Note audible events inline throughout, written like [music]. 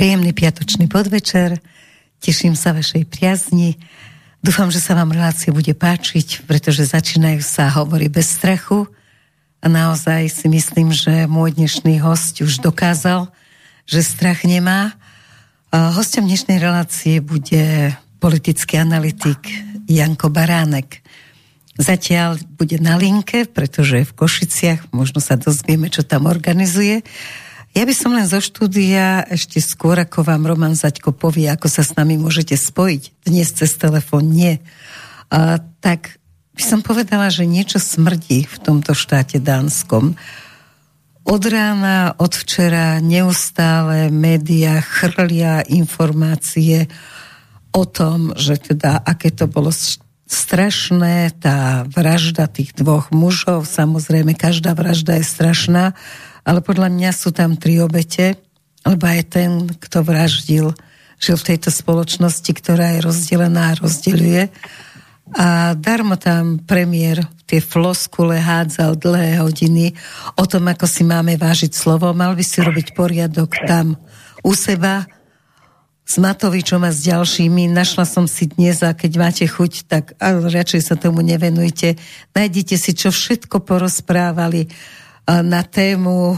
Príjemný piatočný podvečer, teším sa vašej priazni. Dúfam, že sa vám relácia bude páčiť, pretože začínajú sa hovorí bez strachu a naozaj si myslím, že môj dnešný host už dokázal, že strach nemá. Hostom dnešnej relácie bude politický analytik Janko Baránek. Zatiaľ bude na linke, pretože je v Košiciach, možno sa dozvieme, čo tam organizuje. Ja by som len zo štúdia ešte skôr, ako vám Roman Zaďko povie, ako sa s nami môžete spojiť. Dnes cez telefón nie. A, tak by som povedala, že niečo smrdí v tomto štáte dánskom. Od rána, od včera neustále médiá chrlia informácie o tom, že teda aké to bolo strašné, tá vražda tých dvoch mužov, samozrejme každá vražda je strašná, ale podľa mňa sú tam tri obete, lebo aj ten, kto vraždil, žil v tejto spoločnosti, ktorá je rozdelená a rozdeľuje. A darmo tam premiér tie floskule hádzal dlhé hodiny o tom, ako si máme vážiť slovo. Mal by si robiť poriadok tam u seba, s Matovičom a s ďalšími. Našla som si dnes a keď máte chuť, tak radšej sa tomu nevenujte. Nájdite si, čo všetko porozprávali na tému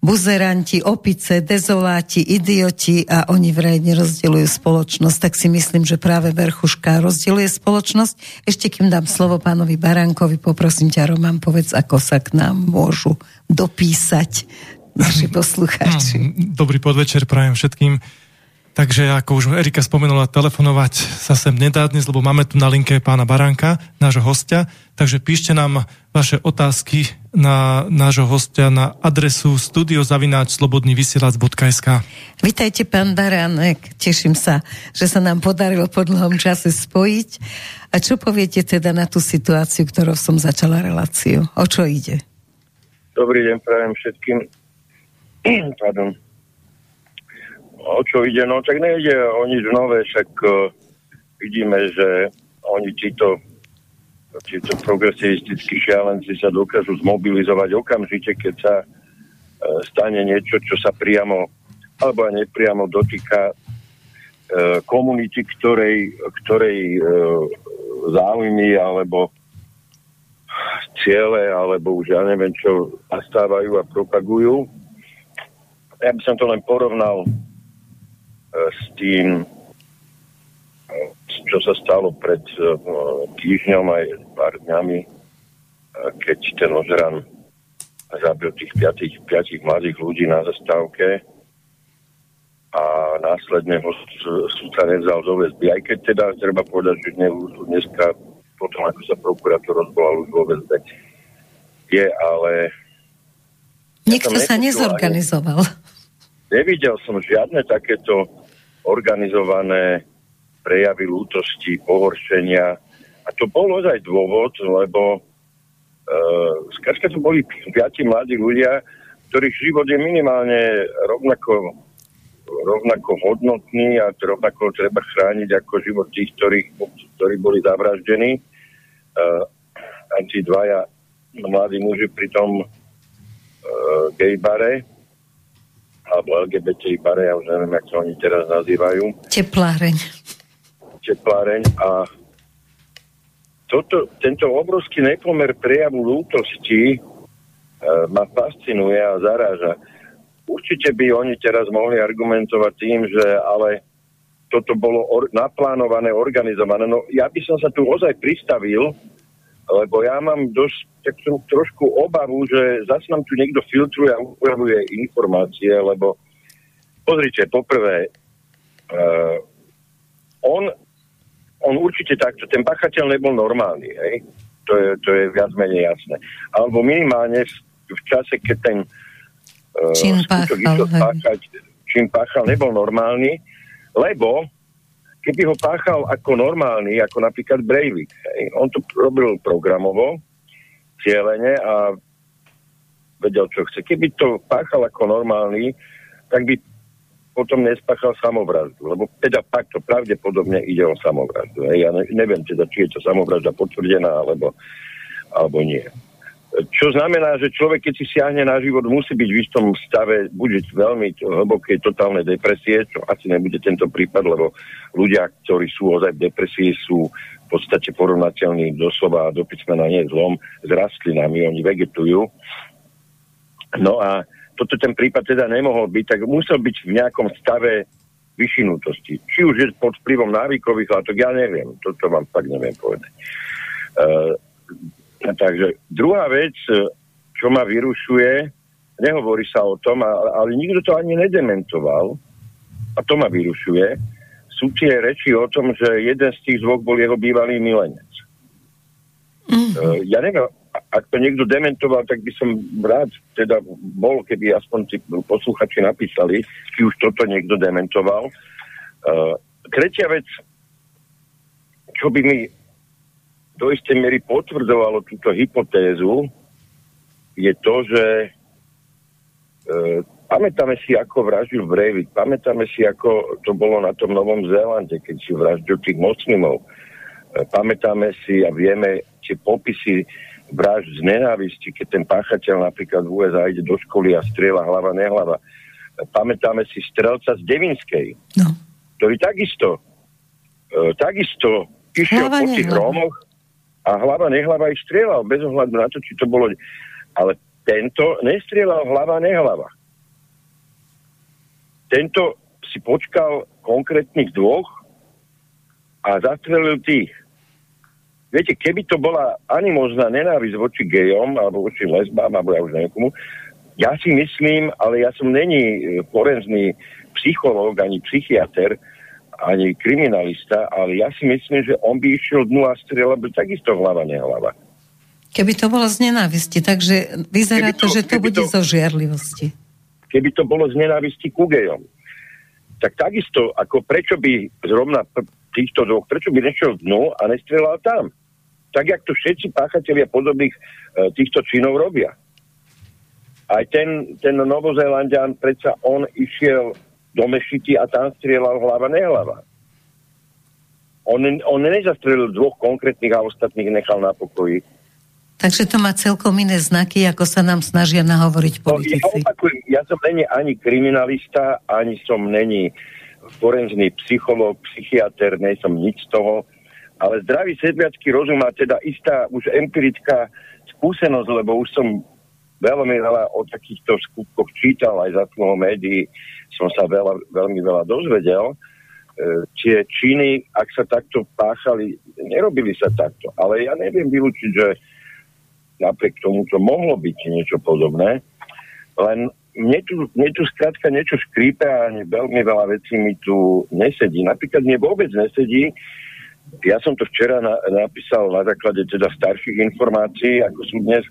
buzeranti, opice, dezoláti, idioti a oni vraj nerozdeľujú spoločnosť, tak si myslím, že práve Verchuška rozdeľuje spoločnosť. Ešte kým dám slovo pánovi Barankovi, poprosím ťa, Roman, povedz, ako sa k nám môžu dopísať naši [laughs] poslucháči. Hm, dobrý podvečer prajem všetkým. Takže ako už Erika spomenula, telefonovať sa sem nedá dnes, lebo máme tu na linke pána Baranka, nášho hostia. Takže píšte nám vaše otázky na nášho hostia na adresu studiozavináčslobodnyvysielac.sk Vítajte, pán Baránek. Teším sa, že sa nám podarilo po dlhom čase spojiť. A čo poviete teda na tú situáciu, ktorou som začala reláciu? O čo ide? Dobrý deň, prajem všetkým. [clears throat] Pardon o čo ide? No tak nejde o nič nové, však uh, vidíme, že oni títo, títo progresivistickí šialenci sa dokážu zmobilizovať okamžite, keď sa uh, stane niečo, čo sa priamo alebo aj nepriamo dotýka uh, komunity, ktorej, ktorej uh, záujmy alebo ciele, alebo už ja neviem čo, nastávajú a propagujú. Ja by som to len porovnal s tým, čo sa stalo pred týždňom aj pár dňami, keď ten ožran zabil tých piatých, piatých mladých ľudí na zastávke a následne ho súca nevzal zo väzby. Aj keď teda treba povedať, že dneska potom, ako sa prokurátor rozvolal už vo väzbe, je, ale... Nikto ja sa nezorganizoval. Nevidel som žiadne takéto organizované prejavy lútosti, pohoršenia. A to bol ozaj dôvod, lebo uh, skrátka to boli piati mladí ľudia, ktorých život je minimálne rovnako, rovnako hodnotný a rovnako treba chrániť ako život tých, ktorých, ktorí boli zavraždení. Uh, a tí dvaja mladí muži pri tom uh, gay bare alebo LGBT bare, ja už neviem, ako oni teraz nazývajú. Tepláreň. Tepláreň a toto, tento obrovský nepomer prejavu lútosti e, ma fascinuje a zaráža. Určite by oni teraz mohli argumentovať tým, že ale toto bolo or- naplánované, organizované. No ja by som sa tu ozaj pristavil, lebo ja mám dosť tak trošku obavu, že zase nám tu niekto filtruje a upravuje informácie, lebo pozrite, poprvé, uh, on, on určite takto, ten pachateľ nebol normálny, hej? To je, to je viac menej jasné. Alebo minimálne v, v čase, keď ten uh, čím páchal, páchať, čím páchal, nebol normálny, lebo keby ho páchal ako normálny, ako napríklad Breivik. On to robil programovo, cieľene a vedel, čo chce. Keby to páchal ako normálny, tak by potom nespáchal samovraždu, lebo teda takto pravdepodobne ide o samovraždu. Ja neviem teda, či je to samovražda potvrdená, alebo, alebo nie. Čo znamená, že človek, keď si siahne na život, musí byť v istom stave buď veľmi hlbokej totálnej depresie, čo asi nebude tento prípad, lebo ľudia, ktorí sú ozaj v depresii, sú v podstate porovnateľní doslova do písmena nie zlom s rastlinami, oni vegetujú. No a toto ten prípad teda nemohol byť, tak musel byť v nejakom stave vyšinutosti. Či už je pod vplyvom návykových látok, ja neviem, toto vám fakt neviem povedať. Uh, Takže druhá vec, e, čo ma vyrušuje, nehovorí sa o tom, ale nikto to ani nedementoval, a to ma vyrušuje, sú tie reči o tom, že jeden z tých dvoch bol jeho bývalý milenec. Mm-hmm. Ja neviem, ak to niekto dementoval, tak by som rád teda bol, keby aspoň tí posluchači napísali, či už toto niekto dementoval. Uh, tretia vec, čo by mi do istej miery potvrdzovalo túto hypotézu, je to, že e, pamätáme si, ako vraždil Breivik, pamätáme si, ako to bolo na tom Novom Zélande, keď si vraždil tých moslimov. E, pamätáme si a vieme tie popisy vražd z nenávisti, keď ten páchateľ napríklad v USA ide do školy a strieľa hlava, nehlava. E, pamätáme si strelca z Devinskej, no. ktorý takisto e, takisto išiel po tých Rómoch a hlava nehlava ich strieľal, bez ohľadu na to, či to bolo... Ale tento nestrieľal hlava nehlava. Tento si počkal konkrétnych dvoch a zastrelil tých. Viete, keby to bola animozná nenávisť voči gejom, alebo voči lesbám, alebo ja už neviem ja si myslím, ale ja som není forenzný psychológ ani psychiatr, ani kriminalista, ale ja si myslím, že on by išiel dnu a strieľa by takisto hlava, nehlava. Keby to bolo z nenávisti, takže vyzerá to, to, že to bude to, zo žiarlivosti. Keby to bolo z nenávisti ku gejom, tak takisto, ako prečo by zrovna týchto dvoch, prečo by nešiel dnu a nestrelal tam? Tak, jak to všetci páchatelia podobných e, týchto činov robia. Aj ten, ten Novozélandian, predsa on išiel do mešity a tam strieľal hlava, nehlava. On, on nezastrelil dvoch konkrétnych a ostatných nechal na pokoji. Takže to má celkom iné znaky, ako sa nám snažia nahovoriť politici. No, ja, opakujem, ja som není ani kriminalista, ani som není forenzný psychológ, psychiatr, nie som nič z toho, ale zdravý sedliacký rozum má teda istá už empirická skúsenosť, lebo už som veľmi veľa o takýchto skutkoch čítal aj za toho médií, som sa veľa, veľmi veľa dozvedel. E, tie činy, ak sa takto páchali, nerobili sa takto. Ale ja neviem vylúčiť, že napriek tomu to mohlo byť niečo podobné. Len mne tu, mne tu skrátka niečo škrípe a veľmi veľa vecí mi tu nesedí. Napríklad mne vôbec nesedí, ja som to včera na, napísal na základe teda starších informácií, ako sú dnes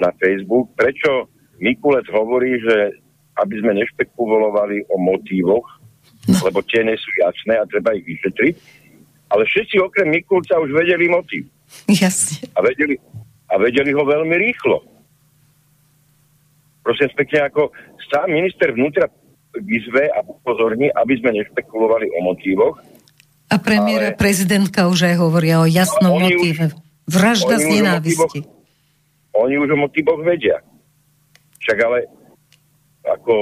na Facebook, prečo Mikulec hovorí, že aby sme nešpekulovali o motívoch, no. lebo tie nie sú jasné a treba ich vyšetriť. Ale všetci okrem Mikulca už vedeli motív. Jasne. A vedeli, a vedeli ho veľmi rýchlo. Prosím pekne, ako sám minister vnútra vyzve a upozorní, aby sme nešpekulovali o motívoch. A premiér a prezidentka už aj hovoria o jasnom motíve. Vražda z nenávisti. Oni už o motívoch vedia. Však ale ako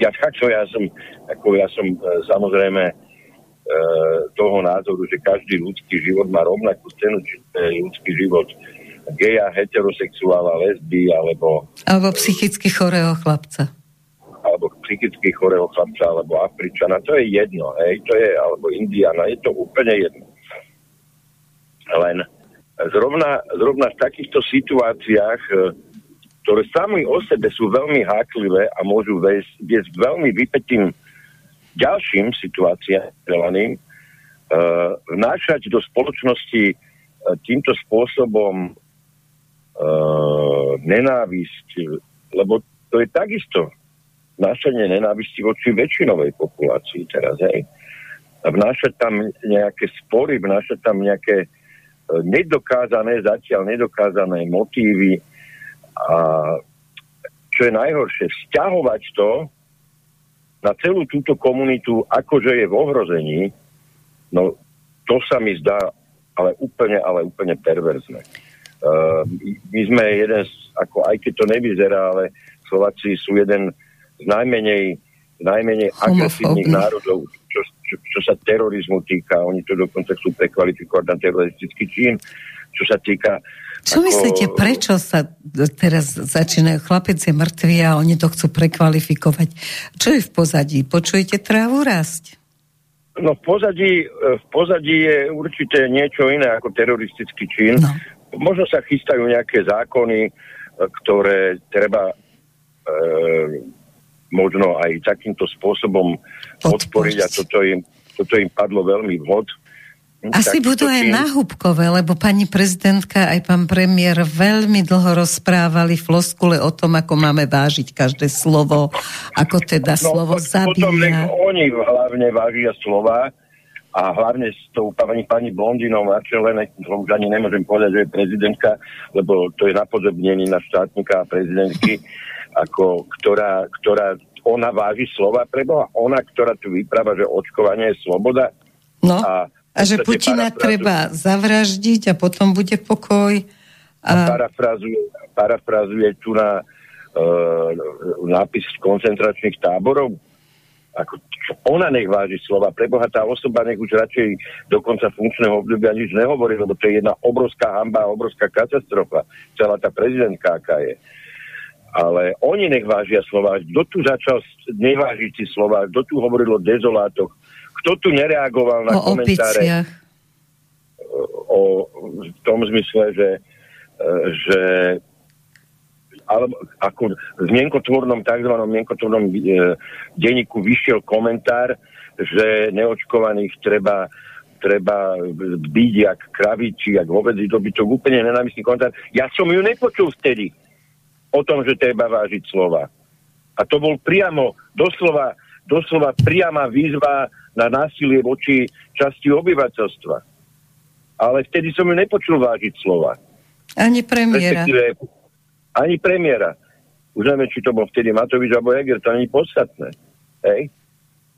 ja, čo ja som, ako ja som e, samozrejme e, toho názoru, že každý ľudský život má rovnakú cenu, či ľudský život geja, heterosexuála, lesby, alebo... Alebo psychicky chorého chlapca. Alebo psychicky chorého chlapca, alebo Afričana, to je jedno, hej, to je, alebo Indiana, je to úplne jedno. Len zrovna, zrovna v takýchto situáciách e, ktoré sami o sebe sú veľmi háklivé a môžu viesť, veľmi vypetým ďalším situáciám, uh, vnášať do spoločnosti uh, týmto spôsobom uh, nenávisť, lebo to je takisto vnášanie nenávisti voči väčšinovej populácii teraz, hej. A vnášať tam nejaké spory, vnášať tam nejaké uh, nedokázané, zatiaľ nedokázané motívy, a čo je najhoršie, vzťahovať to na celú túto komunitu, akože je v ohrození, no to sa mi zdá ale úplne, ale úplne perverzne. Uh, my sme jeden, z, ako aj keď to nevyzerá, ale Slováci sú jeden z najmenej, najmenej agresívnych národov, čo, čo, čo sa terorizmu týka. Oni to dokonca chcú prekvalifikovať na teroristický čin. Čo sa týka čo ako... myslíte, prečo sa teraz začínajú chlapec je mŕtvy a oni to chcú prekvalifikovať? Čo je v pozadí? Počujete trávu rásť? No v pozadí, v pozadí je určite niečo iné ako teroristický čin. No. Možno sa chystajú nejaké zákony, ktoré treba e, možno aj takýmto spôsobom podporiť a toto im, toto im padlo veľmi vhod. Asi budú aj náhubkové, lebo pani prezidentka aj pán premiér veľmi dlho rozprávali floskule o tom, ako máme vážiť každé slovo, ako teda no, slovo zabíja. Potom oni hlavne vážia slova a hlavne s tou pani, pani Blondinou na čele, už ani nemôžem povedať, že je prezidentka, lebo to je napodobnenie na štátnika a prezidentky, [laughs] ako, ktorá, ktorá ona váži slova preboha, ona, ktorá tu vypráva, že očkovanie je sloboda. No. A a že Putina treba zavraždiť a potom bude pokoj. A, a parafrazuje, parafrazuje tu na uh, nápis koncentračných táborov. Ako, ona nech váži slova. Preboha tá osoba nech už radšej do konca funkčného obdobia nič nehovorí, lebo to je jedna obrovská hamba, obrovská katastrofa. Celá tá prezidentka, aká je. Ale oni nech vážia slova. Kto tu začal nevážiť si slova? Kto tu hovoril o dezolátoch? kto tu nereagoval na o komentáre opiciach. o, v tom zmysle, že, e, že alebo ako v mienkotvornom, tzv. mienkotvornom e, denníku vyšiel komentár, že neočkovaných treba treba byť jak kraviči, jak hovedzí dobytok, úplne nenávistný komentár. Ja som ju nepočul vtedy o tom, že treba vážiť slova. A to bol priamo, doslova, doslova priama výzva na násilie voči časti obyvateľstva. Ale vtedy som ju nepočul vážiť slova. Ani premiéra. Ani premiéra. Už neviem, či to bol vtedy Matovič alebo Eger, to není podstatné. Hej?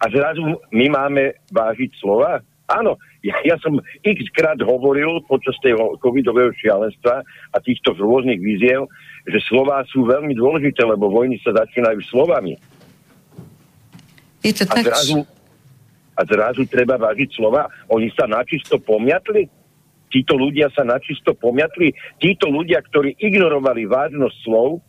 A zrazu my máme vážiť slova? Áno, ja, ja som x krát hovoril počas toho covidového šialenstva a týchto rôznych víziev, že slova sú veľmi dôležité, lebo vojny sa začínajú slovami. Je to a tak... zrazu, a zrazu treba vážiť slova. Oni sa načisto pomiatli? Títo ľudia sa načisto pomiatli? Títo ľudia, ktorí ignorovali vážnosť slov,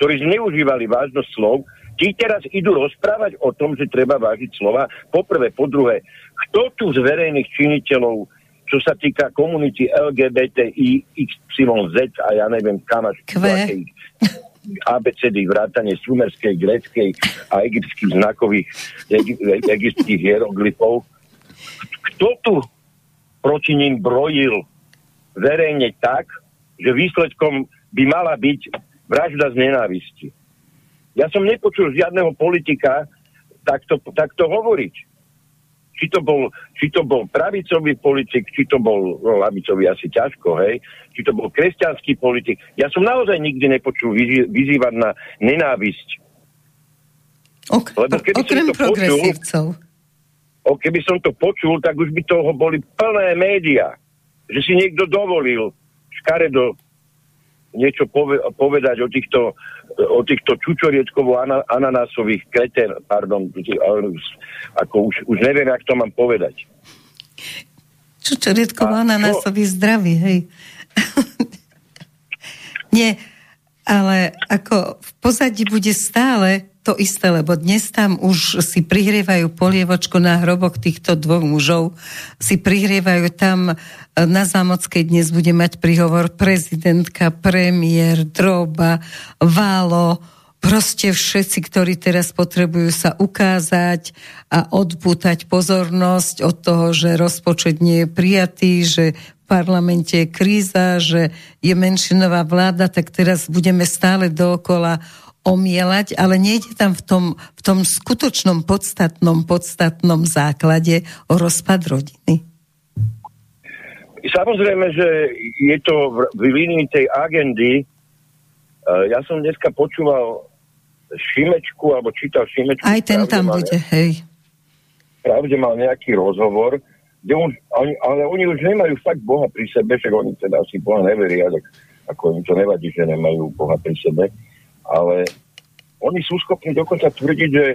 ktorí zneužívali vážnosť slov, tí teraz idú rozprávať o tom, že treba vážiť slova. Poprvé, po druhé, kto tu z verejných činiteľov, čo sa týka komunity LGBTI, XYZ a ja neviem kam až ABCD, vrátanie sumerskej, greckej a egyptských znakových, egyptských hieroglyfov. Kto tu proti ním brojil verejne tak, že výsledkom by mala byť vražda z nenávisti. Ja som nepočul žiadneho politika takto, takto hovoriť či to bol, či to bol pravicový politik, či to bol, no lavicový asi ťažko, hej, či to bol kresťanský politik. Ja som naozaj nikdy nepočul vyzý, vyzývať na nenávisť. Ok, Lebo keby okrem som to progresívcov. Počul, o, keby som to počul, tak už by toho boli plné médiá. Že si niekto dovolil škaredo niečo pove, povedať o týchto, o týchto čučorietkovo ananásových kreten, pardon, ako už, už neviem, jak to mám povedať. Čučorietkovo ananásový zdravý, hej. [laughs] Nie, ale ako v pozadí bude stále to isté, lebo dnes tam už si prihrievajú polievočko na hrobok týchto dvoch mužov, si prihrievajú tam e, na Zámockej dnes bude mať príhovor prezidentka, premiér, droba, válo, proste všetci, ktorí teraz potrebujú sa ukázať a odpútať pozornosť od toho, že rozpočet nie je prijatý, že v parlamente je kríza, že je menšinová vláda, tak teraz budeme stále dookola omielať, ale nejde tam v tom, v tom skutočnom podstatnom, podstatnom základe o rozpad rodiny. Samozrejme, že je to v línii tej agendy. E, ja som dneska počúval Šimečku, alebo čítal Šimečku. Aj ten tam bude, ne... hej. Pravde mal nejaký rozhovor, kde on, oni, ale oni už nemajú fakt Boha pri sebe, však oni teda asi Boha neveria, tak ako im to nevadí, že nemajú Boha pri sebe, ale oni sú schopní dokonca tvrdiť, že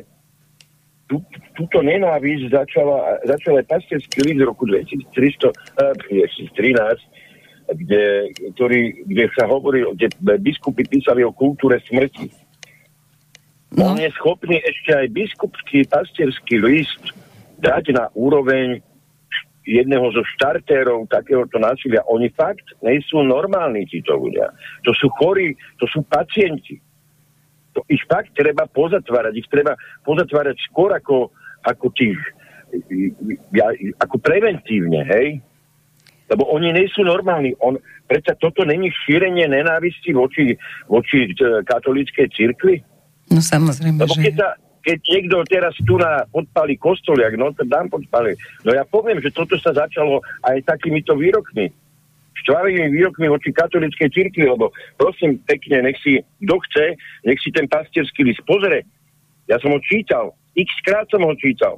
tú, túto nenávisť začala, začala pastierský list v roku 2300, 2013, kde, ktorý, kde sa hovorí, kde biskupy písali o kultúre smrti. No. On je schopný ešte aj biskupský pastierský list dať na úroveň jedného zo štartérov takéhoto násilia. Oni fakt nie sú normálni títo ľudia. To sú chorí, to sú pacienti. To ich fakt treba pozatvárať. Ich treba pozatvárať skôr ako, ako tých, ja, ako preventívne, hej? Lebo oni nie sú normálni. On, predsa toto není šírenie nenávisti voči, voči e, katolíckej cirkvi? No samozrejme, Lebo keď sa, keď niekto teraz tu na podpali kostoliak, no to dám podpali. No ja poviem, že toto sa začalo aj takýmito výrokmi. Štvavými výrokmi voči katolíckej cirkvi, lebo prosím pekne, nech si, kto chce, nech si ten pastierský list pozrie. Ja som ho čítal, x krát som ho čítal,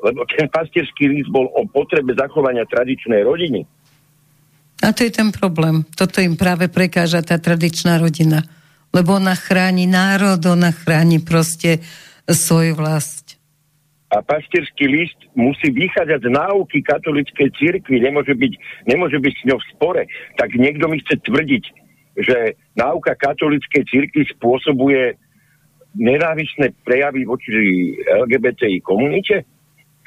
lebo ten pastierský list bol o potrebe zachovania tradičnej rodiny. A to je ten problém. Toto im práve prekáža tá tradičná rodina. Lebo ona chráni národ, ona chráni proste svoju vlast. A pastierský list musí vychádzať z náuky katolickej cirkvi, nemôže byť, nemôže byť s ňou v spore. Tak niekto mi chce tvrdiť, že náuka katolickej cirkvi spôsobuje nenávisné prejavy voči LGBTI komunite?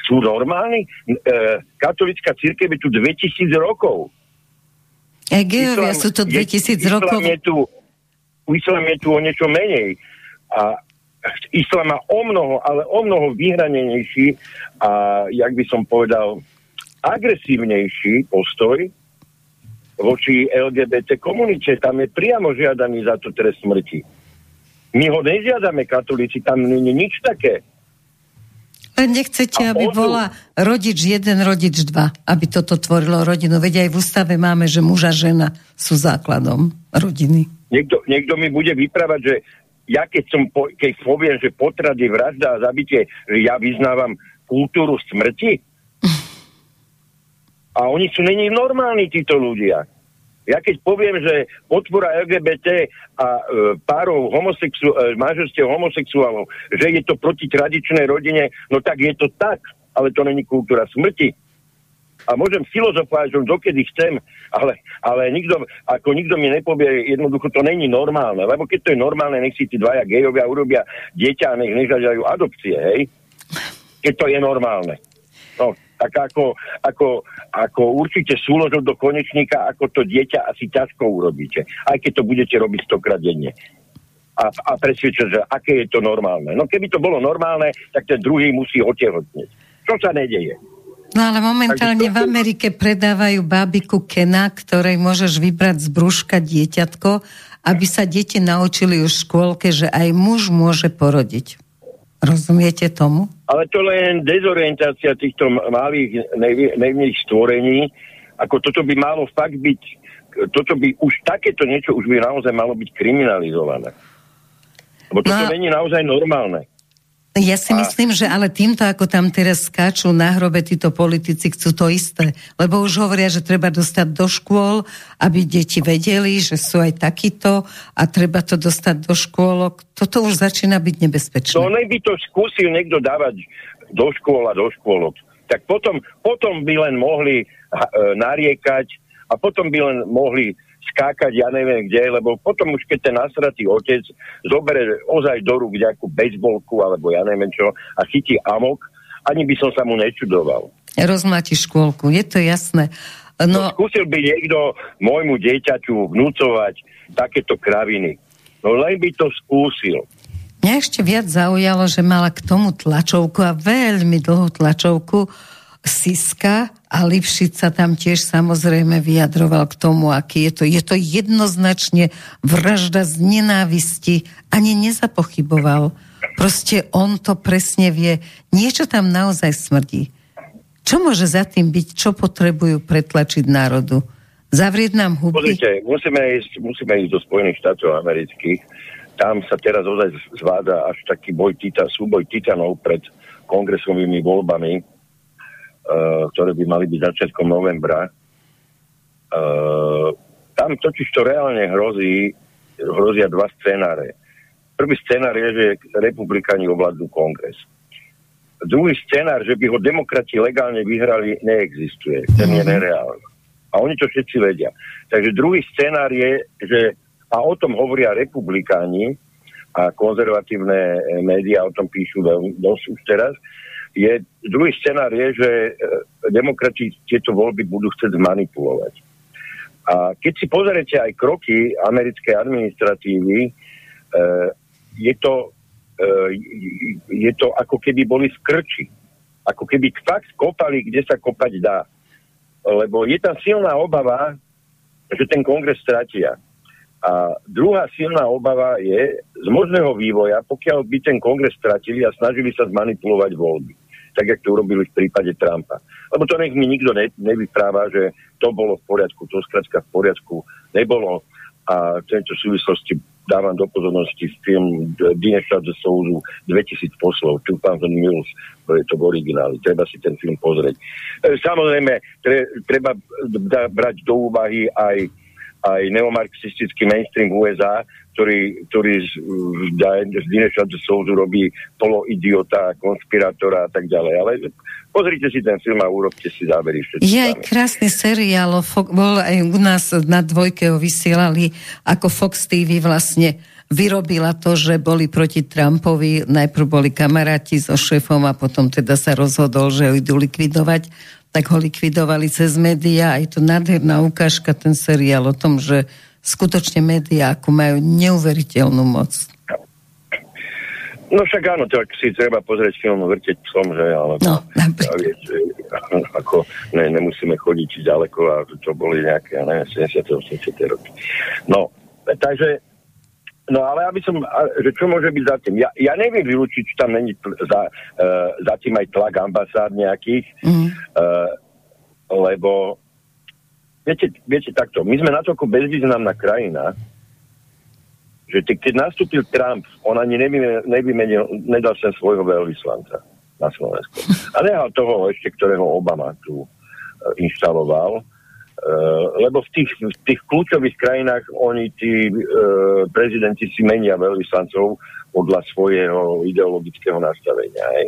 Sú normálni? E, katolická církev je tu 2000 rokov. E, geovia sú to 2000 je, rokov. Je tu, islám je tu o niečo menej. A islám má o mnoho, ale o mnoho vyhranenejší a, jak by som povedal, agresívnejší postoj voči LGBT komunite. Tam je priamo žiadaný za to trest smrti. My ho nežiadame, katolíci, tam nie je nič také. Len nechcete, aby bola rodič jeden, rodič dva, aby toto tvorilo rodinu. Veď aj v ústave máme, že muž a žena sú základom rodiny. Niekto, niekto mi bude vyprávať, že ja keď, som po, keď poviem, že potrat vražda a zabitie, že ja vyznávam kultúru smrti? A oni sú není normálni, títo ľudia. Ja keď poviem, že podpora LGBT a e, párov homosexu, e, homosexuálov, že je to proti tradičnej rodine, no tak je to tak, ale to není kultúra smrti a môžem filozofovať, že dokedy chcem, ale, ale nikto, ako nikto mi nepovie, jednoducho to není normálne, lebo keď to je normálne, nech si tí dvaja gejovia urobia dieťa a nech nežadajú adopcie, hej? Keď to je normálne. No, tak ako, ako, ako určite súložok do konečníka, ako to dieťa asi ťažko urobíte. Aj keď to budete robiť stokrát denne. A, a presvedčiť, že aké je to normálne. No keby to bolo normálne, tak ten druhý musí otehotnieť. Čo sa nedeje? No ale momentálne v Amerike predávajú bábiku Kena, ktorej môžeš vybrať z brúška dieťatko, aby sa deti naučili už v škôlke, že aj muž môže porodiť. Rozumiete tomu? Ale to len dezorientácia týchto malých nevných stvorení. Ako toto by malo fakt byť, toto by už takéto niečo už by naozaj malo byť kriminalizované. Lebo toto no, není naozaj normálne. Ja si a... myslím, že ale týmto, ako tam teraz skáču na hrobe títo politici, chcú to isté. Lebo už hovoria, že treba dostať do škôl, aby deti vedeli, že sú aj takíto a treba to dostať do škôlok. Toto už začína byť nebezpečné. No by to skúsil niekto dávať do škôl a do škôlok. Tak potom, potom by len mohli e, nariekať a potom by len mohli skákať, ja neviem kde, lebo potom už keď ten nasratý otec zobere ozaj do rúk nejakú bejsbolku alebo ja neviem čo a chytí amok, ani by som sa mu nečudoval. Rozmláti škôlku, je to jasné. No... no skúsil by niekto môjmu dieťaťu vnúcovať takéto kraviny. No len by to skúsil. Mňa ešte viac zaujalo, že mala k tomu tlačovku a veľmi dlhú tlačovku Siska a Lipšic sa tam tiež samozrejme vyjadroval k tomu, aký je to. Je to jednoznačne vražda z nenávisti. Ani nezapochyboval. Proste on to presne vie. Niečo tam naozaj smrdí. Čo môže za tým byť? Čo potrebujú pretlačiť národu? Zavrieť nám huby? Pozrite, musíme ísť, musíme ísť do Spojených štátov amerických. Tam sa teraz ozaj zvláda až taký boj súboj titanov pred kongresovými voľbami ktoré by mali byť začiatkom novembra. Uh, tam totiž to reálne hrozí, hrozia dva scenáre. Prvý scenár je, že republikáni ovládnu kongres. Druhý scenár, že by ho demokrati legálne vyhrali, neexistuje. Ten je mhm. nereálny. A oni to všetci vedia. Takže druhý scenár je, že, a o tom hovoria republikáni, a konzervatívne médiá o tom píšu dosť už teraz, je, druhý scenár je, že e, demokrati tieto voľby budú chcieť zmanipulovať. A keď si pozriete aj kroky americkej administratívy, e, je, to, e, je to ako keby boli v krči. Ako keby fakt kopali, kde sa kopať dá. Lebo je tam silná obava, že ten kongres stratia. A druhá silná obava je z možného vývoja, pokiaľ by ten kongres stratili a snažili sa zmanipulovať voľby tak jak to urobili v prípade Trumpa. Lebo to nech mi nikto ne, nevypráva, že to bolo v poriadku, to skrátka v poriadku nebolo. A v tejto súvislosti dávam do pozornosti film Dineša de Souzu 2000 poslov, Two Thousand Mills, to je to v origináli, treba si ten film pozrieť. E, samozrejme, tre, treba brať do úvahy aj aj neomarxistický mainstream USA, ktorý, ktorý z, z Dineša Souzu robí poloidiota, konspirátora a tak ďalej. Ale pozrite si ten film a urobte si závery všetci. Je aj krásny seriál, bol aj u nás na dvojke ho vysielali, ako Fox TV vlastne vyrobila to, že boli proti Trumpovi, najprv boli kamaráti so šéfom a potom teda sa rozhodol, že ho idú likvidovať tak ho likvidovali cez médiá. A je to nádherná ukážka, ten seriál o tom, že skutočne médiá ako majú neuveriteľnú moc. No však áno, tak si treba pozrieť film Vrteť psom, že? Ale no, vieš, [laughs] ako ne, nemusíme chodiť ďaleko a to boli nejaké, ja neviem, 70. 80. roky. No, takže No ale aby som, že čo môže byť za tým? Ja, ja neviem vylúčiť, či tam není za, uh, za tým aj tlak ambasád nejakých, mm. uh, lebo viete, viete takto, my sme natoľko bezvýznamná krajina, že te, keď nastúpil Trump, on ani nevymenil, nedal sem svojho veľvyslanca na Slovensku. A nehal toho ešte, ktorého Obama tu uh, inštaloval. Eh, lebo v tých, v tých kľúčových krajinách oni, tí e, prezidenti si menia veľvyslancov podľa svojho ideologického nastavenia. Aj.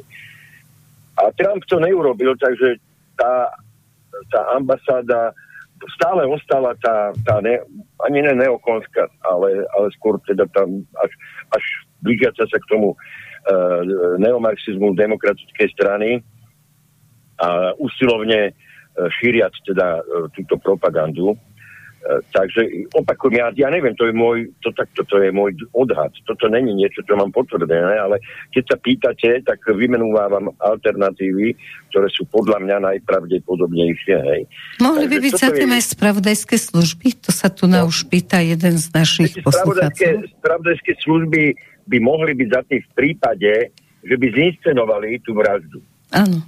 A Trump to neurobil, takže tá, tá ambasáda stále ostala tá, tá ne, ani ne neokonská, ale, ale skôr teda tam až, až blížiaca sa k tomu e, neomarxizmu demokratickej strany a usilovne šíriať teda e, túto propagandu. Takže opakujem, ja, ja neviem, to je môj, to, tak, to je môj odhad. Toto není niečo, čo mám potvrdené, ale keď sa pýtate, tak vymenúvam alternatívy, ktoré sú podľa mňa najpravdepodobnejšie. Hej. Mohli by byť za tým je... aj spravodajské služby? To sa tu no. už pýta jeden z našich poslucháčov. Spravodajské služby by mohli byť za tým v prípade, že by zinscenovali tú vraždu. Áno.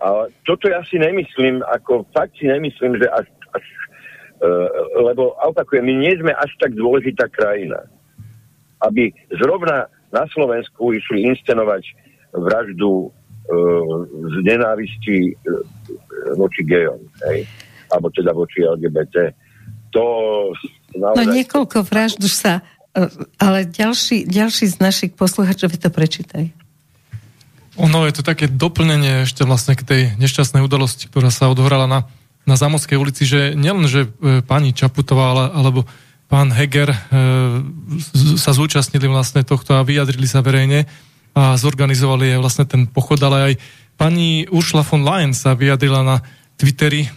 A toto ja si nemyslím, ako fakt si nemyslím, že až, až lebo opakujem, my nie sme až tak dôležitá krajina, aby zrovna na Slovensku išli inscenovať vraždu uh, z nenávisti uh, voči gejom, hej? alebo teda voči LGBT. To naozaj... No niekoľko vražd už sa... Ale ďalší, ďalší z našich posluchačov, to prečítaj. Ono je to také doplnenie ešte vlastne k tej nešťastnej udalosti, ktorá sa odohrala na, na Zamockej ulici, že nielen, že e, pani Čaputová ale, alebo pán Heger e, sa zúčastnili vlastne tohto a vyjadrili sa verejne a zorganizovali aj vlastne ten pochod, ale aj pani Ursula von Leyen sa vyjadrila na Twitteri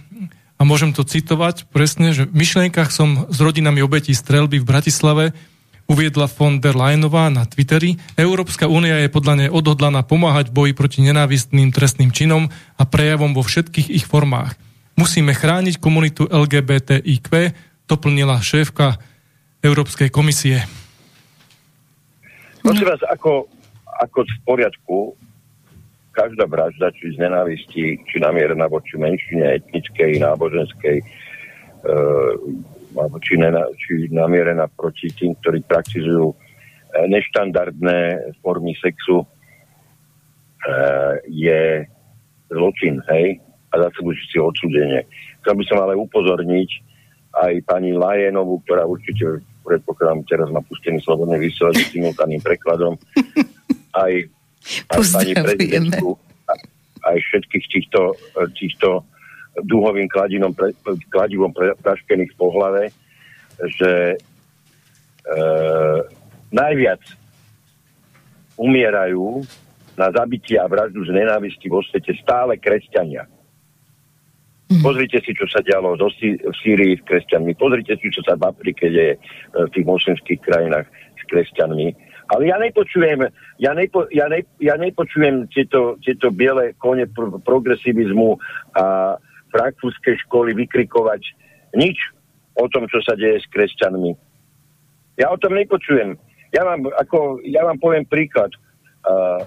a môžem to citovať presne, že v myšlienkach som s rodinami obetí strelby v Bratislave uviedla von der Leyenová na Twitteri. Európska únia je podľa nej odhodlaná pomáhať boji proti nenávistným trestným činom a prejavom vo všetkých ich formách. Musíme chrániť komunitu LGBTIQ, doplnila šéfka Európskej komisie. Prosím vás, ako, ako v poriadku, každá vražda, či z nenávisti, či namierená voči menšine etnickej, náboženskej, e, alebo či, nena, či namierená proti tým, ktorí praktizujú e, neštandardné formy sexu, e, je zločin, hej, a zaslúži si odsúdenie. Chcel by som ale upozorniť aj pani Lajenovú, ktorá určite predpokladám, teraz má pustený slobodný vysielač s simultánnym prekladom, aj, aj pani prezidentku, aj všetkých týchto, týchto dúhovým kladivom, pre, kladivom pre, praškených po hlave, že e, najviac umierajú na zabitie a vraždu z nenávisti vo svete stále kresťania. Mm. Pozrite si, čo sa dialo do Sí- v Sýrii s kresťanmi. Pozrite si, čo sa v Afrike deje v tých moslimských krajinách s kresťanmi. Ale ja nepočujem, ja, nepo, ja, ne, ja nepočujem tieto, tieto biele kone pro, progresivizmu a frankfurtskej školy vykrikovať nič o tom, čo sa deje s kresťanmi. Ja o tom nepočujem. Ja vám, ako, ja vám poviem príklad. Uh,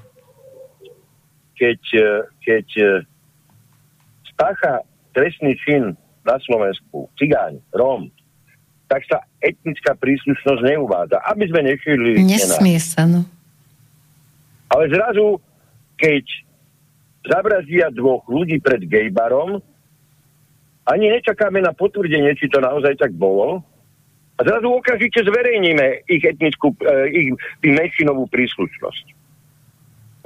keď, keď spácha trestný čin na Slovensku, cigáň, Róm, tak sa etnická príslušnosť neuvádza, aby sme nešírili... Nesmie sa, no. Ale zrazu, keď zabrazdia dvoch ľudí pred gejbarom, ani nečakáme na potvrdenie, či to naozaj tak bolo, a zrazu okamžite zverejníme ich etnickú, ich, ich menšinovú príslušnosť.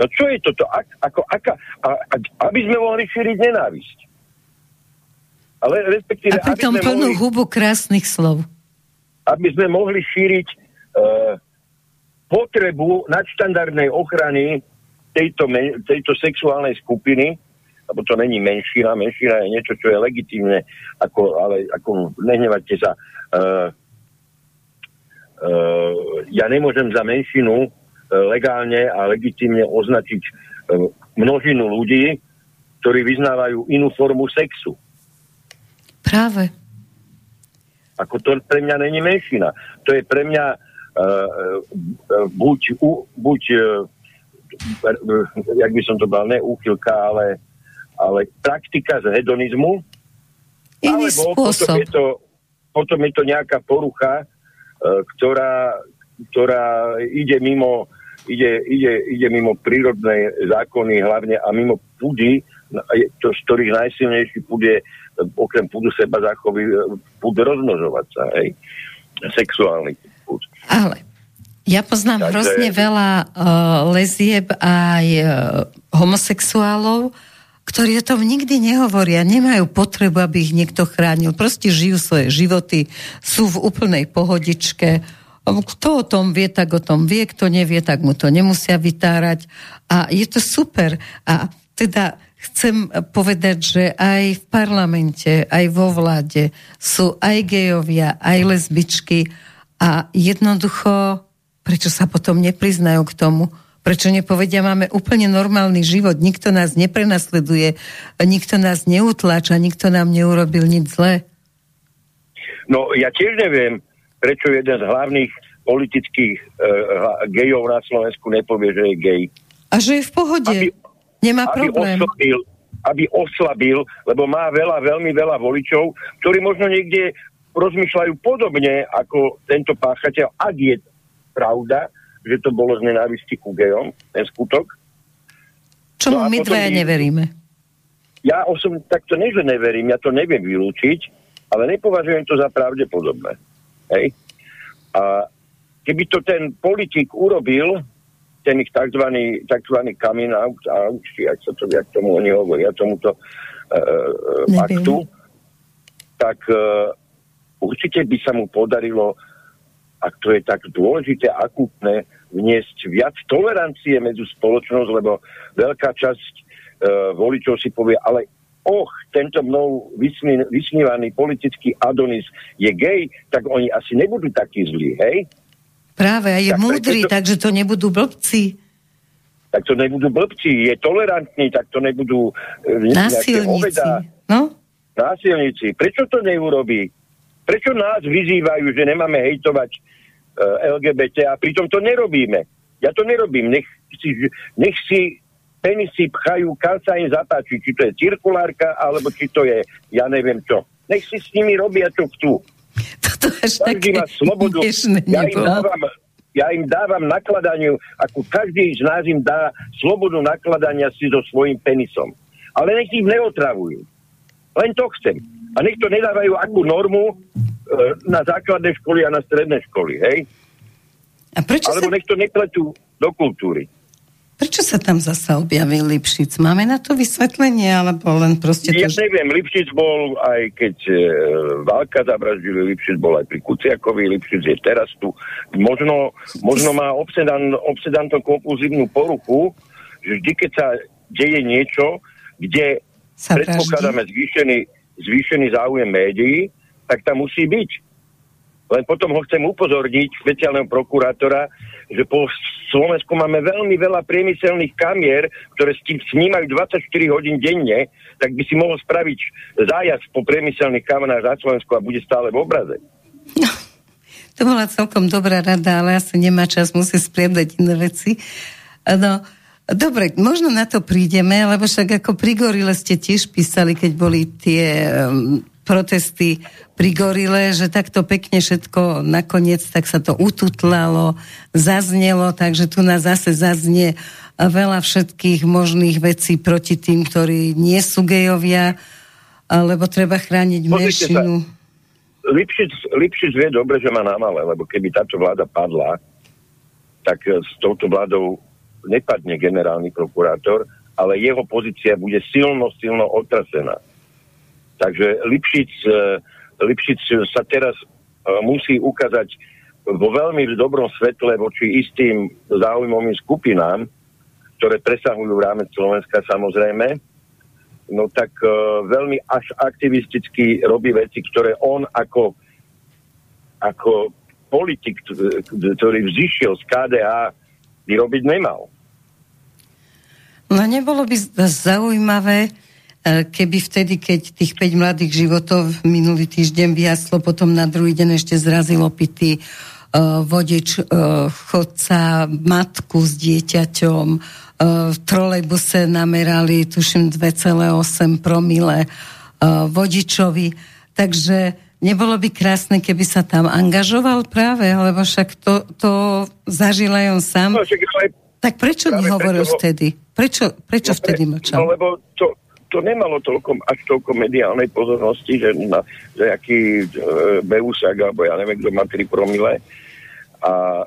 No čo je toto? Ak, ako, aká, a, a, aby sme mohli šíriť nenávisť. Ale respektíve, a pritom plnú mohli, hubu krásnych slov. Aby sme mohli šíriť uh, potrebu nadštandardnej ochrany tejto, men, tejto sexuálnej skupiny, lebo to není menšina, menšina je niečo, čo je legitimné, ako, ale ako nehnevajte sa, uh, uh, ja nemôžem za menšinu uh, legálne a legitimne označiť uh, množinu ľudí, ktorí vyznávajú inú formu sexu. Práve. Ako to pre mňa není menšina. To je pre mňa uh, buď, uh, buď uh, jak by som to bol, ne úchylka, ale, ale praktika z hedonizmu. Iný alebo spôsob. Potom je, to, potom je to nejaká porucha, uh, ktorá, ktorá ide mimo ide, ide, ide mimo prírodné zákony hlavne a mimo púdy, to, z ktorých najsilnejší púd je okrem púdu seba zachovy púd rozmnožovať sa, hej. Sexuálny púd. Ale ja poznám Takže... hrozne veľa uh, lezieb aj uh, homosexuálov, ktorí o tom nikdy nehovoria, nemajú potrebu, aby ich niekto chránil. Proste žijú svoje životy, sú v úplnej pohodičke. Kto o tom vie, tak o tom vie, kto nevie, tak mu to nemusia vytárať. A je to super. A teda chcem povedať, že aj v parlamente, aj vo vláde sú aj gejovia, aj lesbičky a jednoducho, prečo sa potom nepriznajú k tomu? Prečo nepovedia, máme úplne normálny život, nikto nás neprenasleduje, nikto nás neutláča, nikto nám neurobil nič zlé? No ja tiež neviem, prečo jeden z hlavných politických uh, gejov na Slovensku nepovie, že je gej. A že je v pohode. Aby, Nemá aby problém. Oslabil, aby oslabil, lebo má veľa, veľmi veľa voličov, ktorí možno niekde rozmýšľajú podobne ako tento páchateľ, ak je pravda, že to bolo z nenávisti ku gejom, ten skutok. Čo no my dvaja neveríme? Ja osobne takto nie, že neverím, ja to neviem vylúčiť, ale nepovažujem to za pravdepodobné. Hej? A keby to ten politik urobil, ten ich tzv. tzv. coming out, out či ak sa to, jak tomu oni hovoria, tomuto uh, aktu, tak uh, určite by sa mu podarilo, ak to je tak dôležité, akútne, vniesť viac tolerancie medzi spoločnosť, lebo veľká časť uh, voličov si povie, ale och, tento mnou vysmí, vysmívaný politický Adonis je gay, tak oni asi nebudú takí zlí, hej? Práve, a je tak múdry, to... takže to nebudú blbci. Tak to nebudú blbci, je tolerantní, tak to nebudú... E, Násilníci, no? Násilníci. Prečo to neurobí? Prečo nás vyzývajú, že nemáme hejtovať e, LGBT a pritom to nerobíme? Ja to nerobím. Nech si, nech si penisy pchajú, kam sa im zapáči, či to je cirkulárka, alebo či to je, ja neviem čo. Nech si s nimi robia, čo chcú. Toto až každý má slobodu. Ja im, dávam, ja im dávam nakladaniu, ako každý z nás im dá slobodu nakladania si so svojím penisom. Ale nech ich neotravujú. Len to chcem. A nech to nedávajú akú normu e, na základné školy a na stredné školy, hej? A prečo Alebo sa... nech to nepletú do kultúry. Prečo sa tam zasa objavil Lipšic? Máme na to vysvetlenie, alebo len proste to... Ja neviem, Lipšic bol aj keď e, Válka zavraždili, Lipšic bol aj pri Kuciakovi, Lipšic je teraz tu. Možno, možno má obsedan, obsedantno kompulzívnu poruchu, že vždy, keď sa deje niečo, kde Sa predpokladáme zvýšený, zvýšený záujem médií, tak tam musí byť. Len potom ho chcem upozorniť, špeciálneho prokurátora, že po Slovensku máme veľmi veľa priemyselných kamier, ktoré s tým snímajú 24 hodín denne, tak by si mohol spraviť zájazd po priemyselných kamerách za Slovensku a bude stále v obraze. To bola celkom dobrá rada, ale asi nemá čas, musí spriedať iné veci. No, dobre, možno na to prídeme, lebo však ako pri Gorile ste tiež písali, keď boli tie um, protesty pri Gorile, že takto pekne všetko nakoniec, tak sa to ututlalo, zaznelo, takže tu nás zase zaznie veľa všetkých možných vecí proti tým, ktorí nie sú gejovia, lebo treba chrániť menšinu. Lipšic, Lipšic vie dobre, že má námale, lebo keby táto vláda padla, tak s touto vládou nepadne generálny prokurátor, ale jeho pozícia bude silno, silno otrasená. Takže Lipšic, e, Lipšic sa teraz e, musí ukázať vo veľmi dobrom svetle voči istým záujmovým skupinám, ktoré presahujú rámec Slovenska samozrejme, no tak uh, veľmi až aktivisticky robí veci, ktoré on ako, ako politik, ktorý vzýšiel z KDA, by robiť nemal. No nebolo by zaujímavé, e, keby vtedy, keď tých 5 mladých životov minulý týždeň vyjaslo, potom na druhý deň ešte zrazil opitý uh, vodič, uh, chodca, matku s dieťaťom, v trolejbuse namerali, tuším, 2,8 promile vodičovi. Takže nebolo by krásne, keby sa tam angažoval práve, lebo však to, to zažil aj on sám. No, Tak prečo nehovoril preto- vtedy? Prečo, prečo No, vtedy No mlčal? lebo to, to nemalo toľko, až toľko mediálnej pozornosti, že, na, že aký e, Beusak, alebo ja neviem, kto má 3 promile. A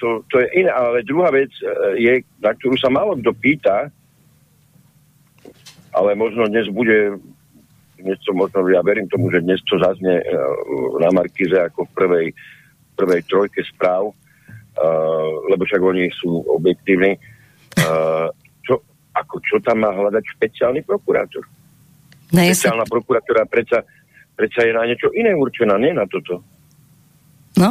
to, to je iné. Ale druhá vec e, je, na ktorú sa málo kto pýta, ale možno dnes bude dnes to možno, ja verím tomu, že dnes to zaznie e, na Markize ako v prvej, prvej trojke správ, e, lebo však oni sú objektívni. Čo, ako, čo tam má hľadať špeciálny prokurátor? No, ja sa, Špeciálna prokuratúra predsa, predsa je na niečo iné určená, nie na toto. no?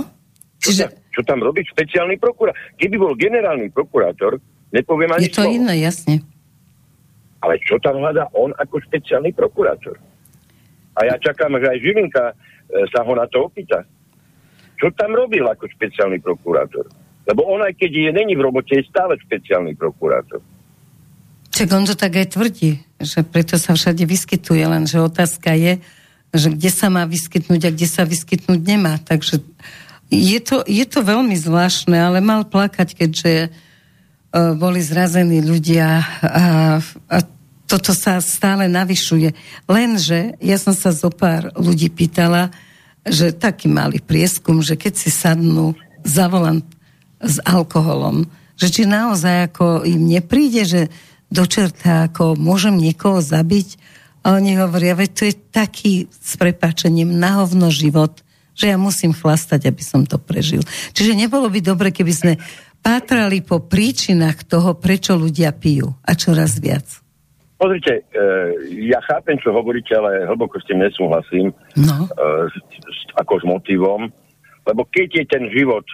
Čo, Čiže tam, čo tam robí špeciálny prokurátor? Keby bol generálny prokurátor, nepoviem ani je to slovo. iné, jasne. Ale čo tam hľadá on ako špeciálny prokurátor? A ja čakám, že aj Žilinka e, sa ho na to opýta. Čo tam robil ako špeciálny prokurátor? Lebo on aj keď je není v robote, je stále špeciálny prokurátor. Čak on to tak aj tvrdí, že preto sa všade vyskytuje, lenže otázka je, že kde sa má vyskytnúť a kde sa vyskytnúť nemá. Takže je to, je to veľmi zvláštne, ale mal plakať, keďže uh, boli zrazení ľudia a, a toto sa stále navyšuje. Lenže ja som sa zo pár ľudí pýtala, že taký malý prieskum, že keď si sadnú za volant s alkoholom, že či naozaj ako im nepríde, že do čerta ako môžem niekoho zabiť a oni hovoria, veď to je taký s prepáčením na hovno život, že ja musím chlastať, aby som to prežil. Čiže nebolo by dobre, keby sme pátrali po príčinách toho, prečo ľudia pijú a čoraz viac. Pozrite, e, ja chápem, čo hovoríte, ale hlboko s tým nesúhlasím, No, e, s, s, ako s motivom, lebo keď je ten život,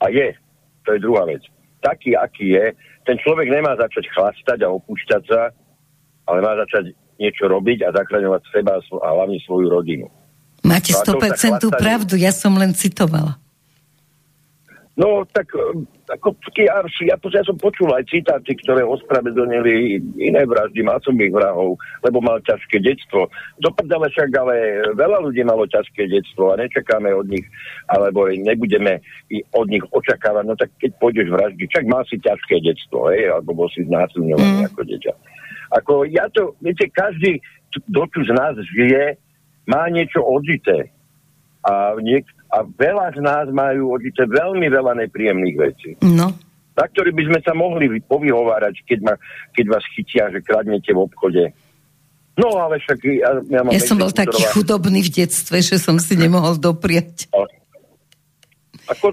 a je, to je druhá vec, taký, aký je, ten človek nemá začať chlastať a opúšťať sa, ale má začať niečo robiť a zachraňovať seba a hlavne svoju rodinu. máte No a to sa 100% chlastanie- pravdu, ja som len citovala. No, tak e, ako, ja, ja, ja som počul aj citáty, ktoré ospravedlnili iné vraždy, masových vrahov, lebo mal ťažké detstvo. Doprdale však, ale veľa ľudí malo ťažké detstvo a nečakáme od nich, alebo nebudeme od nich očakávať, no tak keď pôjdeš vraždiť, však mal si ťažké detstvo, hej, alebo bol si znásilňovaný mm. ako dieťa. Ako ja to, viete, každý, kto tu z nás žije, má niečo odžité. A, niek- a veľa z nás majú odžité veľmi veľa nepríjemných vecí. No. Na ktorý by sme sa mohli povyhovárať, keď, ma, keď vás chytia, že kradnete v obchode. No ale však ja, ja, mám ja som bol taký chudobný v detstve, že som si nemohol doprieť. Ako,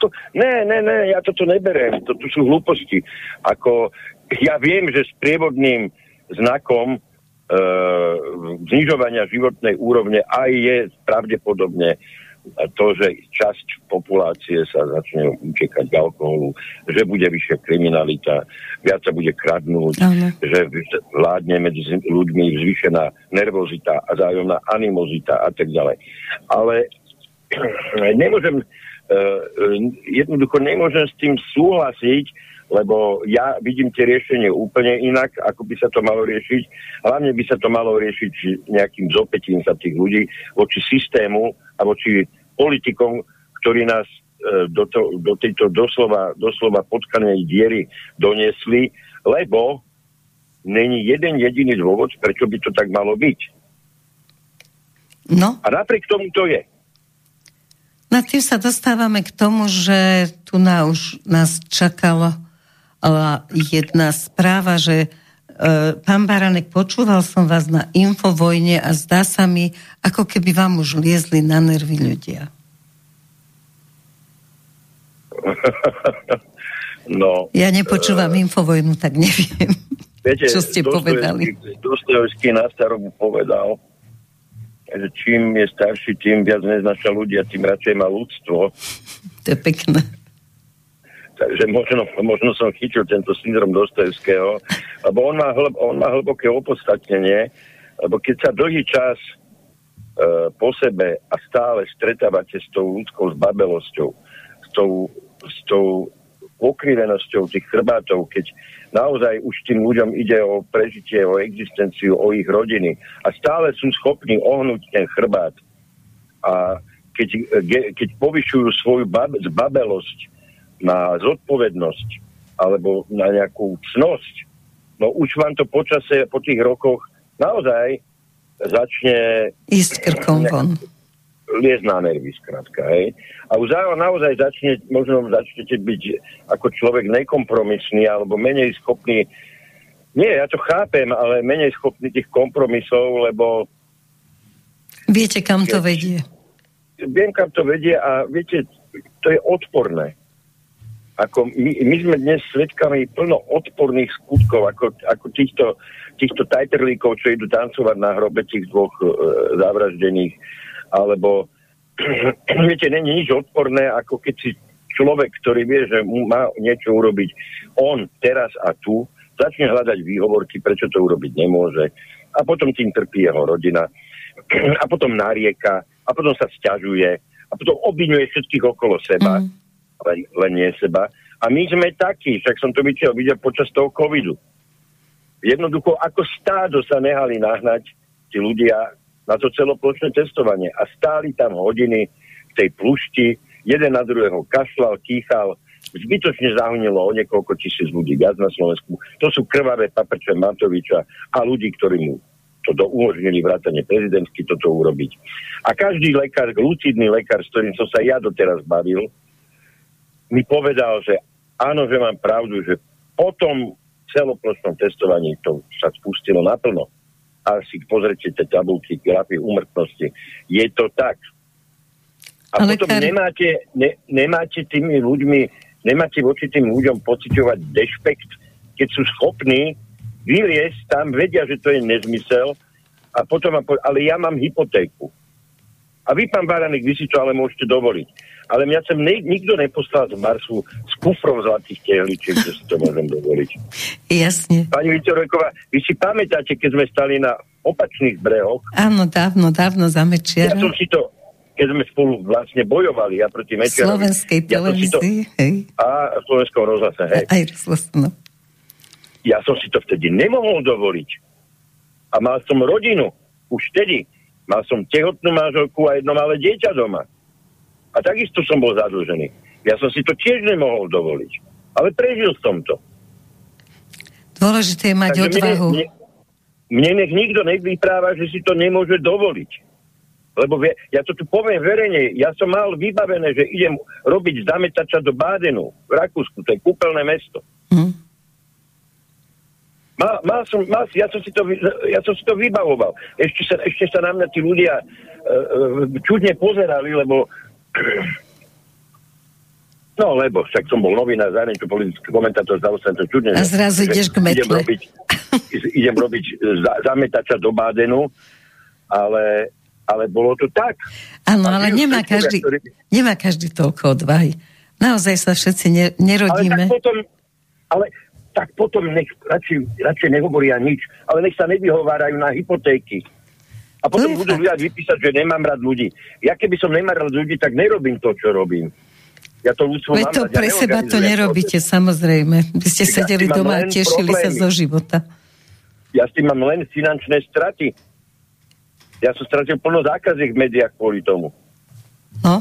to, ne, ne, ne, ja toto neberiem. To tu sú hlúposti. Ako, ja viem, že s prievodným znakom e, znižovania životnej úrovne aj je pravdepodobne to, že časť populácie sa začne utekať k alkoholu, že bude vyššia kriminalita, viac sa bude kradnúť, Aha. že vládne medzi ľuďmi zvýšená nervozita a zájomná animozita a tak ďalej. Ale [clears throat] nemôžem, uh, jednoducho nemôžem s tým súhlasiť, lebo ja vidím tie riešenie úplne inak, ako by sa to malo riešiť. Hlavne by sa to malo riešiť nejakým zopetím sa tých ľudí voči systému a voči politikom, ktorí nás e, do, to, do tejto doslova, doslova potkanej diery doniesli, lebo není jeden jediný dôvod, prečo by to tak malo byť. No. A napriek tomu to je. Na tým sa dostávame k tomu, že tu na už nás čakalo jedna správa, že e, pán Baranek, počúval som vás na Infovojne a zdá sa mi, ako keby vám už liezli na nervy ľudia. [laughs] no, ja nepočúvam uh, Infovojnu, tak neviem, viete, čo ste povedali. Dostojevský na starobu povedal, že čím je starší, tým viac neznaša ľudia, tým radšej má ľudstvo. To je pekné. Takže možno, možno som chytil tento syndrom Dostojevského, lebo on má, hlb, on má hlboké opodstatnenie, lebo keď sa dlhý čas e, po sebe a stále stretávate s tou ľudskou zbabelosťou, s tou, s tou pokrivenosťou tých chrbátov, keď naozaj už tým ľuďom ide o prežitie, o existenciu, o ich rodiny a stále sú schopní ohnúť ten chrbát. A keď, keď povyšujú svoju bab, zbabelosť na zodpovednosť alebo na nejakú cnosť, no už vám to počase, po tých rokoch naozaj začne... Ísť krkom von liesť na nervy, skrátka, hej. A už naozaj začne, možno začnete byť ako človek nekompromisný alebo menej schopný, nie, ja to chápem, ale menej schopný tých kompromisov, lebo... Viete, kam to vedie? Viem, kam to vedie a viete, to je odporné. Ako my, my sme dnes svedkami plno odporných skutkov, ako, ako týchto, týchto tajterlíkov, čo idú tancovať na hrobe tých dvoch e, zavraždených. Alebo [clears throat] viete, není nič odporné, ako keď si človek, ktorý vie, že mu má niečo urobiť, on teraz a tu, začne hľadať výhovorky, prečo to urobiť nemôže. A potom tým trpí jeho rodina. [clears throat] A potom narieka. A potom sa sťažuje. A potom obvinuje všetkých okolo seba, mm. Len, len nie seba. A my sme takí, však som to videl, videl počas toho covidu. Jednoducho, ako stádo sa nehali nahnať tí ľudia na to celoplošné testovanie. A stáli tam hodiny v tej plušti, jeden na druhého kašľal, kýchal, zbytočne zahynilo o niekoľko tisíc ľudí viac na Slovensku. To sú krvavé paprče Matoviča a ľudí, ktorí mu to do umožnili vrátane prezidentsky toto urobiť. A každý lekár, lucidný lekár, s ktorým som sa ja doteraz bavil, mi povedal, že áno, že mám pravdu, že po tom celoplošnom testovaní to sa spustilo naplno a si pozrite tie tabulky, grafy umrtnosti. Je to tak. A Ale potom kar... nemáte, ne, nemáte tými ľuďmi, nemáte voči tým ľuďom pociťovať dešpekt, keď sú schopní vyliesť tam, vedia, že to je nezmysel, a potom, ale ja mám hypotéku. A vy, pán Baranek, vy si to ale môžete dovoliť ale mňa sem ne, nikto neposlal z Marsu s kufrom zlatých tehličiek, že si to môžem dovoliť. Jasne. Pani Vitoreková, vy si pamätáte, keď sme stali na opačných brehoch? Áno, dávno, dávno za Mečiara. Ja som si to, keď sme spolu vlastne bojovali ja proti Mečiarovi. Slovenskej ja televízii, hej. A slovenskom rozhlase, hej. Aj rozhlasno. Ja som si to vtedy nemohol dovoliť. A mal som rodinu. Už vtedy. Mal som tehotnú manželku a jedno malé dieťa doma. A takisto som bol zadlžený. Ja som si to tiež nemohol dovoliť. Ale prežil som to. Dôležité je mať Takže odvahu. Mne, mne, mne nech nikto nevypráva, že si to nemôže dovoliť. Lebo ja to tu poviem verejne, ja som mal vybavené, že idem robiť zametača do Bádenu v Rakúsku, to je kúpeľné mesto. Mal, mal som, mal, ja, som si to, ja som si to vybavoval. Ešte sa, ešte sa na mňa tí ľudia uh, čudne pozerali, lebo [clears throat] No, lebo však som bol novinár, zahraničný politický komentátor, zdalo sa to čudne. A zrazu ideš k metle. Idem robiť, [laughs] idem robiť za, zametača do Bádenu, ale, ale bolo to tak. Áno, ale nemá každý, ktorý... nemá každý toľko odvahy. Naozaj sa všetci ne, nerodíme. Ale tak potom, ale tak potom nech radšej, radšej nehovoria nič, ale nech sa nevyhovárajú na hypotéky. A potom budú ľudia vypísať, že nemám rád ľudí. Ja keby som nemal rád ľudí, tak nerobím to, čo robím. Ja to ľudstvo Veď to pre ja seba to nerobíte, proces. samozrejme. Vy ste ja sedeli doma a tešili problémy. sa zo života. Ja s tým mám len finančné straty. Ja som stratil plno zákaziek v médiách kvôli tomu. No.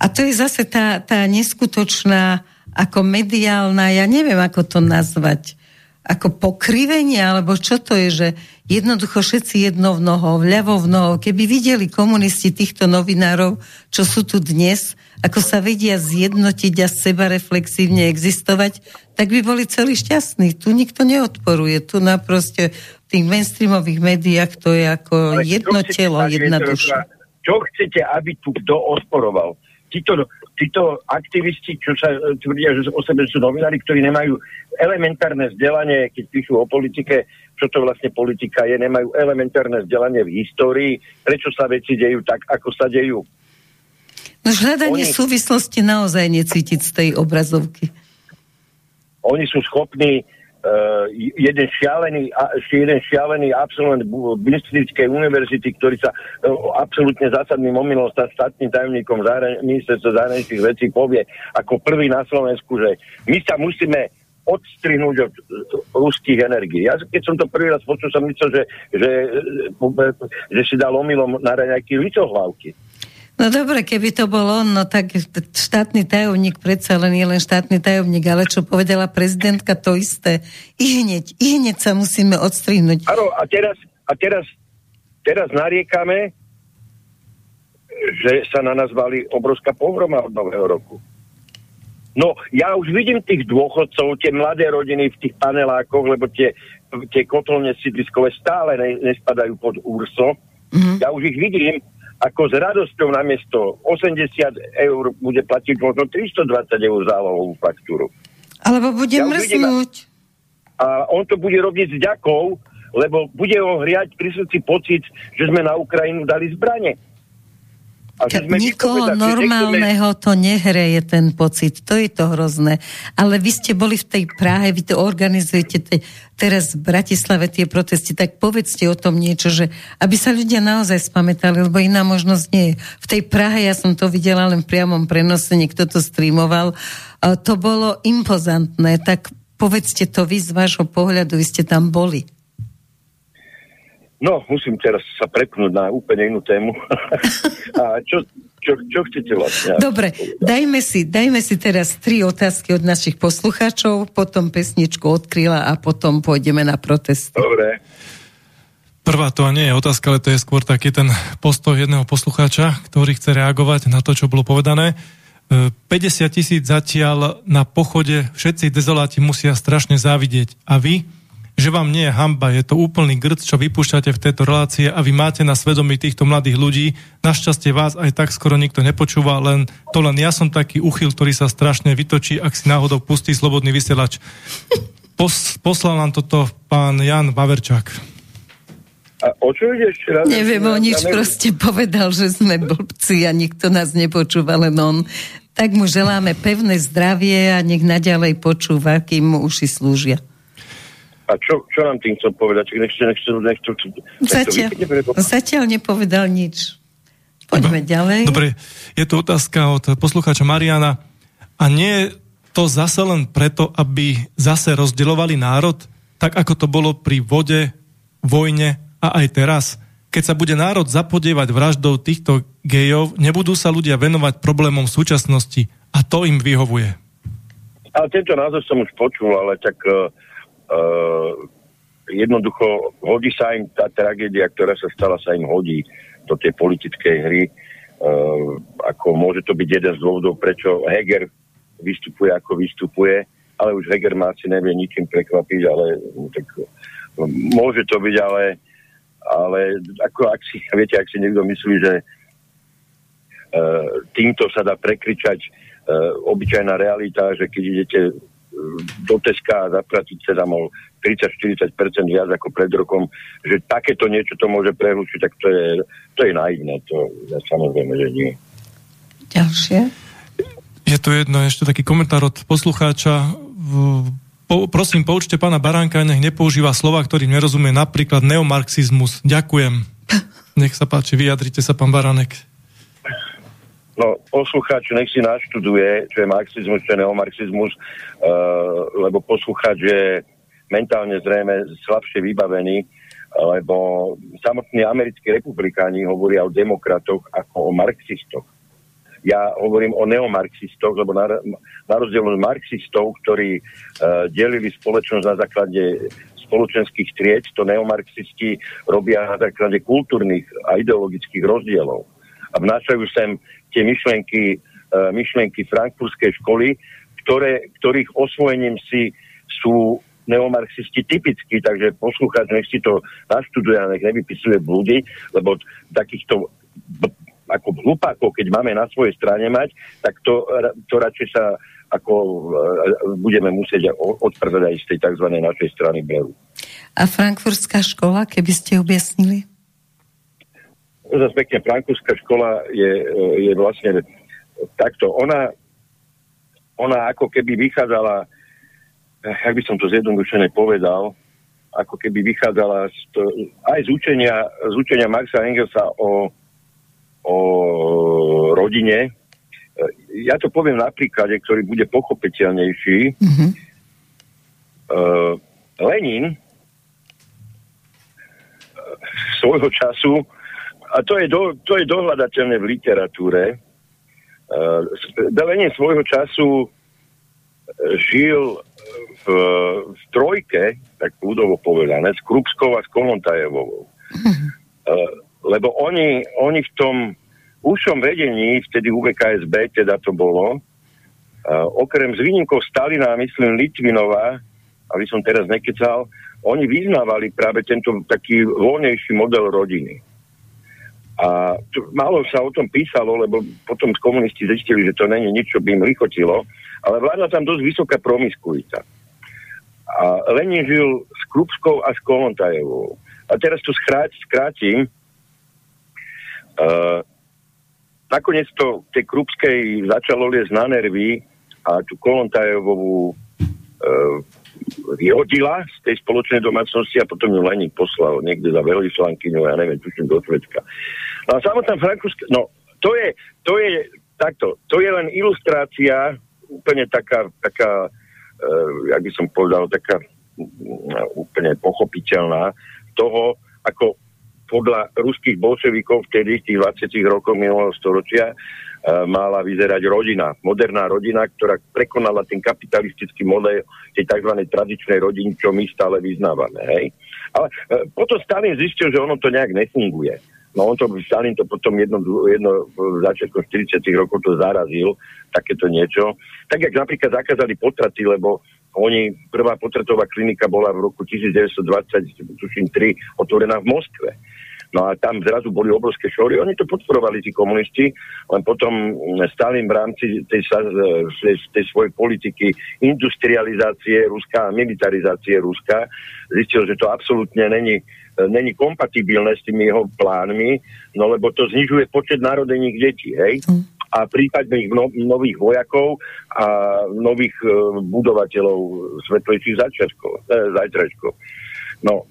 A to je zase tá, tá neskutočná, ako mediálna, ja neviem, ako to nazvať, ako pokrivenie, alebo čo to je, že jednoducho všetci jedno v noho, vľavo v noho. Keby videli komunisti týchto novinárov, čo sú tu dnes, ako sa vedia zjednotiť a seba reflexívne existovať, tak by boli celí šťastní. Tu nikto neodporuje. Tu na proste v tých mainstreamových médiách to je ako Ale jedno telo, jedna duša. Čo chcete, aby tu kto odporoval? Títo, títo aktivisti, čo sa e, tvrdia, že o sebe sú novinári, ktorí nemajú elementárne vzdelanie, keď píšu o politike, čo to vlastne politika je, nemajú elementárne vzdelanie v histórii, prečo sa veci dejú tak, ako sa dejú. No hľadanie Oni... súvislosti naozaj necítiť z tej obrazovky. Oni sú schopní jeden šialený, jeden šialený absolvent Bistrickej univerzity, ktorý sa uh, absolútne zásadným omylom sa štátnym tajomníkom zahrani- ministerstva zahraničných vecí povie ako prvý na Slovensku, že my sa musíme odstrihnúť od ruských energií. Ja keď som to prvý raz počul, som myslel, že, že, že, si dal omylom na nejaký licohlavky. No dobre, keby to bol on, no tak štátny tajomník predsa len je len štátny tajomník, ale čo povedala prezidentka, to isté. I hneď, i hneď sa musíme odstrihnúť. Áno, a teraz, a teraz, teraz nariekame, že sa na nás valí obrovská pohroma od nového roku. No, ja už vidím tých dôchodcov, tie mladé rodiny v tých panelákoch, lebo tie, tie kotolne sídliskové stále ne, nespadajú pod úrso. Mm-hmm. Ja už ich vidím, ako s radosťou namiesto 80 eur bude platiť možno 320 eur zálohovú faktúru. Alebo bude ja mrznúť. A on to bude robiť s ďakou, lebo bude ho hriať pri srdci pocit, že sme na Ukrajinu dali zbranie. Nikoho normálneho to nehreje ten pocit, to je to hrozné. Ale vy ste boli v tej Prahe, vy to organizujete te, teraz v Bratislave tie protesty, tak povedzte o tom niečo, že aby sa ľudia naozaj spamätali, lebo iná možnosť nie je. V tej Prahe, ja som to videla len v priamom prenose, niekto to streamoval, to bolo impozantné, tak povedzte to vy z vášho pohľadu, vy ste tam boli. No, musím teraz sa prepnúť na úplne inú tému. [laughs] A čo, čo, čo chcete vlastne? Dobre, dajme si, dajme si teraz tri otázky od našich poslucháčov, potom pesničku odkryla a potom pôjdeme na protest. Dobre. Prvá to nie je otázka, ale to je skôr taký ten postoj jedného poslucháča, ktorý chce reagovať na to, čo bolo povedané. 50 e, tisíc zatiaľ na pochode, všetci dezoláti musia strašne závidieť. A vy, že vám nie je hamba, je to úplný grc, čo vypúšťate v tejto relácie a vy máte na svedomí týchto mladých ľudí. Našťastie vás aj tak skoro nikto nepočúva, len to len ja som taký uchyl, ktorý sa strašne vytočí, ak si náhodou pustí slobodný vysielač. Pos, poslal nám toto pán Jan Baverčák. A o čo ide ešte raz? Neviem, on nič proste povedal, že sme blbci a nikto nás nepočúva, len on. Tak mu želáme pevné zdravie a nech naďalej počúva, kým mu uši slúžia. A čo, čo nám tým chcel povedať? Nechce, nechce, nechce, nechce, zatiaľ, zatiaľ nepovedal nič. Poďme Dobre. ďalej. Dobre, je tu otázka od poslucháča Mariana. A nie je to zase len preto, aby zase rozdeľovali národ, tak ako to bolo pri vode, vojne a aj teraz? Keď sa bude národ zapodievať vraždou týchto gejov, nebudú sa ľudia venovať problémom súčasnosti a to im vyhovuje. Ale tento názor som už počul, ale tak uh, jednoducho hodí sa im tá tragédia, ktorá sa stala, sa im hodí do tej politickej hry. Uh, ako môže to byť jeden z dôvodov, prečo Heger vystupuje ako vystupuje, ale už Heger ma asi nevie ničím prekvapiť, ale tak, môže to byť, ale, ale ako ak si, [laughs] viete, ak si niekto myslí, že uh, týmto sa dá prekričať uh, obyčajná realita, že keď idete do Teska a zaplatiť sa tam o 30-40% viac ako pred rokom, že takéto niečo to môže prehlučiť, tak to je, to je naivné, to ja samozrejme, že nie. Ďalšie? Je tu jedno, ešte taký komentár od poslucháča. Po, prosím, poučte pána Baránka, nech nepoužíva slova, ktorým nerozumie, napríklad neomarxizmus. Ďakujem. [laughs] Nech sa páči, vyjadrite sa, pán Baránek. No, poslucháč nech si naštuduje, čo je marxizmus, čo je neomarxizmus, uh, lebo poslucháč je mentálne zrejme slabšie vybavený, lebo samotní americkí republikáni hovoria o demokratoch ako o marxistoch. Ja hovorím o neomarxistoch, lebo na, na rozdiel od marxistov, ktorí uh, delili spoločnosť na základe spoločenských tried, to neomarxisti robia na základe kultúrnych a ideologických rozdielov. A vnášajú sem tie myšlenky, uh, myšlenky frankfurtskej školy, ktoré, ktorých osvojením si sú neomarxisti typickí, takže poslucháč nech si to naštuduje a nech nevypisuje blúdy, lebo takýchto ako hlupákov, keď máme na svojej strane mať, tak to, to radšej sa ako uh, budeme musieť odprdať z tej tzv. našej strany Beru. A frankfurtská škola, keby ste objasnili? Zase pekne, frankfurtská škola je, je vlastne takto. Ona, ona ako keby vychádzala, jak by som to zjednodušene povedal, ako keby vychádzala z to, aj z učenia, z učenia Maxa Engelsa o, o rodine. Ja to poviem na príklade, ktorý bude pochopiteľnejší. Mm-hmm. Uh, Lenin svojho času a to je, do, to je dohľadateľné v literatúre. Uh, Lenin svojho času uh, žil v, v trojke, tak ľudovo povedané, s Krupskou a s Kolontajevovou. Lebo oni, oni v tom užšom vedení, vtedy UVKSB, teda to bolo, okrem s výnimkou Stalina, myslím Litvinova, aby som teraz nekecal, oni vyznávali práve tento taký voľnejší model rodiny. A to, málo sa o tom písalo, lebo potom komunisti zistili, že to není nič, čo by im lichotilo, ale vládla tam dosť vysoká promiskuita. A Lenin žil s Krupskou a s Kolontajevou. A teraz to skráť, skrátim. Uh, nakoniec to tej Krupskej začalo liesť na nervy a tú Kolontajevovú uh, vyhodila z tej spoločnej domácnosti a potom ju Lenin poslal niekde za veľvyslankyňu, ja neviem, tuším do Švedska. No a samotná frankúzska, no to je, to je takto, to je len ilustrácia úplne taká, taká uh, jak by som povedal, taká uh, úplne pochopiteľná toho, ako podľa ruských bolševikov vtedy, v tých 20 rokov minulého storočia, mala vyzerať rodina. Moderná rodina, ktorá prekonala ten kapitalistický model tej tzv. tradičnej rodiny, čo my stále vyznávame. Hej? Ale uh, potom Stalin zistil, že ono to nejak nefunguje. No on to, Stalin to potom jedno, jedno začiatkom 40 rokov to zarazil, takéto niečo. Tak, jak napríklad zakázali potraty, lebo oni, prvá potratová klinika bola v roku 1923 otvorená v Moskve. No a tam zrazu boli obrovské šory. Oni to podporovali, tí komunisti, len potom Stalin v rámci tej, tej, tej svojej politiky industrializácie Ruska a militarizácie Ruska zistil, že to absolútne není není kompatibilné s tými jeho plánmi, no lebo to znižuje počet narodených detí, hej? Mm. A prípadných no, nových vojakov a nových uh, budovateľov svetlejších začiatkov, eh, zajtračkov. No,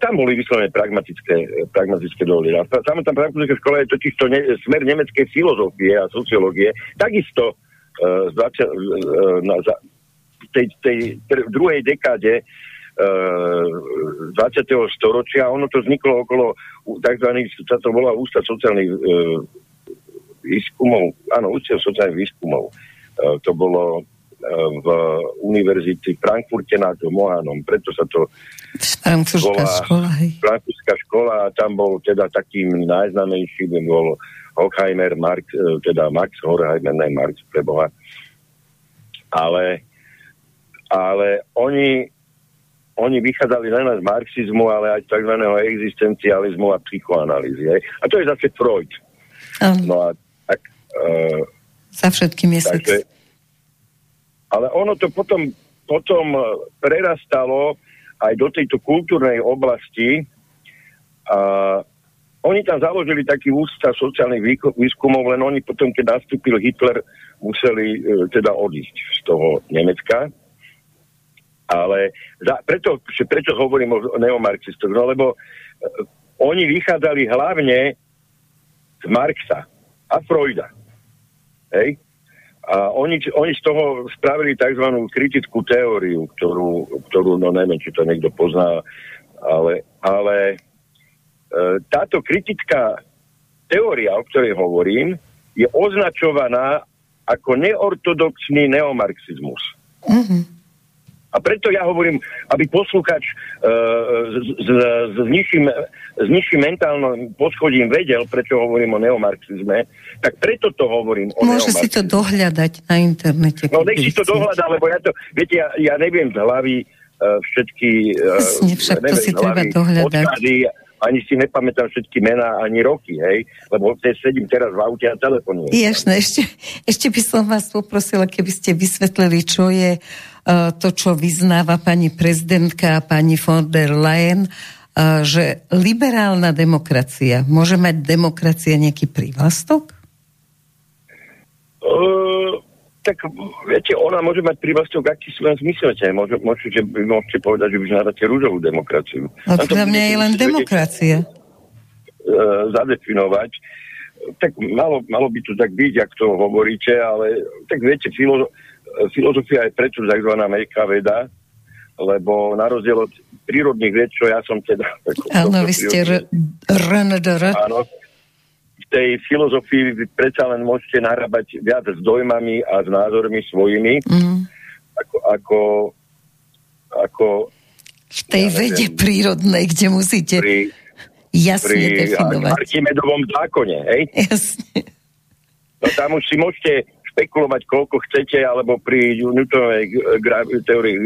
tam boli vyslovené pragmatické, pragmatické dohody. A samotná pragmatická škola je totiž to ne, smer nemeckej filozofie a sociológie. Takisto uh, zača, uh, na, za, tej, tej tr- druhej dekáde uh, 20. storočia, ono to vzniklo okolo tzv. to volá Ústav sociálnych uh, výskumov, áno, Ústav sociálnych výskumov. Uh, to bolo v univerzity Frankfurte nad Mohanom, preto sa to Frankfurtská škola, hej. Frankfurtská škola a tam bol teda takým najznamejším bol Horkheimer, Marx, e, teda Max Horkheimer, ne Marx, preboha. Ale, ale oni, oni vychádzali len z marxizmu, ale aj tzv. existencializmu a psychoanalýzy. Hej. A to je zase Freud. Um, No a tak... Uh, za všetkým je sex. Ale ono to potom, potom e, prerastalo aj do tejto kultúrnej oblasti. A oni tam založili taký ústav sociálnych výskumov, len oni potom, keď nastúpil Hitler, museli e, teda odísť z toho Nemecka. Ale za, preto, že prečo hovorím o neomarxistoch? No lebo e, oni vychádzali hlavne z Marxa a Freuda. Hej? A oni, oni z toho spravili tzv. kritickú teóriu, ktorú, ktorú, no neviem, či to niekto pozná, ale, ale e, táto kritická teória, o ktorej hovorím, je označovaná ako neortodoxný neomarxizmus. Mhm. A preto ja hovorím, aby posluchač uh, s, s, s, nižším, s nižším mentálnym poschodím vedel, prečo hovorím o neomarxizme, tak preto to hovorím o Môže si to dohľadať na internete. No nech si to dohľadá, lebo ja to, viete, ja, ja neviem z hlavy uh, všetky uh, Jasne, však to neviem si z treba dohľadať. odkazy, ani si nepamätám všetky mená, ani roky, hej, lebo te sedím teraz v aute a telefonujem. Jasné, ešte, ešte by som vás poprosila, keby ste vysvetlili, čo je to, čo vyznáva pani prezidentka a pani von der Leyen, uh, že liberálna demokracia, môže mať demokracia nejaký prívlastok? Uh, tak viete, ona môže mať prívlastok, aký si len zmyslete. Môže, môžete, môžete povedať, že vy žádate rúžovú demokraciu. No to podľa mňa je len demokracia. Uh, zadefinovať. Tak malo, malo by to tak byť, ak to hovoríte, ale tak viete, filozo- filozofia je preto tzv. mekká veda, lebo na rozdiel od prírodných ved, čo ja som teda... Áno, vy ste RNDR. Áno. V tej filozofii vy predsa len môžete narábať viac s dojmami a s názormi svojimi, Mm. ako, ako, ako V tej Ja neviem. vede prírodnej, kde musíte pri, jasne pri definovať. Archimedovom zákone. Hej? Jasne. No tam už si môžete špekulovať, koľko chcete, alebo pri Newtonovej gra- teórii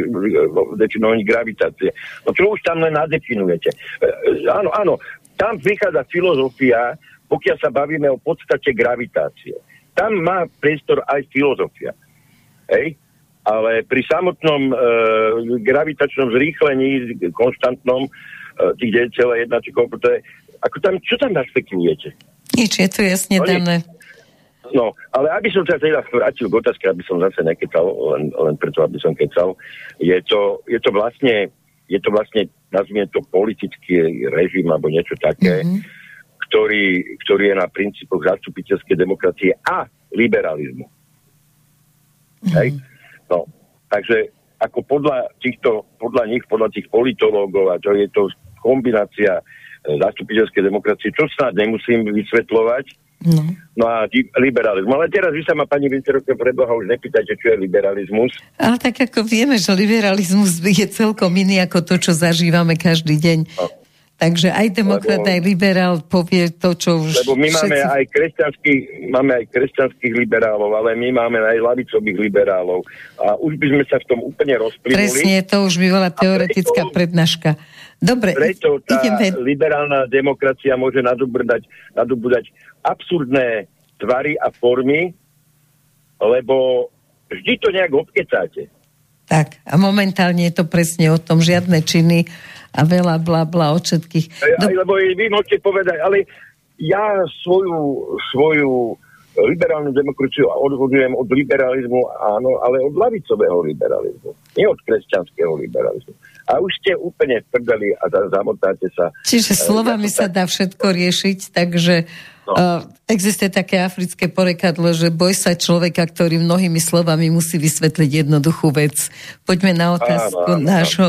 definovaní gravitácie. No čo už tam len nadefinujete? E, áno, áno, tam prichádza filozofia, pokiaľ sa bavíme o podstate gravitácie. Tam má priestor aj filozofia. Hej? Ale pri samotnom e, gravitačnom zrýchlení, konštantnom, e, tých 9,1 či koľko to je, ako tam, čo tam našpekulujete? Nič, je to jasne No, dané. No, ale aby som sa teda vrátil k otázke, aby som zase nekecal, len, len preto, aby som kecal, je to, je to vlastne, je to vlastne, nazvime to politický režim alebo niečo také, Mhm. ktorý, ktorý je na princípoch zastupiteľskej demokracie a liberalizmu. Hej? No, takže ako podľa týchto, podľa nich, podľa tých politológov, a to je to kombinácia e, zastupiteľskej demokracie, čo snad nemusím vysvetľovať, No. No a liberalizmus. Ale teraz vy sa ma, pani Vincerovka, preboha už nepýtajte, čo je liberalizmus. Ale tak ako vieme, že liberalizmus je celkom iný ako to, čo zažívame každý deň. No. Takže aj demokrat, Lebo- aj liberál povie to, čo už Lebo my máme všetci... aj, kresťanských, máme aj kresťanských liberálov, ale my máme aj lavicových liberálov. A už by sme sa v tom úplne rozplynuli. Presne, to už by bola teoretická preto- prednáška. Dobre, Preto tá ideme... liberálna demokracia môže nadobrdať, nadobúdať absurdné tvary a formy, lebo vždy to nejak obkecáte. Tak, a momentálne je to presne o tom, žiadne činy a veľa bla bla od všetkých. Aj, Do, lebo vy môžete povedať, ale ja svoju, svoju liberálnu demokraciu odhodujem od liberalizmu, áno, ale od lavicového liberalizmu, nie od kresťanského liberalizmu. A už ste úplne tvrdali a za- zamotáte sa. čiže Eh, slovami ja sa dá všetko riešiť, takže No. existuje také africké porekadlo, že boj sa človeka, ktorý mnohými slovami musí vysvetliť jednoduchú vec. Poďme na otázku Áno, áno, áno. nášho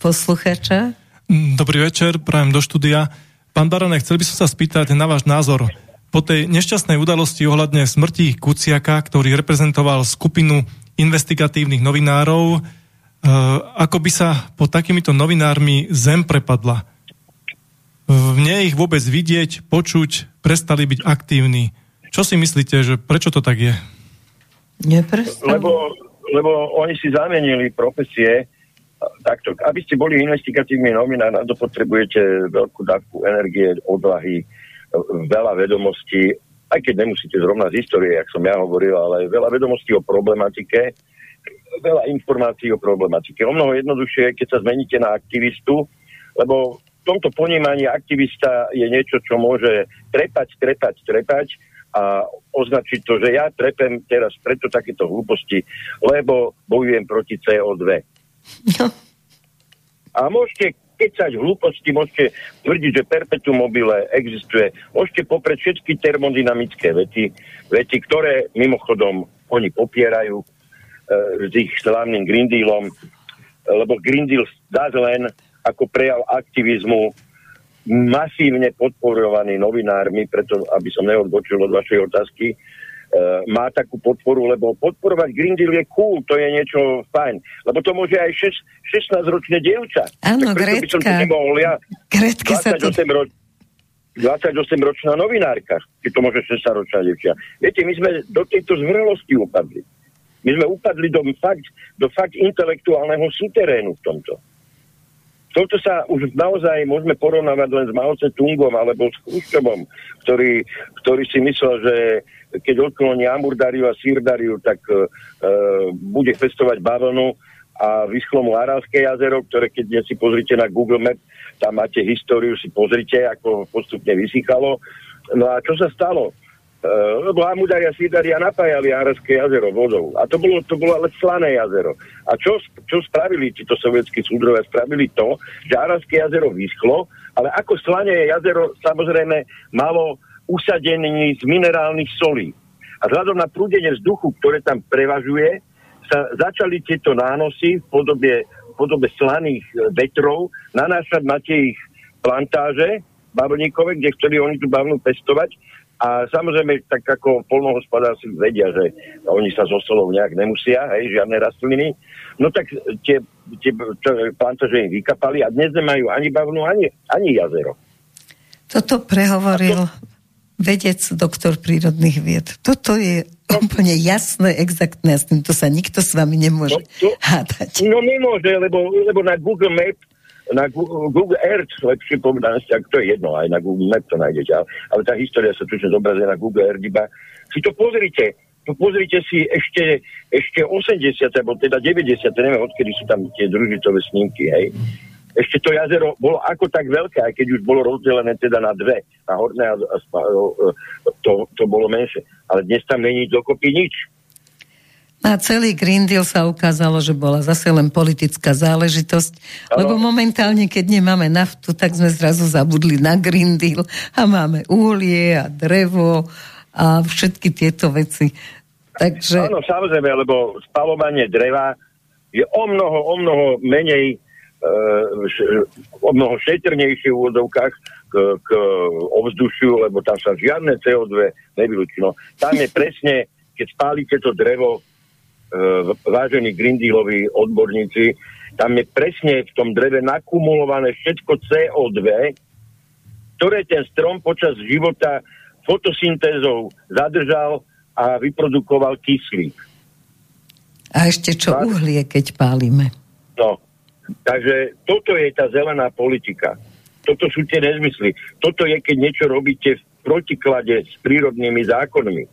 posluchača. Dobrý večer, prajem do štúdia. Pán Baranek, chcel by som sa spýtať na váš názor. Po tej nešťastnej udalosti ohľadne smrti Kuciaka, ktorý reprezentoval skupinu investigatívnych novinárov, e, ako by sa pod takýmito novinármi zem prepadla. V nej ich vôbec vidieť, počuť, prestali byť aktívni. Čo si myslíte, že prečo to tak je? Lebo, lebo oni si zamenili profesie takto. Aby ste boli investigatívny novinár, na to potrebujete veľkú dávku energie, odvahy, veľa vedomostí, aj keď nemusíte zrovna z histórie, jak som ja hovoril, ale veľa vedomostí o problematike, veľa informácií o problematike. O mnoho jednoduchšie, keď sa zmeníte na aktivistu, lebo v tomto ponímaní aktivista je niečo, čo môže trepať, trepať, trepať a označiť to, že ja trepem teraz preto takéto hlúposti, lebo bojujem proti CO2. No. A môžete kecať hlúposti, môžete tvrdiť, že perpetuum mobile existuje, môžete popreť všetky termodynamické vety, vety, ktoré mimochodom oni popierajú e, s ich slavným Green Dealom, lebo Green Deal dá len ako prejav aktivizmu masívne podporovaný novinármi, preto aby som neodbočil od vašej otázky, Uh, má takú podporu, lebo podporovať Green Deal je cool, to je niečo fajn. Lebo to môže aj 16-ročné dievča. Áno, Gretka. ja, Gretka 28 sa to... roč, 28-ročná novinárka, keď to môže 16-ročná dievča. Viete, my sme do tejto zvrlosti upadli. My sme upadli do fakt, do fakt intelektuálneho súterénu v tomto. Toto sa už naozaj môžeme porovnávať len s Mao Tse-tungom alebo s Chruščovom, ktorý, ktorý si myslel, že keď odkloní Amurdariu a Sirdariu, tak uh, bude festovať bavlnu a vyschlo mu Aralské jazero, ktoré keď si pozrite na Google Map, tam máte históriu, si pozrite, ako postupne vysychalo. No a čo sa stalo? Uh, lebo Amudari a Sidaria napájali Aralské jazero vodou. A to bolo, to bolo ale slané jazero. A čo, čo spravili títo sovietskí súdrovia? Spravili to, že Aralské jazero vyschlo, ale ako slané jazero samozrejme malo usadený z minerálnych solí. A vzhľadom na prúdenie vzduchu, ktoré tam prevažuje, sa začali tieto nánosy v podobe, v podobe slaných e, vetrov nanášať na tie ich plantáže bavlníkové, kde chceli oni tú bavlnu pestovať. A samozrejme, tak ako polnohospodárci vedia, že oni sa so solou nejak nemusia, hej, žiadne rastliny, no tak tie, tie plantáže im vykapali a dnes nemajú ani bavnu, ani, ani jazero. Toto prehovoril vedec, doktor prírodných vied. Toto je no, úplne jasné, exaktné a s týmto sa nikto s vami nemôže no, to, hádať. No nemôže, lebo, lebo na Google Map na Google Earth, lepšie povedané, ak to je jedno, aj na Google Map to nájdete, ale, tá história sa tučne zobrazuje na Google Earth iba. Si to pozrite, to pozrite si ešte, ešte 80, alebo teda 90, neviem, odkedy sú tam tie družitové snímky, hej ešte to jazero bolo ako tak veľké, aj keď už bolo rozdelené teda na dve, na horné a, a to, to bolo menšie. Ale dnes tam není dokopy nič. A celý Green Deal sa ukázalo, že bola zase len politická záležitosť, ano. lebo momentálne, keď nemáme naftu, tak sme zrazu zabudli na Green Deal a máme uhlie a drevo a všetky tieto veci. Takže... Áno, samozrejme, lebo spalovanie dreva je o mnoho, o mnoho menej uh, o mnoho šetrnejšie v úvodzovkách k, k ovzdušiu, lebo tam sa žiadne CO2 nevylúči. No, tam je presne, keď spálite to drevo, vážení Green Dealoví odborníci, tam je presne v tom dreve nakumulované všetko CO2, ktoré ten strom počas života fotosyntézou zadržal a vyprodukoval kyslík. A ešte čo uhlie, keď pálime? No, Takže toto je tá zelená politika. Toto sú tie nezmysly. Toto je, keď niečo robíte v protiklade s prírodnými zákonmi.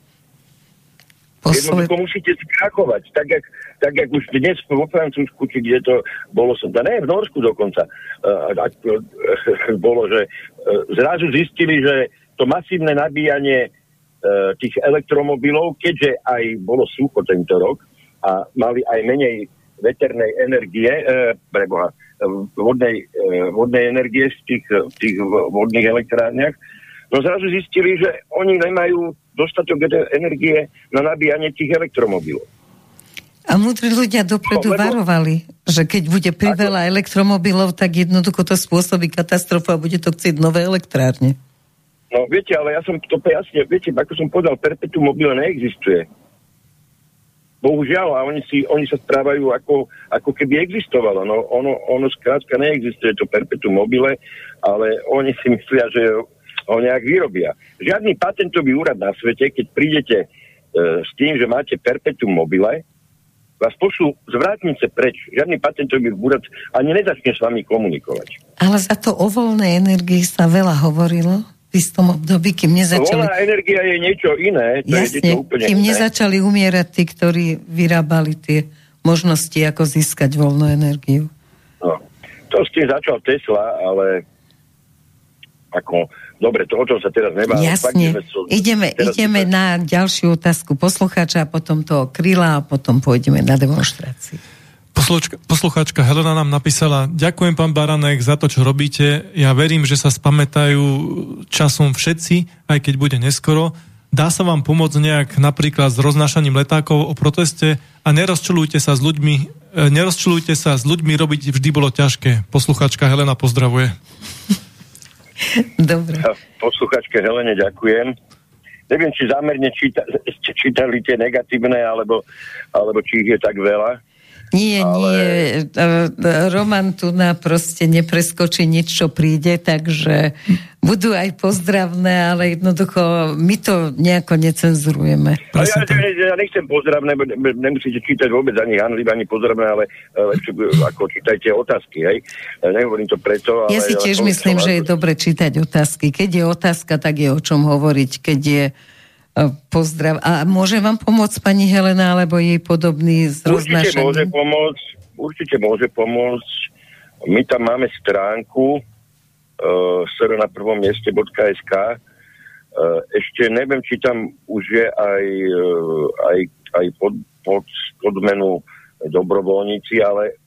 Posled... Jednoducho musíte skrachovať. Tak jak, tak, jak už dnes vo Francúzsku, či kde to bolo, som ne, v Norsku dokonca, uh, uh, [laughs] bolo, že uh, zrazu zistili, že to masívne nabíjanie uh, tých elektromobilov, keďže aj bolo sucho tento rok a mali aj menej veternej energie, e, preboha, vodnej, e, vodnej energie z tých, tých vodných elektrárniach, no zrazu zistili, že oni nemajú dostatok energie na nabíjanie tých elektromobilov. A múdri ľudia dopredu no, lebo... varovali, že keď bude priveľa elektromobilov, tak jednoducho to spôsobí katastrofu a bude to chcieť nové elektrárne. No viete, ale ja som to jasne, viete, ako som povedal, perpetuum mobile neexistuje. bohužiaľ, a oni, si, oni sa správajú ako, ako keby existovalo. No ono, ono skrátka neexistuje to perpetuum mobile, ale oni si myslia, že ho nejak vyrobia. Žiadny patentový úrad na svete, keď prídete e, s tým, že máte perpetuum mobile, vás pošlú z vrátnice preč. Žiadny patentový úrad ani nezačne s vami komunikovať. Ale za to o voľnej energii sa veľa hovorilo v istom období, kým nezačali... Voľná energia je niečo iné. To Jasne, je úplne kým iné. nezačali umierať tí, ktorí vyrábali tie možnosti, ako získať voľnú energiu. No, to s tým začal Tesla, ale ako, dobre, to o tom sa teraz nebáme. Jasne. ideme, ideme na ďalšiu otázku poslucháča, potom toho kryla a potom pôjdeme na demonstráciu. Poslucháčka Helena nám napísala, ďakujem pán Baranek za to, čo robíte. Ja verím, že sa spamätajú časom všetci, aj keď bude neskoro. Dá sa vám pomôcť nejak napríklad s roznášaním letákov o proteste a nerozčulujte sa s ľuďmi, e, nerozčulujte sa s ľuďmi, robiť vždy bolo ťažké. Poslucháčka Helena pozdravuje. [laughs] Dobre. Posluchačke Helene ďakujem. Neviem, či zámerne číta, čítali tie negatívne, alebo, alebo či ich je tak veľa. Nie, ale... nie. E, e, Roman tu na proste nepreskočí nič, čo príde, takže budú aj pozdravné, ale jednoducho my to nejako necenzurujeme. Ja, ja, ja nechcem pozdravné, nemusíte čítať vôbec ani hanlib, ani pozdravné, ale lepšie ako čítajte otázky, hej. Nehovorím to preto, ale... Ja si tiež ja myslím, že je dobre čítať otázky. Keď je otázka, tak je o čom hovoriť. Keď je pozdrav. A môže vám pomôcť pani Helena, alebo jej podobný z Určite môže pomôcť. Určite môže pomôcť. My tam máme stránku uh, sr na prvom mieste.sk uh, ešte neviem, či tam už je aj, uh, aj, aj pod, pod, pod menu dobrovoľníci, ale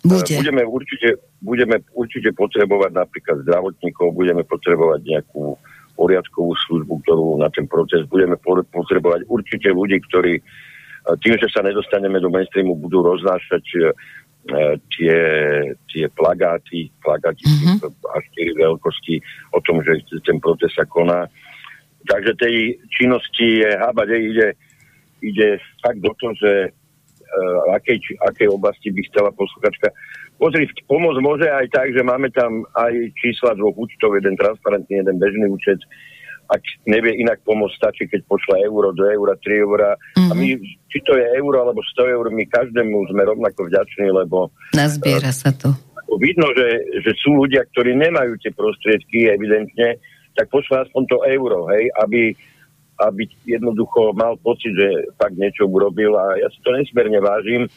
Bude. Uh, budeme určite, budeme určite potrebovať napríklad zdravotníkov, budeme potrebovať nejakú poriadkovú službu, ktorú na ten proces budeme potrebovať. Určite ľudí, ktorí e, tým, že sa nedostaneme do mainstreamu, budú roznášať e, tie, tie plagáty, plagáty mm-hmm. až 4 veľkosti o tom, že ten proces sa koná. Takže tej činnosti je hábať, ide, ide fakt do toho, že uh, akej, akej oblasti by chcela posluchačka Pozri, pomôcť môže aj tak, že máme tam aj čísla dvoch účtov, jeden transparentný, jeden bežný účet. Ak nevie inak pomôcť, stačí, keď pošle euro, 2 eura, 3 eura. Mm-hmm. A my, mhm. či to je euro alebo 100 eur, my každému sme rovnako vďační, lebo... Nazbiera sa to. Vidno, že, že sú ľudia, ktorí nemajú tie prostriedky, evidentne, tak pošle aspoň to euro, hej, aby, aby jednoducho mal pocit, že fakt niečo urobil a ja si to nesmierne vážim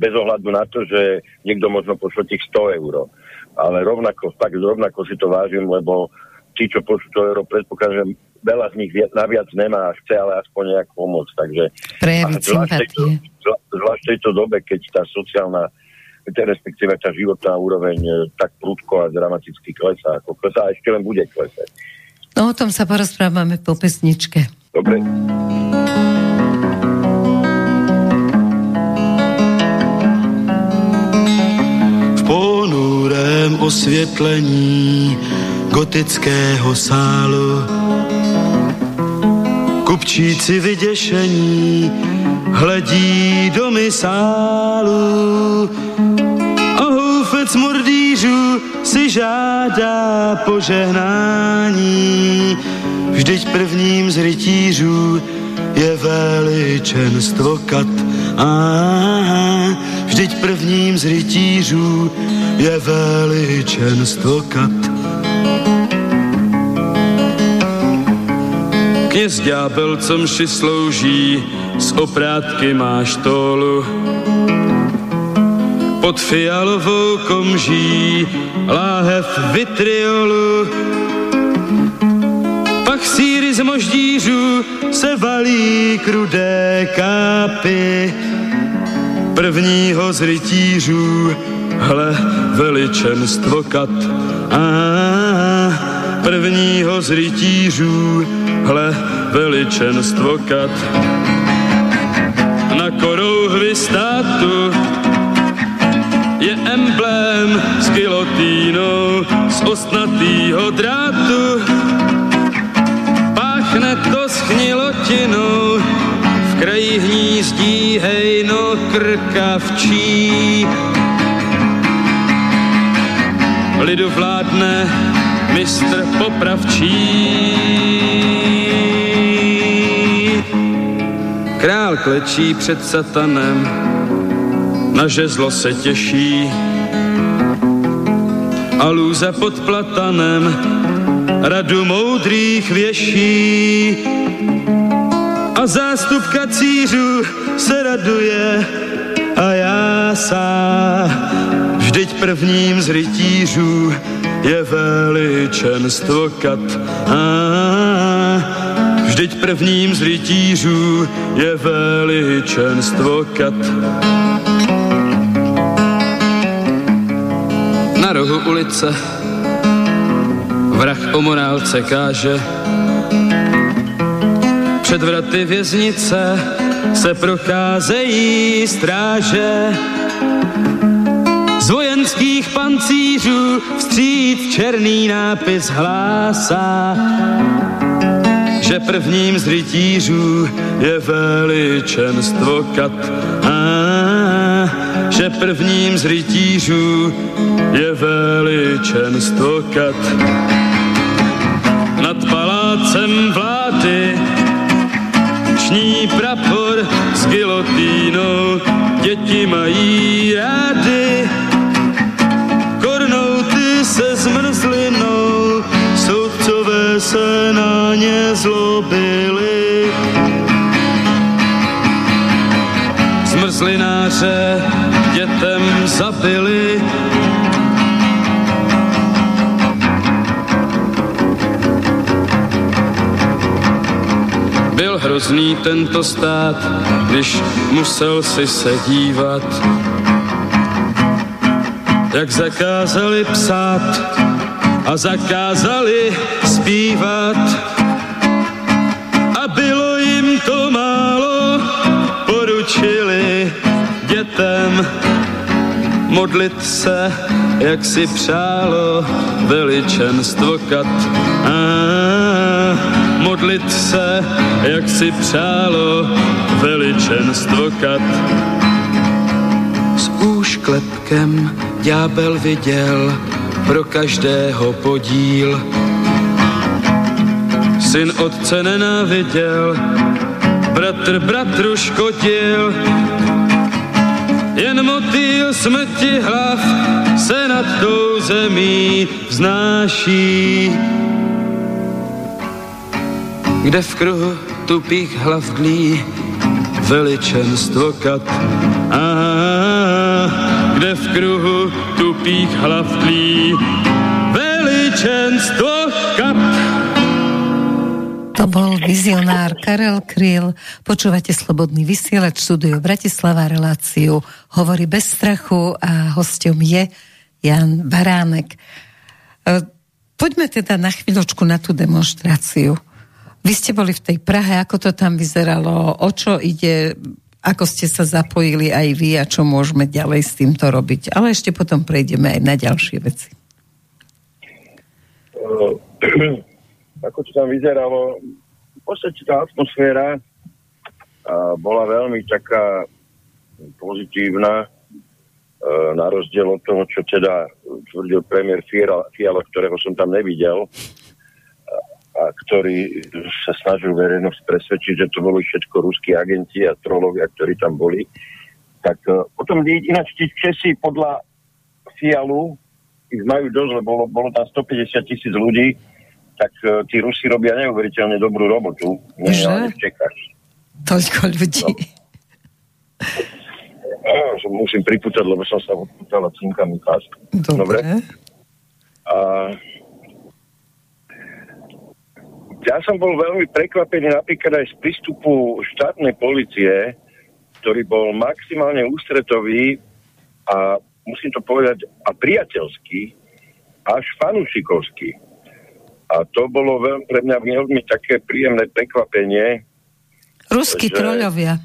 bez ohľadu na to, že niekto možno pošle tých 100 eur. Ale rovnako, tak rovnako si to vážim, lebo tí, čo pošlú 100 eur, predpokladám, že veľa z nich naviac nemá a chce ale aspoň nejak pomôcť. Takže, Prejaviť. Zvlášť v tejto dobe, keď tá sociálna respektíve tá životná úroveň e, tak prudko a dramaticky klesá, ako klesá a ešte len bude klesať. No o tom sa porozprávame po pesničke. Dobre. Osvětlení gotického sálu. Kupčíci vyděšení hledí do sálu a houfec mordýřů si žádá požehnání. Vždyť prvním z rytířů je veličenstvo kat. A vždyť prvním z rytířů je veličenstvo kat. Kněz ďábel, co mši slouží, z oprátky máš tólu. Pod fialovou komží láhev vitriolu pak síry z moždířů se valí krudé kápy. Prvního z rytířů, hle, veličenstvo kat. A prvního z rytířů, hle, veličenstvo kat. Na korouhvi státu je emblém s gilotínou z ostnatýho drátu pachne to schnilotinou tady hnízdí hejno krkavčí. Lidu vládne mistr popravčí. Král klečí před satanem, na žezlo se těší. A lůza pod platanem radu moudrých věší. A zástup kacířů se raduje a já sám. Vždyť prvním z rytířů je veličenstvo kat. A vždyť prvním z rytířů je veličenstvo kat. Na rohu ulice vrah o morálce káže. Před vraty věznice se procházejí stráže. Z vojenských pancířů vstříc černý nápis hlásá, že prvním z rytířů je veličenstvo kat. A že prvním z rytířů je veličenstvo kat. Nad palácem vlády mají rády se zmrzlinou, soudcové se na ně zlobili. Zmrzlináře dětem zabili, Hrozný tento stát, když musel si se dívat jak zakázali psát a zakázali zpívat. A bylo jim to málo, poručili dětem modlit se, jak si přálo veličenstvo kat. A modlit se, jak si přálo veličenstvo kat. S úšklepkem ďábel viděl pro každého podíl. Syn otce nenáviděl, bratr bratru škodil, jen motýl smrti hlav se nad tou zemí vznáší. Kde v kruhu tupých hlav dlí veličenstvo kat. Aha kde v kruhu tupých hlav tlí veličenstvo kap. To bol vizionár Karel Kryl. Počúvate Slobodný vysielač, štúdio Bratislava reláciu. Hovorí bez strachu a hostom je Jan Baránek. E, poďme teda na chvíľočku na tú demonstráciu. Vy ste boli v tej Prahe, ako to tam vyzeralo, o čo ide, ako ste sa zapojili aj vy a čo môžeme ďalej s týmto robiť. Ale ešte potom prejdeme aj na ďalšie veci. Uh, [clears throat] ako to tam vyzeralo, v podstate tá atmosféra bola veľmi taká pozitívna, uh, na rozdiel od toho, čo teda tvrdil premiér Fiala, ktorého som tam nevidel a ktorý sa snažil verejnosť presvedčiť, že to boli všetko ruskí agenti a trolovia, ktorí tam boli. Tak uh, potom ináč tí Česi podľa Fialu, ich majú dosť, lebo bolo, bolo tam 150 tisíc ľudí, tak uh, tí Rusi robia neuveriteľne dobrú robotu. Nie, v Čechách. Toľko ľudí. No. musím pripútať, lebo som sa odpútala cinkami pás. Dobre. Dobre. A ja som bol veľmi prekvapený napríklad aj z prístupu štátnej policie, ktorý bol maximálne ústretový a musím to povedať, a priateľský, až fanúšikovský. A to bolo veľmi, pre mňa veľmi také príjemné prekvapenie. Ruskí že, trolovia.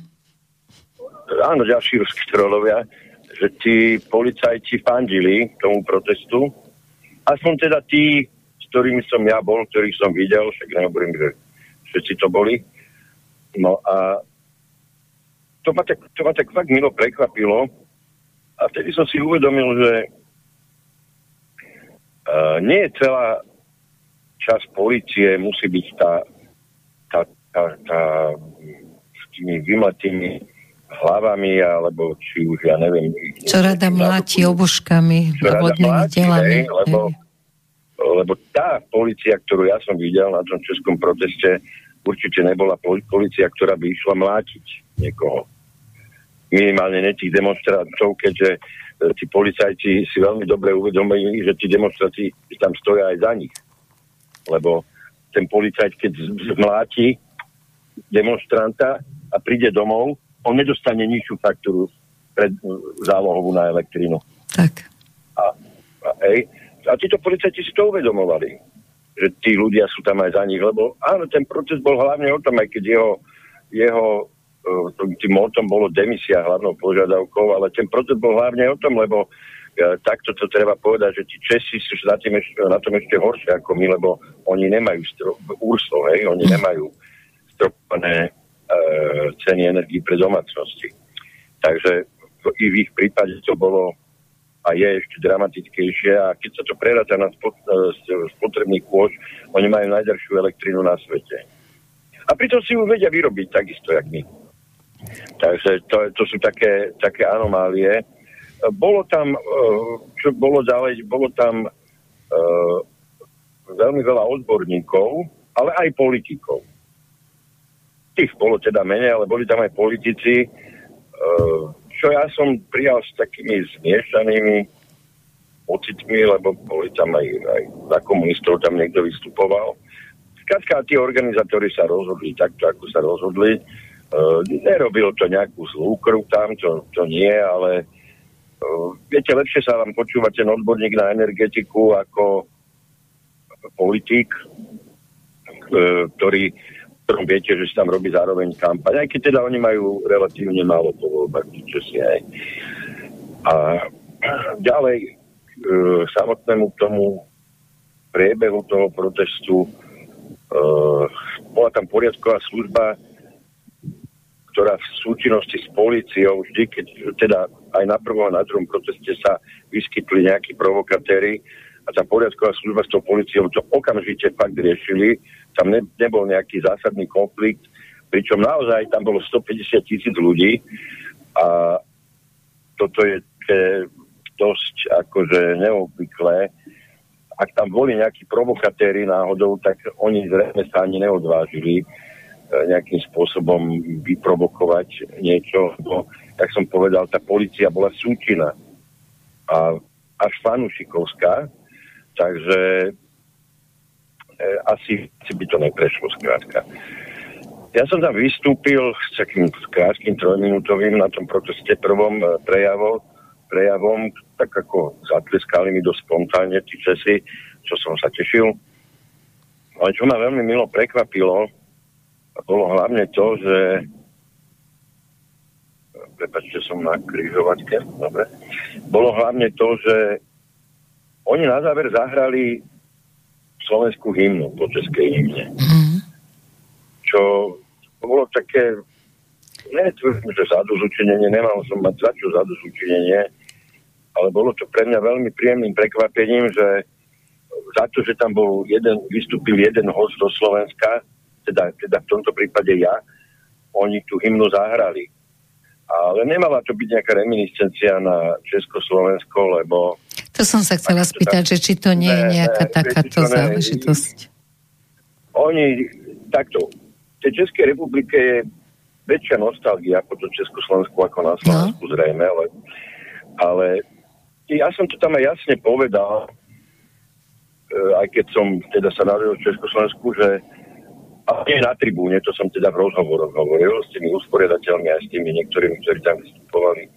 Áno, ďalší ruskí trolovia, že tí policajti fandili tomu protestu. Aspoň teda tí ktorými som ja bol, ktorých som videl, však nehovorím, že všetci to boli. No a to ma, tak, to ma tak fakt milo prekvapilo. A vtedy som si uvedomil, že uh, nie je celá časť policie musí byť tá, tá, tá, tá s tými vymletými hlavami, alebo či už, ja neviem... Čo rada mláti obuškami, vodnými delami. Lebo, lebo tá policia, ktorú ja som videl na tom českom proteste, určite nebola policia, ktorá by išla mlátiť niekoho. Minimálne ne tých demonstrantov, keďže e, tí policajci si veľmi dobre uvedomili, že tí demonstráci tam stoja aj za nich. Lebo ten policajt, keď zmláti demonstranta a príde domov, on nedostane nižšiu faktúru pred zálohovú na elektrínu. Tak. A, a, hej, a títo policajti si to uvedomovali, že tí ľudia sú tam aj za nich, lebo áno, ten proces bol hlavne o tom, aj keď jeho, jeho e, tým motom bolo demisia hlavnou požiadavkou, ale ten proces bol hlavne o tom, lebo e, takto to treba povedať, že tí Česi sú na, tým na tom ešte horšie ako my, lebo oni nemajú úrso, hej, oni nemajú stropované E, ceny energii pre domácnosti. Takže i v ich prípade to bolo a je ešte dramatickejšie a keď sa to preráta na e, spotrebný kôž, oni majú najdražšiu elektrínu na svete. A pritom si ju vedia vyrobiť takisto, jak my. Takže to, to sú také, také anomálie. Bolo tam, e, čo bolo ďalej, bolo tam uh, veľmi veľa odborníkov, ale aj politikov tých bolo teda menej, ale boli tam aj politici, eh, čo ja som prijal s takými zmiešanými pocitmi, lebo boli tam aj, aj za komunistov tam niekto vystupoval. Skladka, tí organizátori sa rozhodli takto, ako sa rozhodli. Uh, nerobil to nejakú zlú krv tam, to, to nie, ale uh, viete, lepšie sa vám počúva ten odborník na energetiku ako politik, uh, ktorý ktorom viete, že sa tam robí zároveň kampaň, aj keď teda oni majú relatívne málo po voľbách, si aj. A ďalej k e, samotnému tomu priebehu toho protestu e, bola tam poriadková služba, ktorá v súčinnosti s policiou vždy, keď teda aj na prvom a na druhom proteste sa vyskytli nejakí provokatéry a tá poriadková služba s tou policiou to okamžite fakt riešili, tam ne, nebol nejaký zásadný konflikt, pričom naozaj tam bolo 150 tisíc ľudí a toto je dosť akože neobvyklé. Ak tam boli nejakí provokatéri náhodou, tak oni zrejme sa ani neodvážili e, nejakým spôsobom vyprovokovať niečo, bo, tak som povedal, tá policia bola súčina a až fanušikovská, takže asi, asi by to neprešlo skrátka. Ja som tam vystúpil s takým krátkým trojminútovým na tom proteste prvom e, prejavom, prejavom, tak ako zatleskali mi dosť spontánne tí Česi, čo som sa tešil. Ale čo ma veľmi milo prekvapilo, bolo hlavne to, že prepačte, som na križovačke, dobre. Bolo hlavne to, že oni na záver zahrali slovenskú hymnu po českej hymne. Mm. Čo bolo také, netvrdím, že zadozučinenie, nemal som mať za čo ale bolo to pre mňa veľmi príjemným prekvapením, že za to, že tam bol jeden, vystúpil jeden host do Slovenska, teda, teda v tomto prípade ja, oni tú hymnu zahrali. Ale nemala to byť nejaká reminiscencia na Československo, lebo to som sa chcela spýtať, že či to nie je nejaká ne, takáto ne, záležitosť. Oni, takto, v tej Českej republike je väčšia nostalgia po to Československu ako na Slovensku no. zrejme, ale, ale ja som to tam aj jasne povedal, eh, aj keď som teda sa narodil v Československu, že a nie na tribúne, to som teda v rozhovoroch hovoril s tými usporiadateľmi aj s tými niektorými, ktorí tam vystupovali.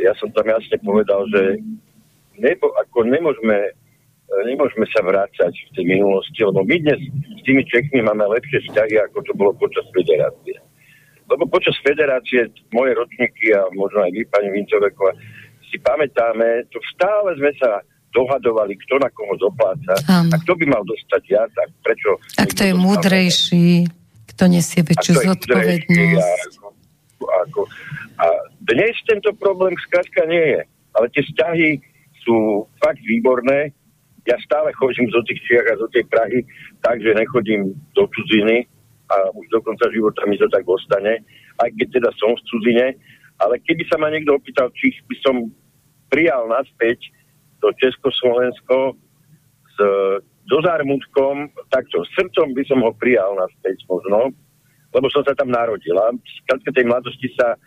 Ja som tam jasne povedal, že nebo, ako nemôžeme, e, nemôžeme sa vrácať v tej minulosti, lebo my dnes s tými Čechmi máme lepšie vzťahy, ako to bolo počas federácie. Lebo počas federácie moje ročníky a možno aj vy, pani Vincoveková, si pamätáme, to stále sme sa dohadovali, kto na koho dopláca a kto by mal dostať ja, tak prečo... A kto je múdrejší, kto nesie väčšiu zodpovednosť. A, a. A dnes tento problém skrátka nie je. Ale tie vzťahy sú fakt výborné. Ja stále chodím do tých Čiach a do tej Prahy, takže nechodím do cudziny a už do konca života mi to tak ostane, aj keď teda som v cudzine. Ale keby sa ma niekto opýtal, či by som prijal naspäť to Československo s so takto, srdcom by som ho prijal naspäť možno, lebo som sa tam narodil. A v tej mladosti sa e,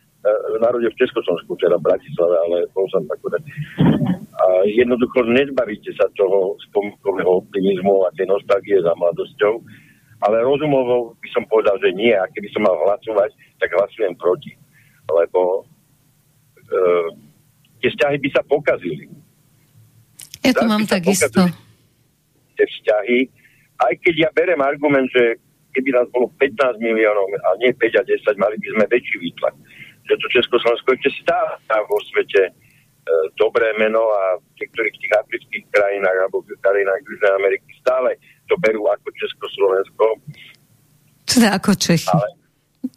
narodil v Československu, teda v Bratislave, ale bol som akurát. Jednoducho nezbavíte sa toho spomínkového optimizmu a tej nostalgie za mladosťou, ale rozumovo by som povedal, že nie. A keby som mal hlasovať, tak hlasujem proti. Lebo e, tie vzťahy by sa pokazili. Ja to mám takisto. Tie vzťahy, aj keď ja berem argument, že keby nás bolo 15 miliónov a nie 5 a 10, mali by sme väčší výtlak. Že to Československo ešte stále vo svete dobré meno a v niektorých tých afrických krajinách alebo v krajinách Južnej Ameriky stále to berú ako Československo. Teda ako Čechy. Ale,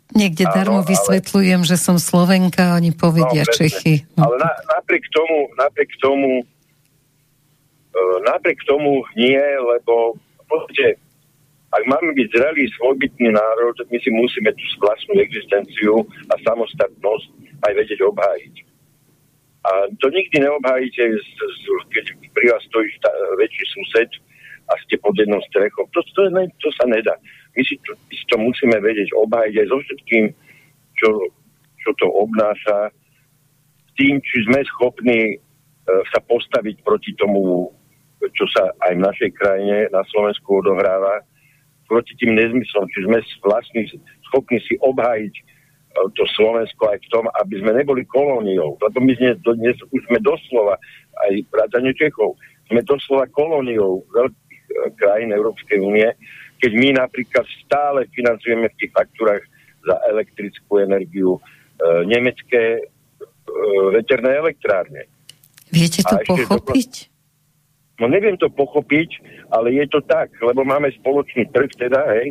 Niekde áno, darmo vysvetľujem, ale, že som Slovenka, oni povedia no, Čechy. No. Ale na, napriek tomu, napriek tomu E, napriek tomu nie, lebo podstate, ak máme byť zrelý svojbytný národ, my si musíme tú vlastnú existenciu a samostatnosť aj vedieť obhájiť. A to nikdy neobhájite, keď pri vás stojí šta, väčší sused a ste pod jednou strechou. To, to, ne, to sa nedá. My si to, si to musíme vedieť obhájiť aj so všetkým, čo, čo to obnáša, tým, či sme schopní e, sa postaviť proti tomu čo sa aj v našej krajine na Slovensku odohráva, proti tým nezmyslom, či sme vlastní schopní si obhájiť to Slovensko aj v tom, aby sme neboli kolóniou. Lebo my dnes, dnes už sme doslova, aj vrátane Čechov, sme doslova kolóniou veľkých e, krajín Európskej únie, keď my napríklad stále financujeme v tých faktúrach za elektrickú energiu e, nemecké e, veterné elektrárne. Viete to pochopiť? No neviem to pochopiť, ale je to tak, lebo máme spoločný trh teda, hej,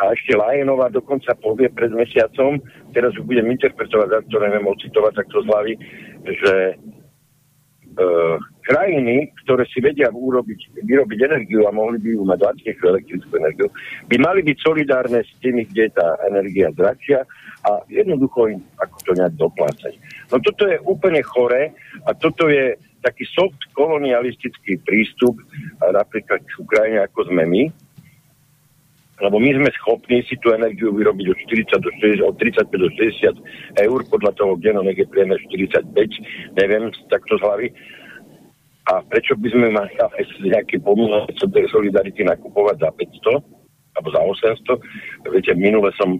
a ešte Lajenová dokonca povie pred mesiacom, teraz už budem interpretovať, za to neviem ocitovať takto z hlavy, že e, krajiny, ktoré si vedia urobiť, vyrobiť energiu a mohli by ju mať lacnejšiu elektrickú energiu, by mali byť solidárne s tými, kde je tá energia drahšia a jednoducho im ako to nejak doplácať. No toto je úplne chore a toto je taký soft kolonialistický prístup napríklad k Ukrajine, ako sme my, lebo my sme schopní si tú energiu vyrobiť od, 40 do 60, od 35 do 60 eur, podľa toho, no je priemer 45, neviem, takto z hlavy. A prečo by sme mali aj [laughs] nejaké pomôcť solidarity nakupovať za 500 alebo za 800? Viete, minule som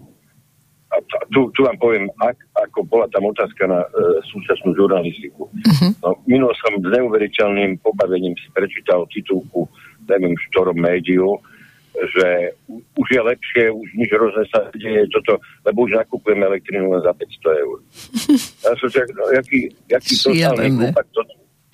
a tu, tu vám poviem, ak, ako bola tam otázka na e, súčasnú žurnalistiku. Uh-huh. No, minul som s neuveriteľným pobavením si prečítal titulku, neviem, v ktorom médiu, že už je lepšie, už nič hrozné sa deje toto, lebo už nakupujeme elektrínu len za 500 eur. [laughs] Ja som čak, no, jaký, jaký totálny kúpak to,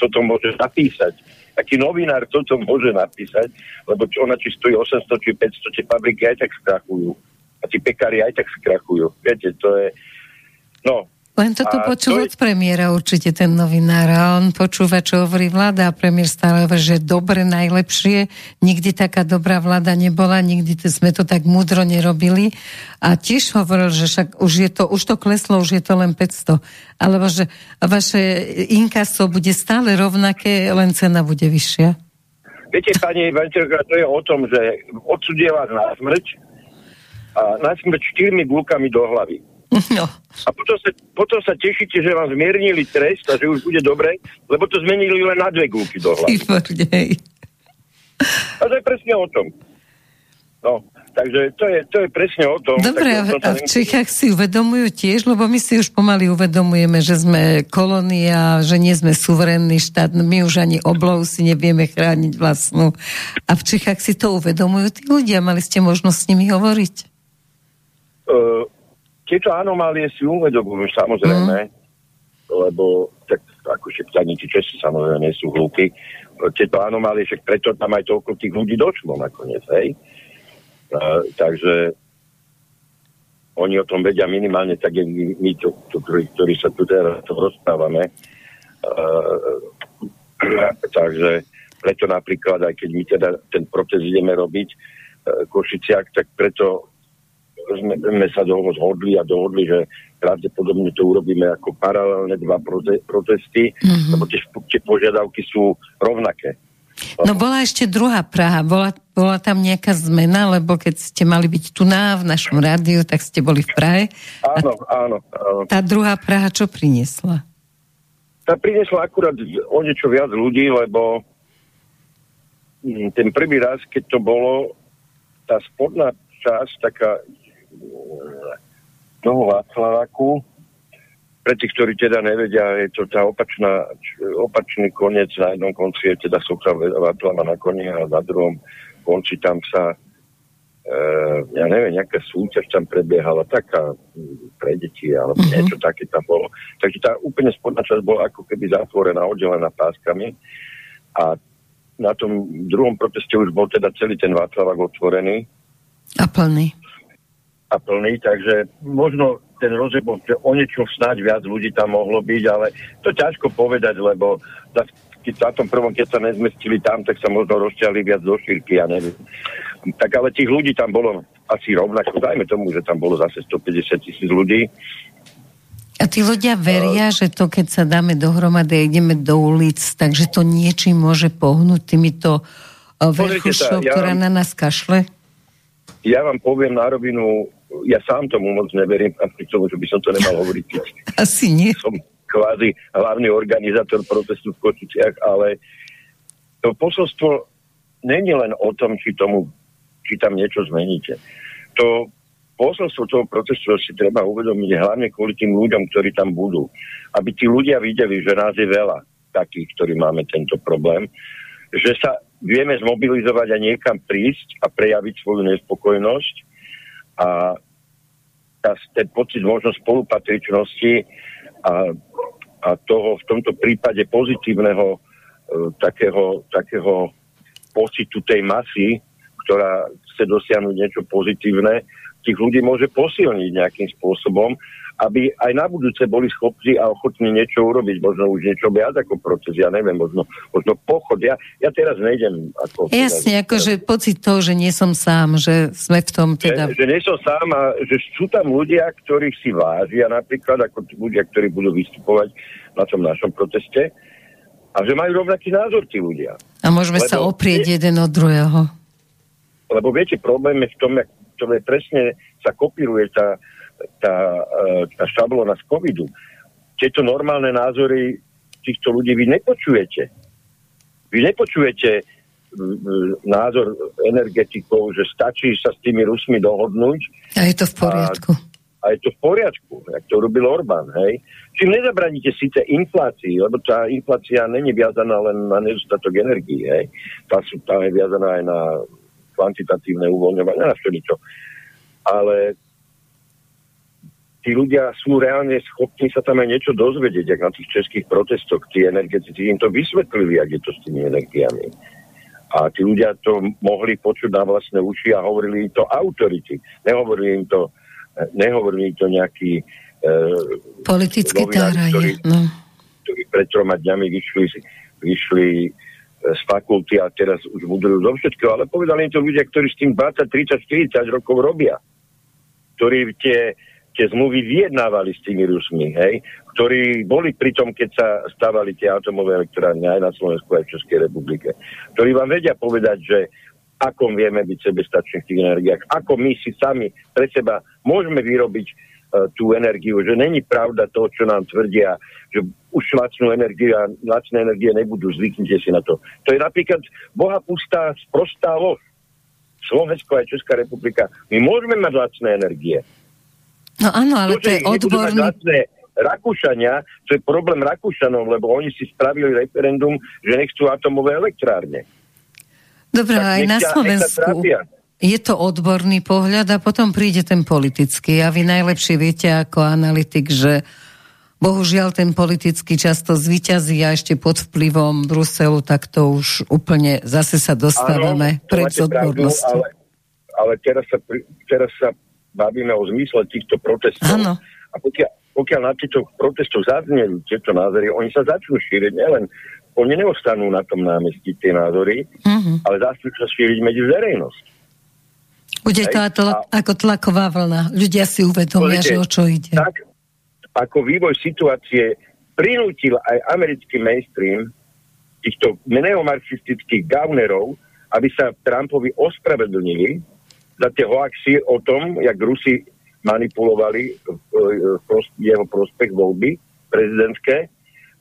toto môže napísať. Aký novinár toto môže napísať, lebo čo ona či stojí 800 či 500, tie fabriky aj tak skrachujú a tí pekári aj tak skrachujú. Viete, to je... No, len toto počul to od premiéra určite ten novinár. A on počúva, čo hovorí vláda. A premiér stále hovorí, že dobre, najlepšie, nikdy taká dobrá vláda nebola, nikdy to, sme to tak múdro nerobili. A tiež hovoril, že však už je to, už to kleslo, už je to len 500, alebo že vaše inkaso bude stále rovnaké, len cena bude vyššia. Viete, pani Venčerka, to je o tom, že odsudia vás na smrť, a nasmrť štyrmi gulkami do hlavy. [laughs] No. A potom sa, potom sa tešíte, že vám zmiernili trest a že už bude dobre, lebo to zmenili len na dve gulky do hlavy. A to je presne o tom. No, takže to je, to je presne o tom. Dobre, a, a v Čechách si uvedomujú tiež, lebo my si už pomaly uvedomujeme, že sme kolónia, že nie sme suverénny štát, my už ani oblov si nevieme chrániť vlastnú. A v Čechách si to uvedomujú tí ľudia, mali ste možnosť s nimi hovoriť? Uh, tieto anomálie si uvedomujú samozrejme, mm. lebo tak ako šepťani, či Česi samozrejme sú hlúpi. Tieto anomálie, však preto tam aj toľko tých ľudí došlo nakoniec, hej. Uh, takže oni o tom vedia minimálne tak, jak my, my to, to, ktorí, ktorí sa tu teraz to rozprávame. Uh, takže preto napríklad, aj keď my teda ten proces ideme robiť uh, Košiciak, tak preto sme, sme sa dohodli a dohodli, že pravdepodobne to urobíme ako paralelné dva prote, protesty, mm-hmm. lebo tie, tie požiadavky sú rovnaké. No bola ešte druhá Praha. Bola, bola tam nejaká zmena, lebo keď ste mali byť tu na v našom rádiu, tak ste boli v Prahe. Áno, áno, áno. Tá druhá Praha čo priniesla? Tá priniesla akurát o niečo viac ľudí, lebo mm, ten prvý raz, keď to bolo, tá spodná časť, taká toho Václaváku, pre tých, ktorí teda nevedia, je to tá opačná, opačný koniec, na jednom konci je teda socha Václava na koni a na druhom konci tam sa e, ja neviem, nejaká súťaž tam prebiehala, taká pre deti, alebo mm-hmm. niečo také tam bolo. Takže tá úplne spodná časť bola ako keby zatvorená, oddelená páskami a na tom druhom proteste už bol teda celý ten Václavák otvorený. A plný. A plný, takže možno ten rozebol, že o niečo snáď viac ľudí tam mohlo byť, ale to ťažko povedať, lebo keď sa tom prvom, keď sa nezmestili tam, tak sa možno rozťahli viac do šírky, ja neviem. Tak ale tých ľudí tam bolo asi rovnako, dajme tomu, že tam bolo zase 150 tisíc ľudí. A tí ľudia veria, že to, keď sa dáme dohromady a ideme do ulic, takže to niečím môže pohnúť týmito verchušov, ja ktorá na nás kašle? Ja vám poviem na rovinu, ja sám tomu moc neverím, pri tomu, že by som to nemal hovoriť. Asi nie. Som kvázi hlavný organizátor protestu v Kočiciach, ale to posolstvo není len o tom, či, tomu, či tam niečo zmeníte. To posolstvo toho protestu si treba uvedomiť hlavne kvôli tým ľuďom, ktorí tam budú. Aby tí ľudia videli, že nás je veľa takých, ktorí máme tento problém, že sa vieme zmobilizovať a niekam prísť a prejaviť svoju nespokojnosť a tá, ten pocit možno spolupatričnosti a, a toho v tomto prípade pozitívneho e, takého, takého pocitu tej masy, ktorá chce dosiahnuť niečo pozitívne, tých ľudí môže posilniť nejakým spôsobom aby aj na budúce boli schopní a ochotní niečo urobiť, možno už niečo viac ako proces, ja neviem, možno, možno pochod. Ja, ja teraz nejdem ako... Jasne, ako že pocit toho, že nie som sám, že sme v tom teda... Že, že nie som sám a že sú tam ľudia, ktorých si vážia, napríklad ako ľudia, ktorí budú vystupovať na tom našom proteste a že majú rovnaký názor tí ľudia. A môžeme Lebo, sa oprieť jeden od druhého. Lebo viete, problém je v tom, jak to je presne sa kopíruje tá, tá, e, tá šablona z covidu. Tieto normálne názory týchto ľudí vy nepočujete. Vy nepočujete názor energetikov, že stačí sa s tými Rusmi dohodnúť. A je to v poriadku. A, a je to v poriadku, jak to robil Orbán, hej. Čím nezabraníte síce inflácii, lebo tá inflácia není viazaná len na nedostatok energii, hej. Tá, sú, tá je viazaná aj na kvantitatívne uvoľňovanie, na čo. Ale tí ľudia sú reálne schopní sa tam aj niečo dozvedieť, ak na tých českých protestoch tí energetici im to vysvetlili, ak je to s tými energiami. A tí ľudia to mohli počuť na vlastné uši a hovorili im to autority. Nehovorili im to, nehovorili im to nejaký e, politický táraje. Ktorí, no. ktorí pred troma dňami vyšli, vyšli e, z fakulty a teraz už budujú zo všetkého, ale povedali im to ľudia, ktorí s tým 20, 30, 40 rokov robia. Ktorí tie tie zmluvy vyjednávali s tými Rusmi, hej, ktorí boli pri tom, keď sa stávali tie atomové elektrárne aj na Slovensku, aj v Českej republike, ktorí vám vedia povedať, že ako vieme byť sebestační v tých energiách, ako my si sami pre seba môžeme vyrobiť uh, tú energiu, že není pravda to, čo nám tvrdia, že už lacnú energiu a lacné energie nebudú, zvyknite si na to. To je napríklad boha pustá, sprostá lož. Slovensko aj Česká republika. My môžeme mať lacné energie. No áno, ale to, je odborný... Rakúšania, to je problém Rakúšanov, lebo oni si spravili referendum, že nechcú atomové elektrárne. Dobre, aj na Slovensku je to odborný pohľad a potom príde ten politický. A vy najlepšie viete ako analytik, že bohužiaľ ten politický často zvyťazí a ešte pod vplyvom Bruselu, tak to už úplne zase sa dostávame pred odbornosťou. Ale, ale teraz sa, teraz sa bavíme o zmysle týchto protestov. Áno. A pokiaľ, pokiaľ na týchto protestoch zaznejú tieto názory, oni sa začnú šíriť nielen, oni neostanú na tom námestí tie názory, Mhm. ale začnú sa šíriť medzi verejnosť. Bude to Hej, ako, tlaková vlna. Ľudia si uvedomia, že o čo ide. Tak, ako vývoj situácie prinútil aj americký mainstream týchto neomarxistických gaunerov, aby sa Trumpovi ospravedlnili za tie hoaxy o tom, jak Rusi manipulovali pros- jeho prospech voľby prezidentské.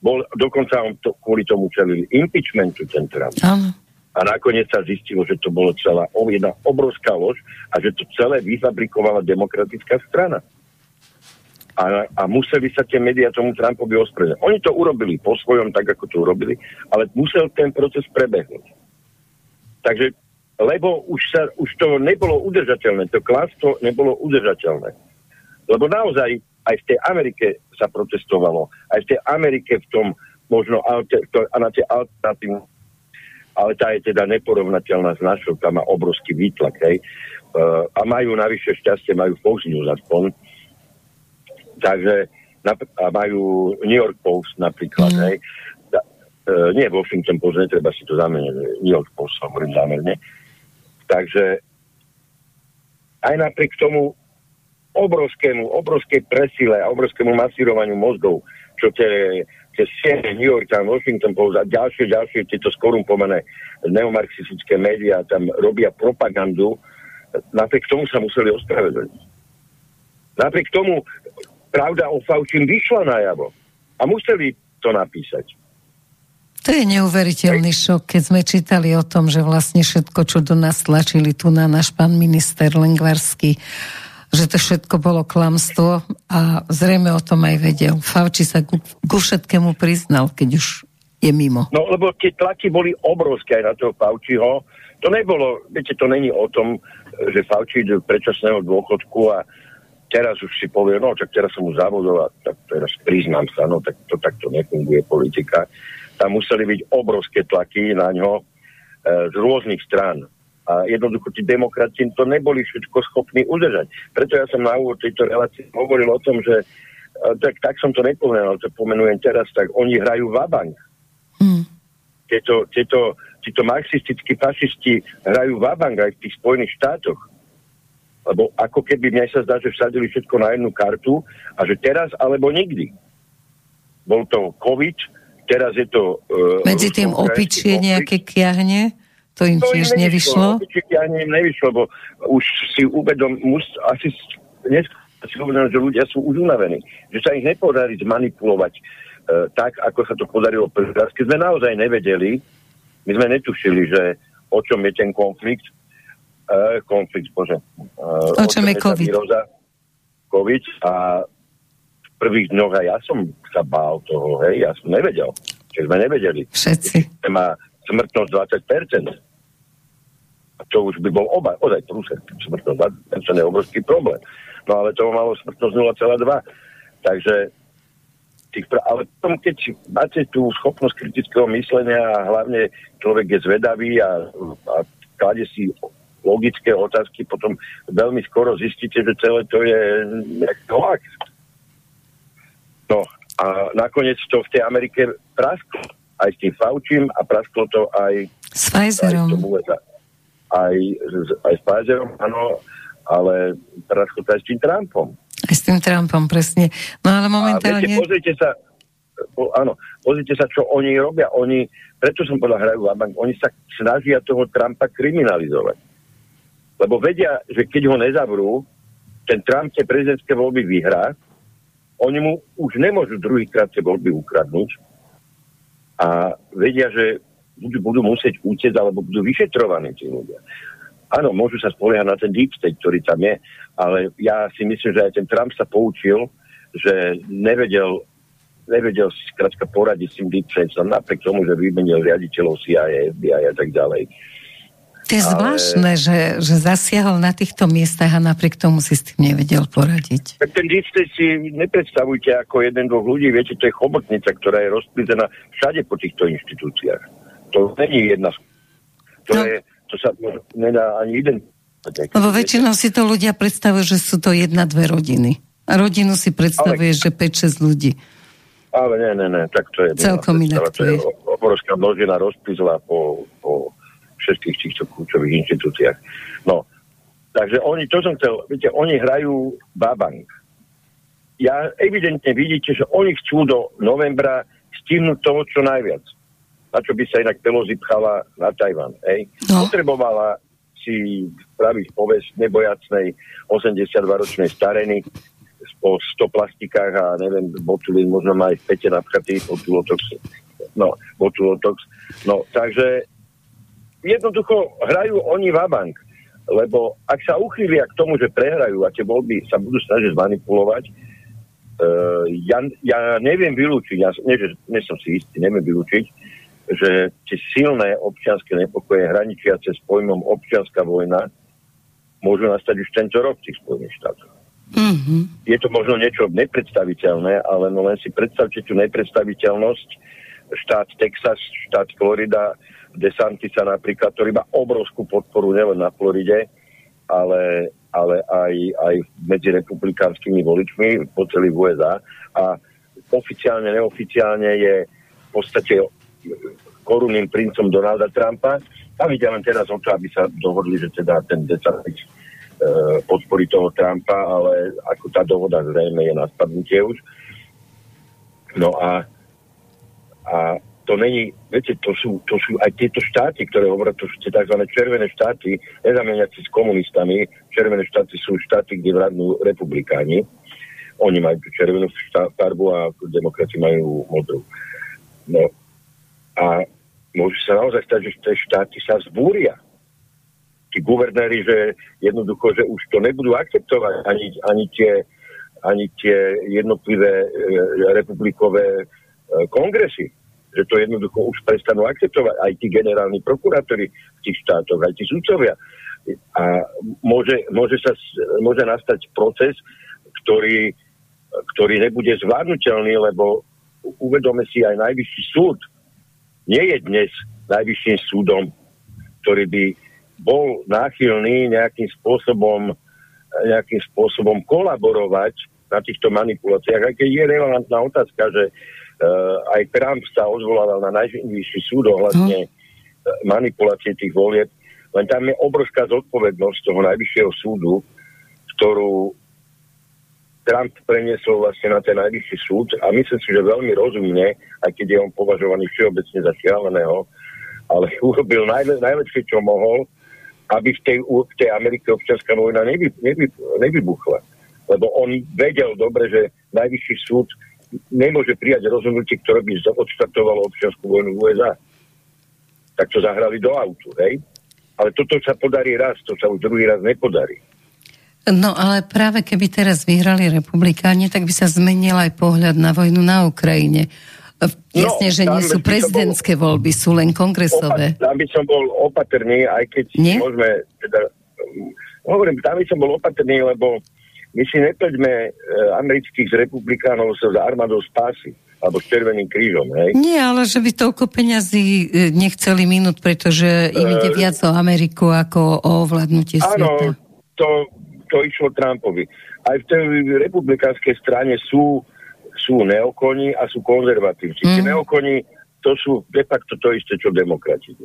Bol, dokonca on to, kvôli tomu čelil impeachmentu ten Trump. Áno. A nakoniec sa zistilo, že to bolo celá jedna obrovská lož a že to celé vyfabrikovala demokratická strana. A, a museli sa tie médiá tomu Trumpovi ospravedlniť. Oni to urobili po svojom, tak ako to urobili, ale musel ten proces prebehnúť. Takže, lebo už, sa, už to nebolo udržateľné, to klamstvo nebolo udržateľné. Lebo naozaj aj v tej Amerike sa protestovalo, aj v tej Amerike v tom možno alter, to, a na tie alternatívne ale tá je teda neporovnateľná s našou, tam má obrovský výtlak, hej. Uh, a majú navyše šťastie, majú Fox News aspoň. Takže nap- a majú New York Post napríklad, Mm. hej. Da, uh, nie Washington Post, netreba si to zameniť, New York Post hovorím zámerne. Takže aj napriek tomu obrovskému, obrovskej presile a obrovskému masírovaniu mozgov, čo tie, tie siete New York Times, Washington Post a ďalšie, ďalšie tieto skorumpované neomarxistické médiá tam robia propagandu, napriek tomu sa museli ospravedlniť. Napriek tomu pravda o Faučím vyšla najavo a museli to napísať. To je neuveriteľný šok, keď sme čítali o tom, že vlastne všetko, čo do nás tlačili tu na náš pán minister Lengvarský, že to všetko bolo klamstvo a zrejme o tom aj vedel. Fauci sa ku, ku všetkému priznal, keď už je mimo. No, lebo tie tlaky boli obrovské aj na toho Fauciho. To nebolo, viete, to není o tom, že ide do predčasného dôchodku a teraz už si povie, no, tak teraz som mu zavodol a tak teraz priznám sa, no, tak to takto nefunguje politika. Tam museli byť obrovské tlaky na ňo e, z rôznych strán. A jednoducho tí demokrati to neboli všetko schopní udržať. Preto ja som na úvod tejto relácie hovoril o tom, že e, tak, tak som to nepomenul, to pomenujem teraz, tak oni hrajú vabank Hm. tieto, tieto, títo marxistickí fašisti hrajú vabang aj v tých Spojených štátoch. Lebo ako keby mne sa zdá, že vsadili všetko na jednu kartu a že teraz alebo nikdy. Bol to COVID, teraz je to... Uh, Medzi tým opičie nejaké kiahne, to im to tiež im nevyšlo. Opičie kiahne im nevyšlo, bo už si uvedom, mus, asi dnes si uvedom, že ľudia sú už unavení. Že sa ich nepodarí zmanipulovať uh, tak, ako sa to podarilo prvýkrát. Keď sme naozaj nevedeli, my sme netušili, že o čom je ten konflikt, uh, konflikt, bože. Uh, O čom je tá COVID? výroza, COVID a prvých dňoch aj ja som sa bál toho, hej, ja som nevedel. Čiže sme nevedeli. Všetci. Má smrtnosť 20%. A to už by bol oba, ozaj prúser. Smrtnosť 20% je obrovský problém. No ale to malo smrtnosť 0,2. Takže tých, ale potom, keď máte tú schopnosť kritického myslenia a hlavne človek je zvedavý a, a klade si logické otázky, potom veľmi skoro zistíte, že celé to je nejaký hoax. No a nakoniec to v tej Amerike prasklo aj s tým Faučím a prasklo to aj, S Pfizerom. aj, aj s Pfizerom, áno, ale prasklo to aj s tým Trumpom. Aj s tým Trumpom, presne. No ale A momentálne... viete, pozrite sa, po, áno, pozrite sa, čo oni robia. Oni, preto som povedal, hrajú Vabank, oni sa snažia toho Trumpa kriminalizovať. Lebo vedia, že keď ho nezavrú, ten Trump tie prezidentské voľby vyhrá, oni mu už nemôžu druhýkrát tie voľby ukradnúť a vedia, že budú, budú musieť utiecť alebo budú vyšetrovaní tí ľudia. Áno, môžu sa spoliehať na ten deep state, ktorý tam je, ale ja si myslím, že aj ten Trump sa poučil, že nevedel, nevedel si skrátka poradiť s tým deep state, napriek tomu, že vymenil riaditeľov CIA, FBI a tak ďalej. To je ale- zvláštne, že, že zasiahol na týchto miestach a napriek tomu si s tým nevedel poradiť. Tak ten state si nepredstavujte ako jeden, dvoch ľudí, viete, to je chobotnica, ktorá je rozplízená všade po týchto inštitúciách. To není jedna to, No. je, to sa nedá ani jeden Lebo väčšinou si to ľudia predstavujú, že sú to jedna, dve rodiny. A rodinu si predstavuje, ale... že 5-6 ľudí. Ale nie, nie, nie, tak to je... Celkom inak to je. Obrovská množina rozpizla po, po všetkých týchto kľúčových inštitúciách. No, takže oni, to som chcel, viete, oni hrajú babank. Ja evidentne vidíte, že oni chcú do novembra stihnúť toho čo najviac. Na čo by sa inak Pelosi pchala na Tajvan. Hej? No. Potrebovala si spraviť povesť nebojacnej 82-ročnej stareny po 100 plastikách a neviem, botulín možno má aj v pete napchatý botulotox. No, botulotox. No, takže jednoducho hrajú oni vabank. Lebo ak sa uchýlia k tomu, že prehrajú a tie voľby sa budú snažiť zmanipulovať, uh, ja, ja neviem vylúčiť, ja nie, že, nie som si istý, neviem vylúčiť, že tie silné občianské nepokoje hraničiace s pojmom občianská vojna môžu nastať už tento rok v tých Spojených štátoch. Mm-hmm. Je to možno niečo nepredstaviteľné, ale no len si predstavte tú nepredstaviteľnosť. Štát Texas, štát Florida, sa napríklad, ktorý má obrovskú podporu nielen na Floride, ale, ale aj, aj medzi republikánskymi voličmi po celých USA. A oficiálne, neoficiálne je v podstate korunným princom Donalda Trumpa. A ide len teraz o to, aby sa dohodli, že teda ten DeSantis E, podpory toho Trumpa, ale ako tá dohoda zrejme je na spadnutie už. No a, a to není, viete, to sú, to sú aj tieto štáty, ktoré hovoria, to sú tie tzv. červené štáty, nezamieňať s komunistami, červené štáty sú štáty, kde vládnu republikáni. Oni majú tú červenú farbu a demokrati majú modrú. No a môže sa naozaj stať, že tie štáty sa zbúria tí guvernéri, že jednoducho, že už to nebudú akceptovať ani, ani, tie, ani tie jednotlivé e, republikové e, kongresy, že to jednoducho už prestanú akceptovať aj tí generálni prokurátori v tých štátoch, aj tí sudcovia. A môže, môže, sa, môže nastať proces, ktorý, ktorý nebude zvládnutelný, lebo uvedome si aj najvyšší súd nie je dnes najvyšším súdom, ktorý by bol náchylný nejakým spôsobom, nejakým spôsobom kolaborovať na týchto manipuláciách. Aj keď je relevantná otázka, že aj Trump sa odvolával na najvyšší súd ohľadne uh, manipulácie tých volieb, len tam je obrovská zodpovednosť toho najvyššieho súdu, ktorú Trump preniesol vlastne na ten najvyšší súd. A myslím si, že veľmi rozumne, aj keď je on považovaný všeobecne za šialeného, ale [laughs] urobil najle, najlepšie, čo mohol aby v tej, v tej Amerike občianská vojna nevy, nevy, nevybuchla. Lebo on vedel dobre, že najvyšší súd nemôže prijať rozhodnutie, ktoré by odštartovalo občianskú vojnu v USA. Tak to zahrali do autu, hej? Ale toto sa podarí raz, to sa už druhý raz nepodarí. No ale práve keby teraz vyhrali republikáni, tak by sa zmenil aj pohľad na vojnu na Ukrajine. Jasne, no, že nie sú prezidentské bol, voľby, sú len kongresové. Opat, tam by som bol opatrný, aj keď nie? môžeme, teda, hovorím, tam by som bol opatrný, lebo my si nepoďme e, amerických republikánov sa za armádou spásy alebo s Červeným krížom, hej? Nie, ale že by toľko peňazí e, nechceli minúť, pretože im ide e, viac o Ameriku ako o ovládnutie sveta. Áno, to, to išlo Trumpovi. Aj v tej republikánskej strane sú sú neokoni a sú konzervatívci. Mm. Tí neokoni to sú de facto to isté, čo demokrati.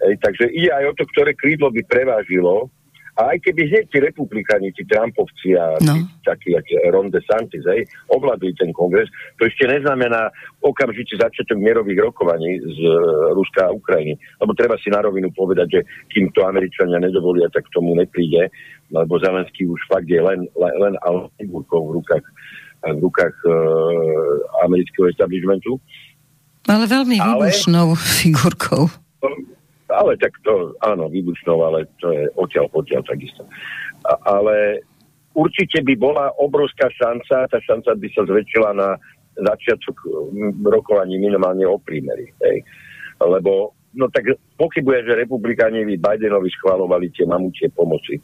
Takže ide aj o to, ktoré krídlo by prevážilo. A aj keby hneď tí republikáni, tí Trumpovci a no. tí, takí ako Ron DeSantis, hej, ovládli ten kongres, to ešte neznamená okamžite začiatok mierových rokovaní z uh, Ruska a Ukrajiny. Lebo treba si na rovinu povedať, že kým to Američania nedovolia, tak k tomu nepríde, lebo Zelenský už fakt je len, len, len v rukách v rukách e, amerického establishmentu. Ale veľmi výbušnou figurkou. Ale tak to, áno, výbušnou, ale to je odtiaľ, odtiaľ takisto. A, ale určite by bola obrovská šanca, tá šanca by sa zväčšila na začiatok rokovaní minimálne o prímeri. Hej. Lebo, no tak pochybuje, že republikáni by Bidenovi schvalovali tie mamutie pomoci,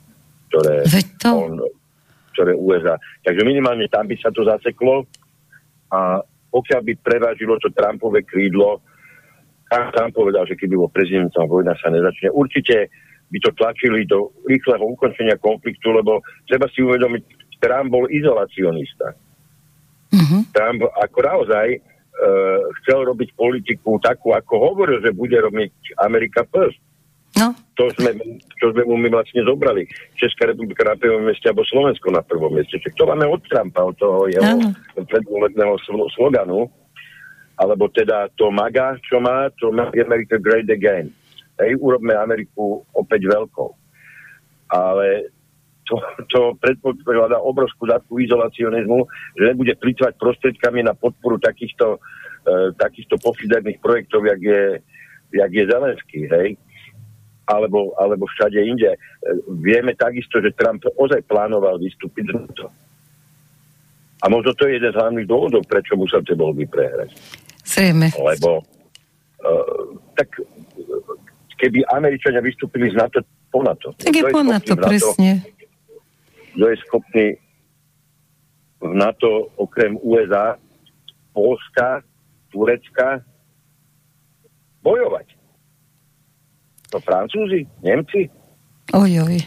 ktoré to... on ktoré USA. Takže minimálne tam by sa to zaseklo a pokiaľ by prevážilo to Trumpové krídlo, Trump povedal, že keby bol prezidentom vojna sa nezačne. Určite by to tlačili do rýchleho ukončenia konfliktu, lebo treba si uvedomiť, Trump bol izolacionista. Mm-hmm. Trump ako naozaj e, chcel robiť politiku takú, ako hovoril, že bude robiť Amerika first. No. To, sme, čo sme mu my vlastne zobrali. Česká republika na prvom mieste alebo Slovensko na prvom mieste. Čiže to máme od Trumpa, od toho jeho predvolebného sloganu. Alebo teda to MAGA, čo má, to má America Great Again. Hej, urobme Ameriku opäť veľkou. Ale to, to predpokladá obrovskú dávku izolacionizmu, že nebude plýtvať prostriedkami na podporu takýchto, e, takýchto pofiderných projektov, jak je, jak je Zelenský, hej alebo, alebo všade inde. E, vieme takisto, že Trump ozaj plánoval vystúpiť z NATO. A možno to je jeden z hlavných dôvodov, prečo musel tie voľby prehrať. Zrejme. Lebo uh, tak keby Američania vystúpili z NATO po NATO. Tak je po NATO, presne. Kto je schopný v NATO okrem USA, Polska, Turecka bojovať? To Francúzi? Nemci? Ojoj.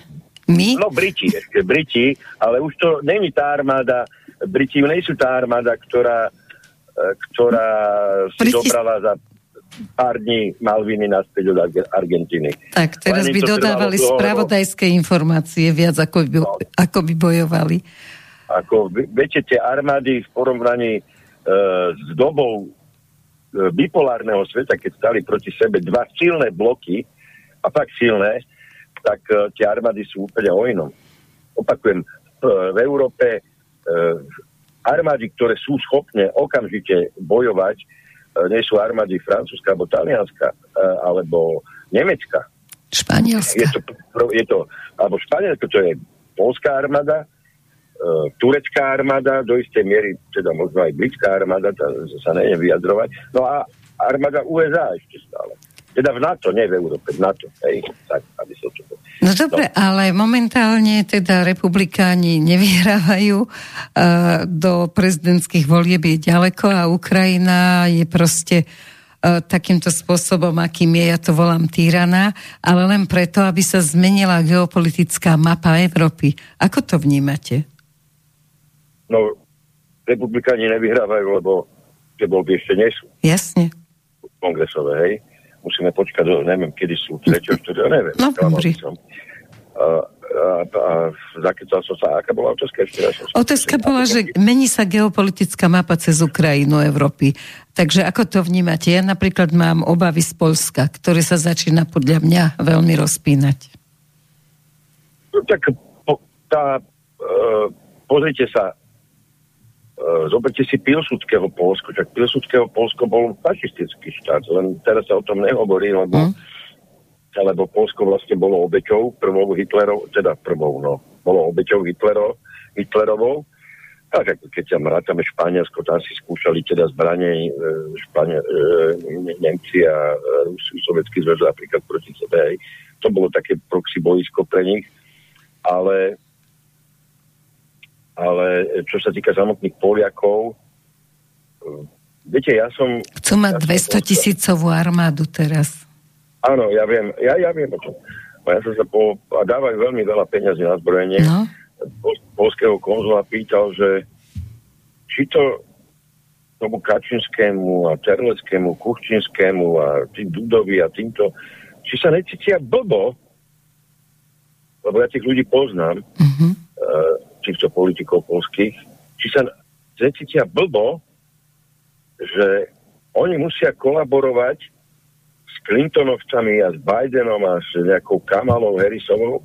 My? No Briti, ešte Briti, ale už to není tá armáda, Briti nejsú tá armáda, ktorá, ktorá si Briti... dobrala za pár dní Malviny naspäť od Argentíny. Tak, teraz by dodávali spravodajské informácie viac, ako by, no. ako by bojovali. Ako, viete, tie armády v porovnaní e, s dobou e, bipolárneho sveta, keď stali proti sebe dva silné bloky, a tak silné, tak uh, tie armády sú úplne o inom. Opakujem, v Európe uh, armády, ktoré sú schopné okamžite bojovať, uh, nie sú armády francúzska alebo talianska, uh, alebo nemecka. Španielska. Je to, je to, alebo Španielsko, to je polská armáda, uh, turecká armáda, do istej miery, teda možno aj britská armáda, tá sa neviem vyjadrovať, no a armáda USA ešte stále. Teda v NATO, nie v Európe, v NATO. Hej, tak, aby som to... No dobre, no. ale momentálne teda republikáni nevyhrávajú. Uh, do prezidentských volieb je ďaleko a Ukrajina je proste uh, takýmto spôsobom, akým je, ja to volám týrana, ale len preto, aby sa zmenila geopolitická mapa Európy. Ako to vnímate? No, republikáni nevyhrávajú, lebo tie voľby ešte nie sú. Jasne. Kongresové, hej musíme počkať, neviem, kedy sú tretie, štyri, neviem. No, dobrý. A, a, a zakecal som sa, aká bola otázka ešte raz? Otázka bola, že mení sa geopolitická mapa cez Ukrajinu Európy. Takže ako to vnímate? Ja napríklad mám obavy z Polska, ktoré sa začína podľa mňa veľmi rozpínať. No, tak po, tá, uh, pozrite sa, zoberte si Pilsudského Polsko, čak Pilsudského Polsko bol fašistický štát, len teraz sa o tom nehovorí, lebo, mm. lebo Polsko vlastne bolo obeťou prvou Hitlerov, teda prvou, no, bolo obeťou Hitlerov, Hitlerovou. Tak ako keď sa rátame Španielsko, tam si skúšali teda zbranie e, Špania, e, Nemci a Rusi, Sovietský zväz napríklad proti sebe. Hej. To bolo také proxy boisko pre nich. Ale ale čo sa týka samotných Poliakov, viete, ja som... Chcú mať ja 200 tisícovú armádu teraz. Áno, ja viem, ja, ja viem o tom. Ja som sa po, a dávajú veľmi veľa peniazy na zbrojenie. No. Polského konzula pýtal, že či to tomu Kačinskému a Terleckému, Kuchčinskému a tým Dudovi a týmto, či sa necítia blbo, lebo ja tých ľudí poznám, mm-hmm. uh, týchto politikov polských, či sa necítia blbo, že oni musia kolaborovať s Clintonovcami a s Bidenom a s nejakou Kamalou Harrisovou,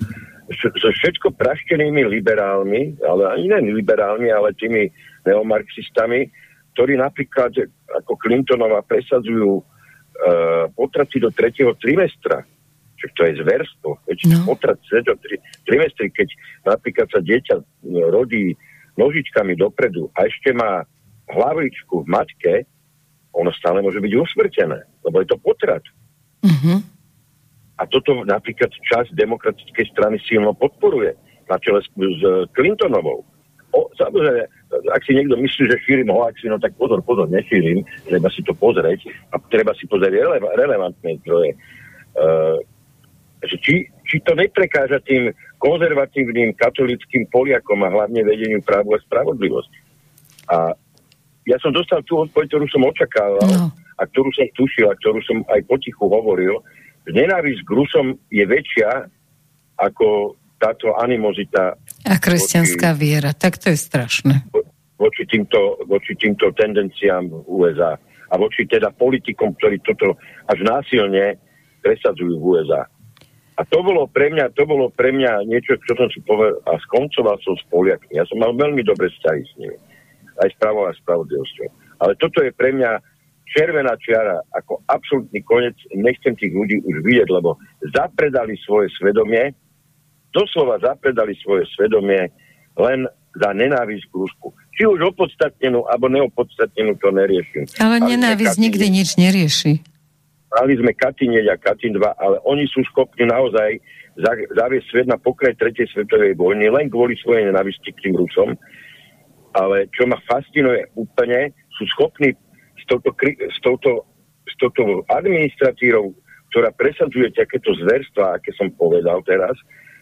so všetko praštenými liberálmi, ale ani nie liberálmi, ale tými neomarxistami, ktorí napríklad ako Clintonova presadzujú uh, potraty do tretieho trimestra Čiže to je zverstvo. Veď no. potrat tri, trimestri, keď napríklad sa dieťa e, rodí nožičkami dopredu a ešte má hlavičku v matke, ono stále môže byť usmrtené, lebo je to potrat. Mm-hmm. A toto napríklad časť demokratickej strany silno podporuje na čele s, s Clintonovou. O, samozrejme, ak si niekto myslí, že šírim hoaxy, no tak pozor, pozor, nešírim, treba si to pozrieť a treba si pozrieť rele, relevantné zdroje. Uh, že či, či to neprekáža tým konzervatívnym katolickým Poliakom a hlavne vedeniu právu a spravodlivosti. A ja som dostal tú odpoveď, ktorú som očakával no. a ktorú som tušil a ktorú som aj potichu hovoril. Nenávisť k Rusom je väčšia ako táto animozita. A kresťanská voči, viera, tak to je strašné. Voči týmto, voči týmto tendenciám v USA a voči teda politikom, ktorí toto až násilne presadzujú v USA. A to bolo pre mňa, to bolo pre mňa niečo, čo som si povedal a skoncoval som s Poliakmi. Ja som mal veľmi dobré vzťahy s nimi. Aj s pravom a spravodlivosťou. Ale toto je pre mňa červená čiara ako absolútny koniec. Nechcem tých ľudí už vidieť, lebo zapredali svoje svedomie, doslova zapredali svoje svedomie len za nenávisť k Rusku. Či už opodstatnenú, alebo neopodstatnenú, to neriešim. Ale nenávisť nikdy nič nerieši. Mali sme Katin 1 a Katin 2, ale oni sú schopní naozaj zaviesť svet na pokraj tretej svetovej vojny len kvôli svojej nenavisti k tým Rusom. Ale čo ma fascinuje úplne, sú schopní s touto, s touto, s touto administratírou, ktorá presadzuje takéto zverstva, aké som povedal teraz,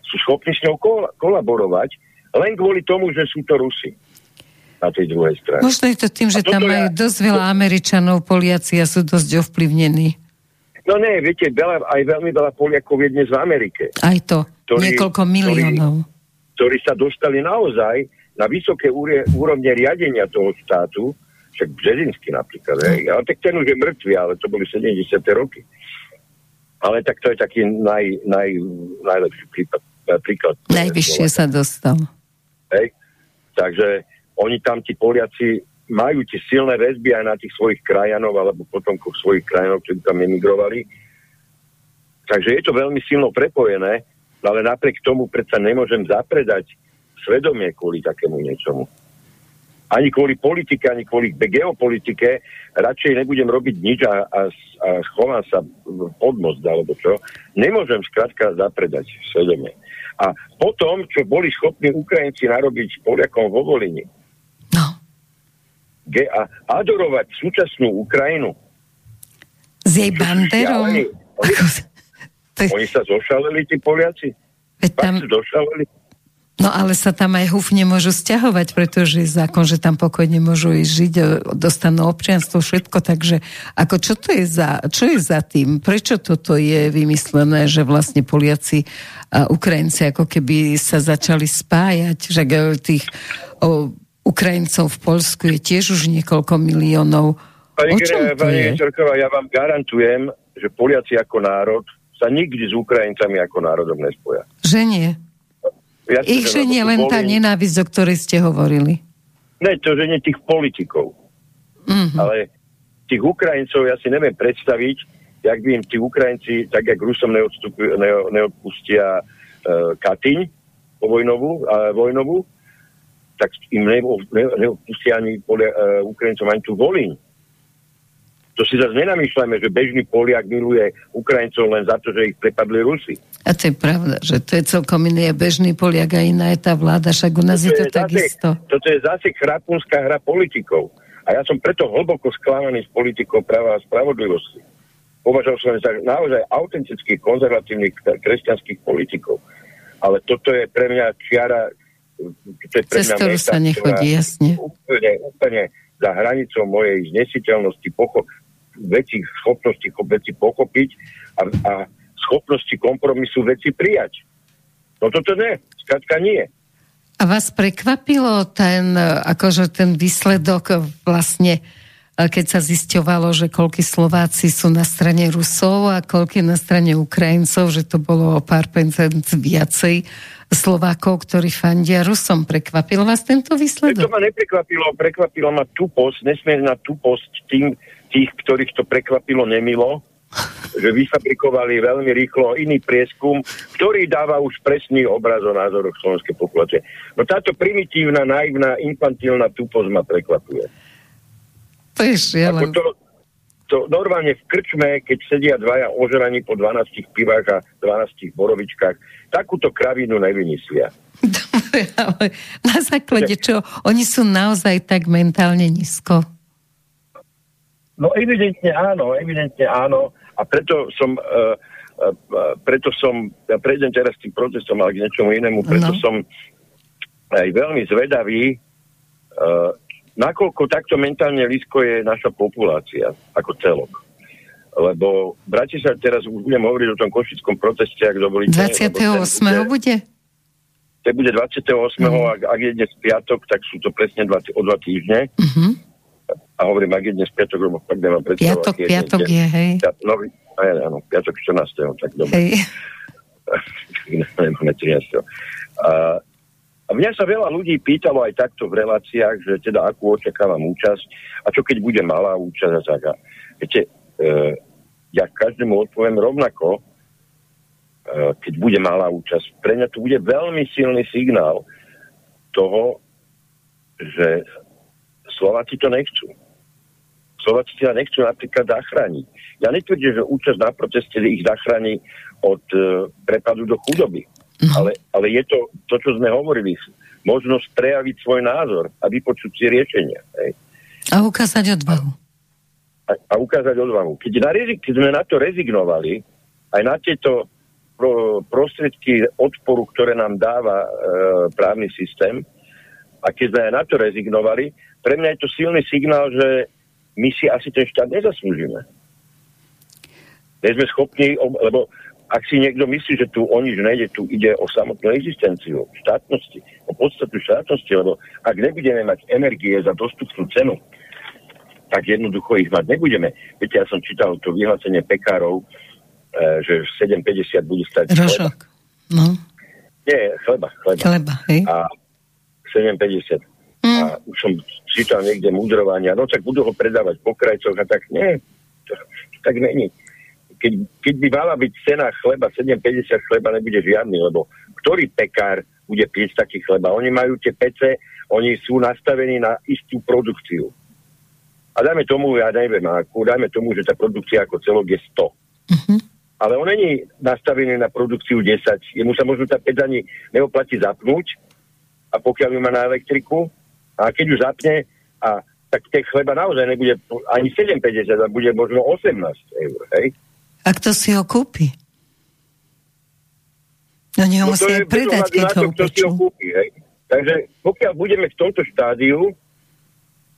sú schopní s ňou kol- kolaborovať len kvôli tomu, že sú to Rusi na tej druhej strane. Možno je to tým, že tam majú ja... dosť veľa Američanov, Poliaci a sú dosť ovplyvnení. No ne, viete, veľa, aj veľmi veľa Poliakov je dnes v Amerike. Aj to, ktorí, niekoľko miliónov. Ktorí, ktorí sa dostali naozaj na vysoké úrovne riadenia toho štátu, však Březinsky napríklad, hej. ale tak ten už je mŕtvy, ale to boli 70. roky. Ale tak to je taký naj, naj, najlepší prípad, príklad. Najvyššie sa dostal. Hej. Takže oni tam, tí Poliaci, majú tie silné väzby aj na tých svojich krajanov alebo potomkoch svojich krajanov, ktorí tam emigrovali. Takže je to veľmi silno prepojené, ale napriek tomu predsa nemôžem zapredať svedomie kvôli takému niečomu. Ani kvôli politike, ani kvôli geopolitike radšej nebudem robiť nič a, a, a chovám sa pod most alebo čo. Nemôžem skrátka zapredať svedomie. A potom, čo boli schopní Ukrajinci narobiť Poliakom vo Volini, a adorovať súčasnú Ukrajinu. S jej banderom? Oni, oni sa zošaleli, tí Poliaci? Veď tam... Došaleli? No ale sa tam aj húfne môžu stiahovať, pretože zákon, že tam pokojne môžu ísť žiť, dostanú občianstvo, všetko, takže ako čo to je za, čo je za tým? Prečo toto je vymyslené, že vlastne Poliaci a Ukrajinci ako keby sa začali spájať, že tých o, Ukrajincov v Polsku je tiež už niekoľko miliónov. Pani, o čom pani? Čerková, ja vám garantujem, že Poliaci ako národ sa nikdy s Ukrajincami ako národom nespoja. Že nie? Ja Ich že nie len tá nenávisť, o ktorej ste hovorili. Ne, to, že nie tých politikov. Mm-hmm. Ale tých Ukrajincov ja si neviem predstaviť, jak by im tí Ukrajinci, tak jak Rusom ne, neodpustia uh, Katyň po vojnovú, uh, vojnovú, tak im neopustia ani polia, uh, Ukrajincom ani tú Volín. To si zase nenamýšľame, že bežný Poliak miluje Ukrajincov len za to, že ich prepadli Rusi. A to je pravda, že to je celkom iný bežný Poliak a iná je tá vláda, však u nás toto je to je takisto. Toto je zase chrapúnská hra politikov. A ja som preto hlboko sklamaný s politikou práva a spravodlivosti. Považoval som za naozaj autentických, konzervatívnych kresťanských politikov. Ale toto je pre mňa čiara to je pre Cez ktorú sa nechodí, jasne. Úplne, úplne za hranicou mojej znesiteľnosti, pocho- veci, schopnosti veci pochopiť a, a schopnosti kompromisu veci prijať. No toto ne, skrátka nie. A vás prekvapilo ten, akože ten výsledok vlastne, keď sa zisťovalo, že koľky Slováci sú na strane Rusov a koľky na strane Ukrajincov, že to bolo o pár percent viacej Slovákov, ktorí fandia Rusom. Prekvapil vás tento výsledok? To ma neprekvapilo, prekvapilo ma tuposť, nesmierna tuposť tým, tých, ktorých to prekvapilo nemilo, [laughs] že vyfabrikovali veľmi rýchlo iný prieskum, ktorý dáva už presný obraz o názoroch slovenskej populácie. No táto primitívna, naivná, infantilná tuposť ma prekvapuje. To je šialené. To, to normálne v krčme, keď sedia dvaja ožraní po 12 pivách a 12 borovičkách, takúto kravinu nevymyslia. Dobre, [laughs] ale na základe čo? Oni sú naozaj tak mentálne nízko? No evidentne áno, evidentne áno. A preto som uh, a preto som, ja prejdem teraz tým protestom, ale k niečomu inému, preto No. som aj veľmi zvedavý, uh, nakoľko takto mentálne lísko je naša populácia ako celok. Lebo v Bratislave teraz už budem hovoriť o tom košickom proteste, ak dovolíte. lebo ten 28. bude? To bude 28. Mhm. Ak, ak je dnes piatok, tak sú to presne dva, o dva týždne. Mhm. A hovorím, ak je dnes piatok, lebo fakt nemám predstavu. Piatok, je piatok dnes je, hej. No, áno, piatok 14. Tak dobre. Hej. [laughs] nemáme 13. A, a mňa sa veľa ľudí pýtalo aj takto v reláciách, že teda akú očakávam účasť a čo keď bude malá účasť a tak. A Viete, e, ja každému odpoviem rovnako, e, keď bude malá účasť. Pre mňa to bude veľmi silný signál toho, že Slováci to nechcú. Slováci teda nechcú napríklad zachrániť. Ja netvrdím, že účasť na proteste ich zachráni od e, prepadu do chudoby. No. Ale, ale je to to, čo sme hovorili, možnosť prejaviť svoj názor a vypočuť si riešenia. Hej. A ukázať odvahu. A, a ukázať odvahu. Keď, na, keď sme na to rezignovali, aj na tieto pro, prostriedky odporu, ktoré nám dáva e, právny systém, a keď sme aj na to rezignovali, pre mňa je to silný signál, že my si asi ten štát nezaslúžime. Nie sme schopní, lebo ak si niekto myslí, že tu o nič nejde, tu ide o samotnú existenciu štátnosti, o podstatu štátnosti, lebo ak nebudeme mať energie za dostupnú cenu, tak jednoducho ich mať nebudeme. Viete, ja som čítal to vyhlásenie pekárov, e, že 7,50 bude stať chleba. Rožok. No, Nie, chleba, chleba. chleba, hej. A 7,50. Mm. A už som čítal niekde mudrovania, no tak budú ho predávať po krajcoch a tak nie, to, to tak není. Keď, keď by mala byť cena chleba 7,50 chleba nebude žiadny, lebo ktorý pekár bude piecť taký chleba? Oni majú tie pece, oni sú nastavení na istú produkciu. A dajme tomu, ja neviem, ako, dajme tomu, že tá produkcia ako celok je 100. Mhm. Ale on není nastavený na produkciu 10. Jemu sa možno tá pec ani neoplatí zapnúť, a pokiaľ ju má na elektriku, a keď ju zapne, a tak ten chleba naozaj nebude ani 7,50, a bude možno 18 eur, hej? A kto si ho kúpi? No nie ho No musia aj predať, keď ho upečú. Takže pokiaľ budeme v tomto štádiu,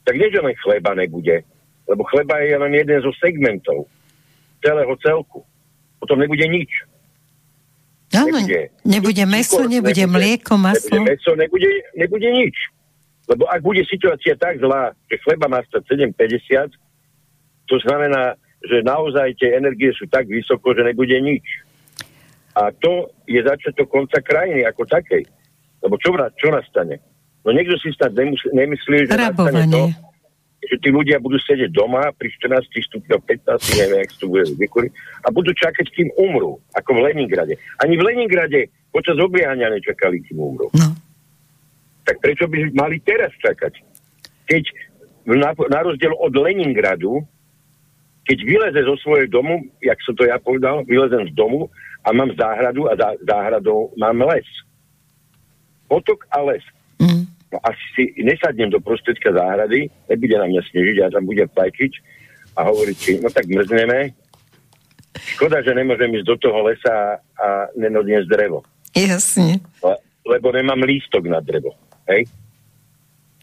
tak nie, že len chleba nebude, lebo chleba je len jeden zo segmentov celého celku. Potom nebude nič. Áno, nebude- nebude meso, cukor, nebude mlieko, maslo. Nebude meso, nebude, nebude nič. Lebo ak bude situácia tak zlá, že chleba má stať 7,50, to znamená, že naozaj tie energie sú tak vysoko, že nebude nič. A to je začiatok konca krajiny ako takej. Lebo čo, čo nastane? No niekto si snad nemyslí, že nastane to, Rabovanie. že tí ľudia budú sedieť doma pri 14 stupňoch, 15, neviem, jak to bude vykúriť, a budú čakať, kým umrú, ako v Leningrade. Ani v Leningrade počas obliehania nečakali, kým umrú. No. Tak prečo by mali teraz čakať? Keď na, na rozdiel od Leningradu, keď vyleze zo svojej domu, jak som to ja povedal, vylezem z domu a mám záhradu a za záhradou mám les. Potok a les. Mm. No asi si nesadnem do prostredka záhrady, nebude na mňa snežiť, ja tam budem fajčiť a hovoriť si, no tak mrzneme. Škoda, že nemôžem ísť do toho lesa a nenodniesť drevo. Jasne. Le- lebo nemám lístok na drevo. Hej?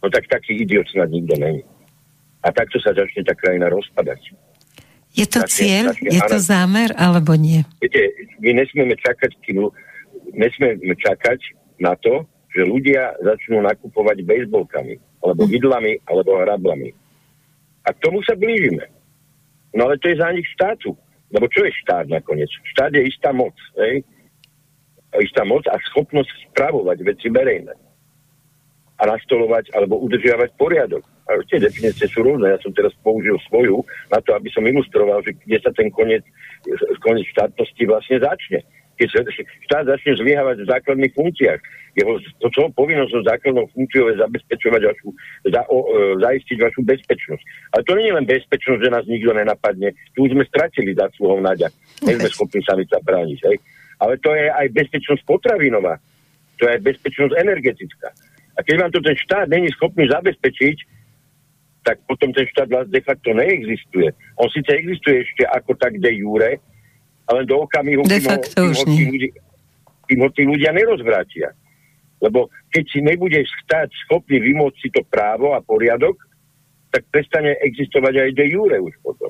No tak taký idiot snad nikto není. A takto sa začne tá krajina rozpadať. Je to cieľ? Je to zámer, alebo nie? Viete, my nesmieme čakať, kým, nesmieme čakať na to, že ľudia začnú nakupovať bejsbolkami, alebo vidlami, alebo hrablami. A k tomu sa blížime. No ale to je zánik štátu. Lebo čo je štát nakoniec? Štát je istá moc. Hej? Istá moc a schopnosť spravovať veci verejné. A nastolovať alebo udržiavať poriadok. A tie definície sú rôzne. Ja som teraz použil svoju na to, aby som ilustroval, že kde sa ten koniec, koniec štátnosti vlastne začne. Keď sa štát začne zlyhávať v základných funkciách. Jeho, to, čo povinnosťou základnou funkciou je zabezpečovať vašu, za, o, e, zaistiť vašu bezpečnosť. Ale to nie je len bezpečnosť, že nás nikto nenapadne. Tu už sme stratili zásluhou Naďa. Nie sme schopní sami sa brániť. Hej? Ale to je aj bezpečnosť potravinová. To je aj bezpečnosť energetická. A keď vám to ten štát není schopný zabezpečiť, tak potom ten štát vás de facto neexistuje. On síce existuje ešte ako tak de jure, ale do okamihu, De kým ho, kým ho, tí ľudia, kým ho tí ľudia nerozvrátia. Lebo keď si nebudeš stať schopný vymôcť si to právo a poriadok, tak prestane existovať aj de jure už potom.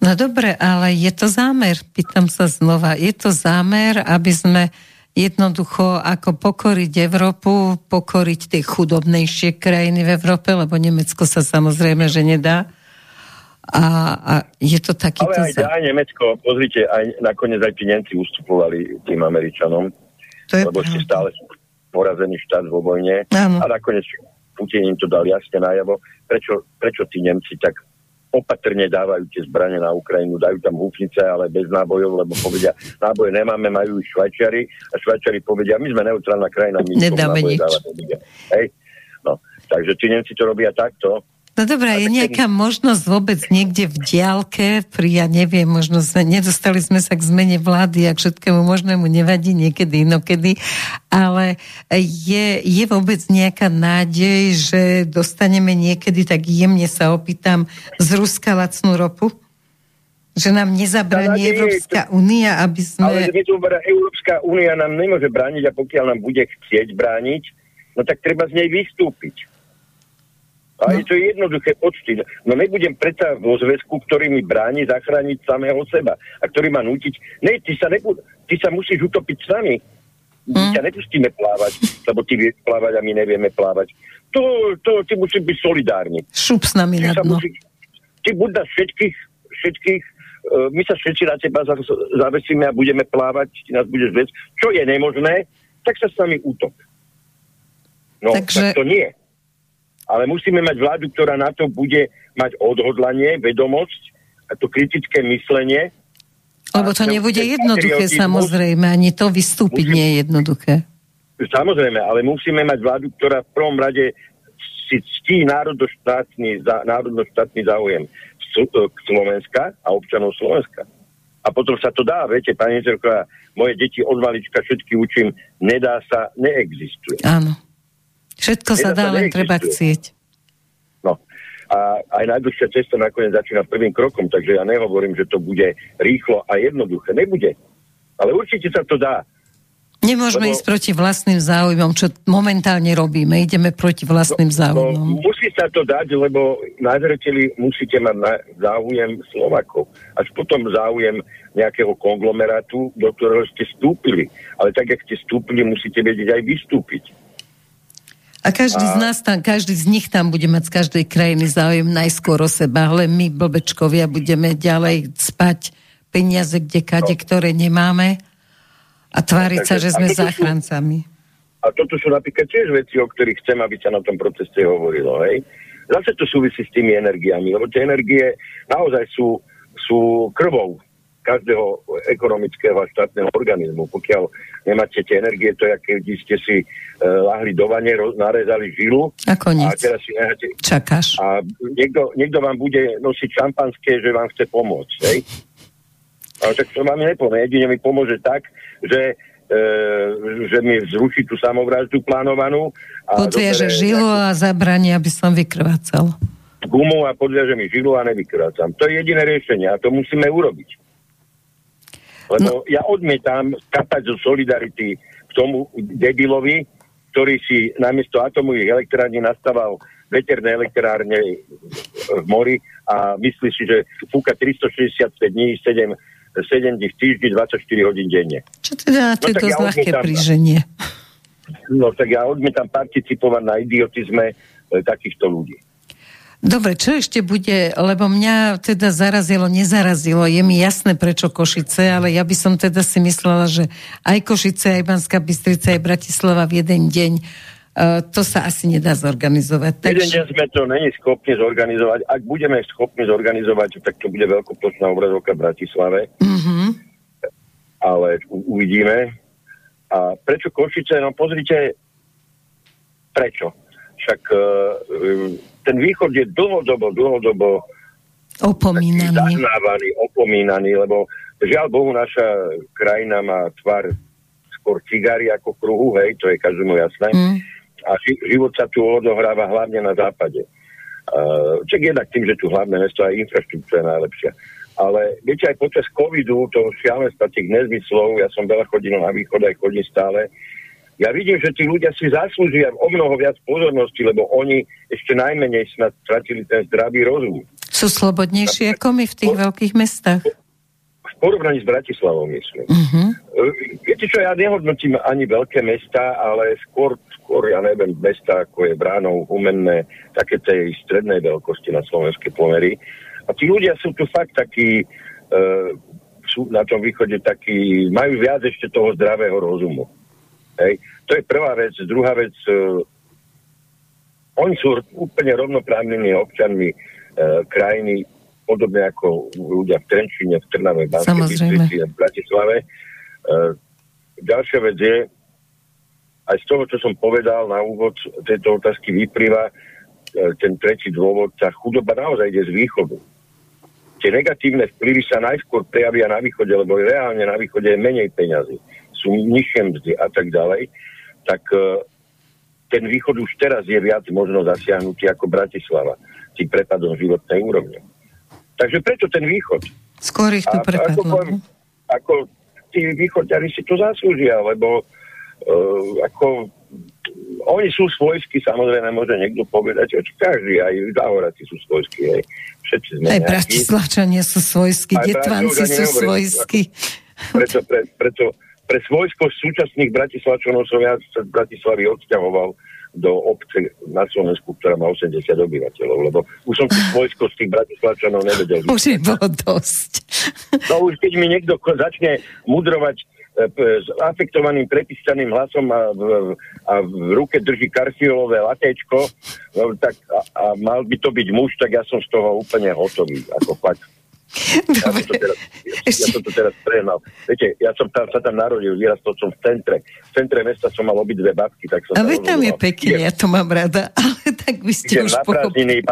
No dobre, ale je to zámer, pýtam sa znova, je to zámer, aby sme jednoducho ako pokoriť Európu, pokoriť tie chudobnejšie krajiny v Európe, lebo Nemecko sa samozrejme, že nedá. A, a je to takýto... Ale aj, za- aj Nemecko, pozrite, aj nakoniec aj tí Nemci ustupovali tým Američanom, to je lebo pravda. stále porazený štát vo vojne. Áno. A nakoniec Putin im to dal jasne najavo, prečo, prečo tí Nemci tak opatrne dávajú tie zbranie na Ukrajinu, dajú tam húfnice, ale bez nábojov, lebo povedia, náboje nemáme, majú ich Švajčiari a Švajčiari povedia, my sme neutrálna krajina, my Nedáme nič. dávať. Hej? No, takže tí Nemci to robia takto. No dobré, je nejaká možnosť vôbec niekde v diálke, pri, ja neviem, možno sme, nedostali sme sa k zmene vlády a k všetkému možnému nevadí niekedy, inokedy, ale je, je vôbec nejaká nádej, že dostaneme niekedy, tak jemne sa opýtam, z Ruska lacnú ropu? Že nám nádej je- Európska únia, aby Ale sme... hovorí, Európska únia nám nemôže brániť a pokiaľ nám bude chcieť brániť, no tak treba z nej vystúpiť. A No. je to jednoduché počty. No nebudem predsa vo zväzku, ktorý mi bráni zachrániť samého seba a ktorý ma nútiť. Ne, ty sa, nebu- ty sa musíš utopiť s nami. My Hm. ťa nepustíme plávať, lebo ty vieš plávať a my nevieme plávať. To, to ty musíš byť solidárny. Šup s nami Ty na dno. musíš, ty buď na všetkých, všetkých uh, my sa všetci na teba za- zavesíme a budeme plávať, ty nás budeš vec, čo je nemožné, tak sa s nami útop. No, Takže- tak to nie. Ale musíme mať vládu, ktorá na to bude mať odhodlanie, vedomosť a to kritické myslenie. Lebo to nebude jednoduché, samozrejme, ani to vystúpiť Musí- nie je jednoduché. Samozrejme, ale musíme mať vládu, ktorá v prvom rade si ctí národoštátny, za, národoštátny záujem k Slovenska a občanov Slovenska. A potom sa to dá, viete, pani Zerková, moje deti od malička všetky učím, nedá sa, neexistuje. Áno. Všetko sa dá, len treba chcieť. No. A aj najdlhšia cesta nakoniec začína prvým krokom, takže ja nehovorím, že to bude rýchlo a jednoduché. Nebude. Ale určite sa to dá. Nemôžeme Lebo- ísť proti vlastným záujmom, čo momentálne robíme. Ideme proti vlastným No, záujmom. musí sa to dať, lebo na zreteli musíte mať na, záujem Slovakov. Až potom záujem nejakého konglomerátu, do ktorého ste vstúpili. Ale tak, jak ste vstúpili, musíte vedieť aj vystúpiť. A každý a- z nás tam, každý z nich tam bude mať z každej krajiny záujem najskôr o seba, ale my, blbečkovia, budeme ďalej spať peniaze kde kade, No. ktoré nemáme a tváriť sa, Takže- že a sme toto sú- záchrancami. A toto sú napríklad tiež veci, o ktorých chcem, aby sa na tom proteste hovorilo. Hej? Zase to súvisí s tými energiami, lebo tie energie naozaj sú, sú krvou každého ekonomického a štátneho organizmu. Pokiaľ nemáte tie energie, to je, keď ste si e, lahli do vane, roz, narezali žilu A a koniec. teraz si necháte... Čakáš. A niekto, niekto vám bude nosiť šampanské, že vám chce pomôcť. Hej? Ale tak to vám nepomôže. Jedine mi pomôže tak, že, e, že mi zruší tú samovraždu plánovanú. A žilu a zabrani, aby som vykrvácal. gumu a podviaže mi žilu a nevykrácam. To je jediné riešenie a to musíme urobiť. Lebo no. ja odmietam kapať zo solidarity k tomu debilovi, ktorý si namiesto atomových elektrární nastaval veterné elektrárne v mori a myslí si, že fúka 365 dní, 7, 7 dní v týždni, 24 hodín denne. Čo teda, to je tak dosť ja ľahké príženie. No tak ja odmietam participovať na idiotizme e, takýchto ľudí. Dobre, čo ešte bude, lebo mňa teda zarazilo, nezarazilo, je mi jasné prečo Košice, ale ja by som teda si myslela, že aj Košice, aj Banská Bystrica, aj Bratislava v jeden deň, uh, to sa asi nedá zorganizovať. Jeden Takže, deň sme to není schopní zorganizovať. Ak budeme schopní zorganizovať, tak to bude veľkoplošná obrazovka v Bratislave, uh-huh. ale u- uvidíme. A prečo Košice? No pozrite, prečo? Však uh, ten východ je dlhodobo, dlhodobo opomínaný. opomínaný, lebo žiaľ Bohu naša krajina má tvar skôr cigary ako kruhu, hej, to je každému jasné. Mm. A ži- život sa tu odohráva hlavne na západe. Uh, čak jednak tým, že tu hlavné mesto aj infraštruktúra je najlepšia. Ale viete, aj počas covidu, toho šialenstva, tých nezmyslov, ja som veľa chodil na východ, aj chodím stále, ja vidím, že tí ľudia si zaslúžia o mnoho viac pozornosti, lebo oni ešte najmenej snad stratili ten zdravý rozum. Sú slobodnejšie ako my v tých veľkých mestách? V porovnaní s Bratislavou, myslím. Uh-huh. Viete čo, ja nehodnotím ani veľké mesta, ale skôr, skôr, ja neviem, mesta, ako je Bránou, Humenné, také tej strednej veľkosti na slovenské pomery. A tí ľudia sú tu fakt takí, uh, sú na tom východe takí, majú viac ešte toho zdravého rozumu. Hej. To je prvá vec. Druhá vec, uh, oni sú úplne rovnoprávnymi občanmi uh, krajiny, podobne ako ľudia v Trenčine, v Trnave, v Banskej v Bratislave. Uh, ďalšia vec je, aj z toho, čo som povedal na úvod tejto otázky vyplýva, ten tretí dôvod, tá chudoba naozaj ide z východu tie negatívne vplyvy sa najskôr prejavia na východe, lebo reálne na východe je menej peňazí, sú nižšie mzdy a tak ďalej, tak uh, ten východ už teraz je viac možno zasiahnutý ako Bratislava tým prepadom životnej úrovne. Takže preto ten východ. Skôr ich to prepadlo. Ako, poviem, ako tí východňari si to zaslúžia, lebo uh, ako oni sú svojskí, samozrejme môže niekto povedať, že každý, aj Zahoraci sú svojskí, aj všetci sme Aj Bratislavčania sú svojskí, Detvanci sú svojskí. Preto, pre, preto pre svojsko súčasných Bratislavčanov som ja sa z Bratislavy odsťahoval do obce na Slovensku, ktorá má 80 obyvateľov, lebo už som si [laughs] svojsko z tých Bratislavčanov nevedel. Už je bolo dosť. No už keď mi niekto začne mudrovať E, s afektovaným prepísaným hlasom a v, a v ruke drží karfiolové latečko, no, tak a, a mal by to byť muž, tak ja som z toho úplne hotový. Ako fakt. Ja som, to teraz, ja, som to teraz prehnal. Viete, ja som tam, sa tam narodil, vyrastol som v centre. V centre mesta som mal obidve babky, tak som A tam je pekne, ja to mám rada, [laughs] ale tak by ste už pochopili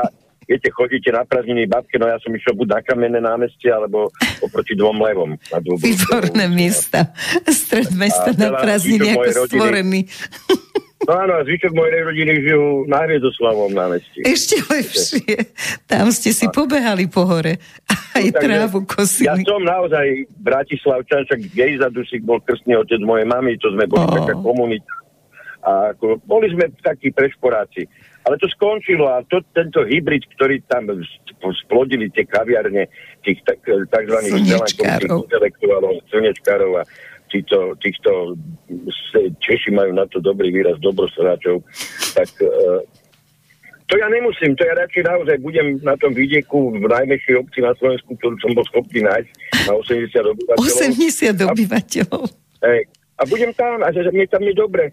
viete, chodíte na prázdniny babke, no ja som išiel buď na kamenné námestie, alebo oproti dvom levom. Na Výborné miesta. Stred mesta na prázdniny ako stvorený. [laughs] No áno, a zvyšok mojej rodiny žijú na Hviezdoslavom námestí. Ešte lepšie. Tam ste si pobehali po hore. Aj no, trávu kosili. Ja som naozaj Bratislavčan, však Gejza Dusik bol krstný otec mojej mamy, to sme boli oh. taká komunita. A ako, boli sme takí prešporáci. Ale to skončilo a to, tento hybrid, ktorý tam splodili tie kaviarne, tých tak, tzv. intelektuálov, slnečkárov a týchto, týchto Češi majú na to dobrý výraz dobrosráčov, tak uh, to ja nemusím, to ja radšej naozaj budem na tom vidieku v najmäššej obci na Slovensku, ktorú som bol schopný nájsť na 80 obyvateľov. 80 obyvateľov. A, a budem tam a že mne tam je dobre.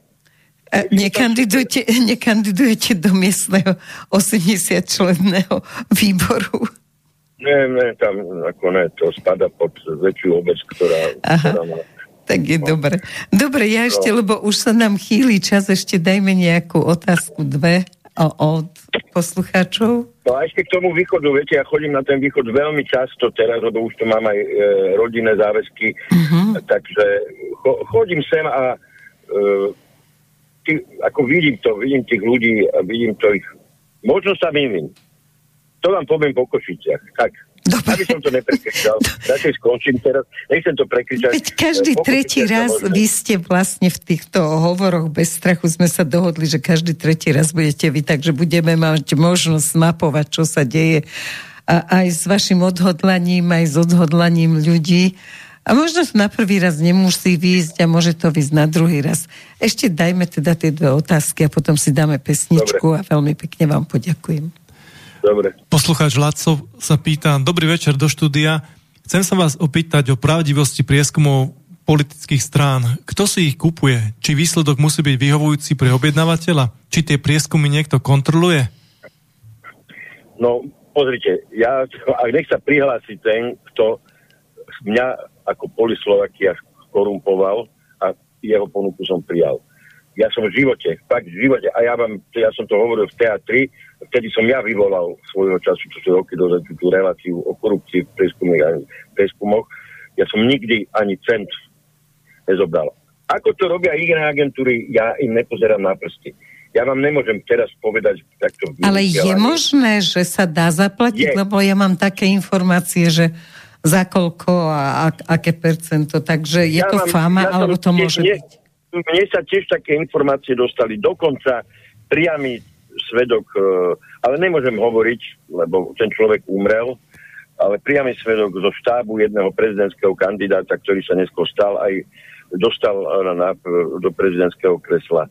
Nekandidujete, nekandidujete do miestneho 80-členného výboru? Nie, nie, tam ako ne, to spada pod väčšiu obec, ktorá, ktorá má... Tak je no. dobre. Dobre, ja ešte, no. lebo už sa nám chýli čas, ešte dajme nejakú otázku, dve od poslucháčov. No a ešte k tomu východu, viete, ja chodím na ten východ veľmi často teraz, lebo už tu mám aj e, rodinné záväzky, uh-huh. takže cho, chodím sem a e, tí, ako vidím to, vidím tých ľudí a vidím to ich. Možno sa mýlim. To vám poviem po Košiciach. Tak. Dobre. Aby som to neprekričal. [laughs] Radšej skončím teraz. Nechcem to prekričať. Veď každý po tretí raz vy ste vlastne v týchto hovoroch bez strachu sme sa dohodli, že každý tretí raz budete vy, takže budeme mať možnosť mapovať, čo sa deje a aj s vašim odhodlaním, aj s odhodlaním ľudí. A možno na prvý raz nemusí výjsť a môže to výjsť na druhý raz. Ešte dajme teda tie dve otázky a potom si dáme pesničku Dobre. a veľmi pekne vám poďakujem. Dobre. Poslucháč Laco sa pýta, dobrý večer do štúdia. Chcem sa vás opýtať o pravdivosti prieskumov politických strán. Kto si ich kupuje? Či výsledok musí byť vyhovujúci pre objednávateľa? Či tie prieskumy niekto kontroluje? No, pozrite, ja, ak nech sa prihlási ten, kto mňa ako Polislovakia korumpoval a jeho ponuku som prijal. Ja som v živote, fakt v živote, a ja, vám, ja som to hovoril v teatri, vtedy som ja vyvolal svojho času, čo sú roky dozadu, tú reláciu o korupcii v prieskumoch. Ja som nikdy ani cent nezobral. Ako to robia iné agentúry, ja im nepozerám na prsty. Ja vám nemôžem teraz povedať takto. Ale je možné, že sa dá zaplatiť, je. lebo ja mám také informácie, že za koľko a, a aké percento. Takže je Ja to mám- fáma, ja alebo to tiež môže nie- byť? Mne sa tiež také informácie dostali, dokonca priamy svedok, e, ale nemôžem hovoriť, lebo ten človek umrel, ale priamy svedok zo štábu jedného prezidentského kandidáta, ktorý sa neskôr stal aj dostal e, na, do prezidentského kresla.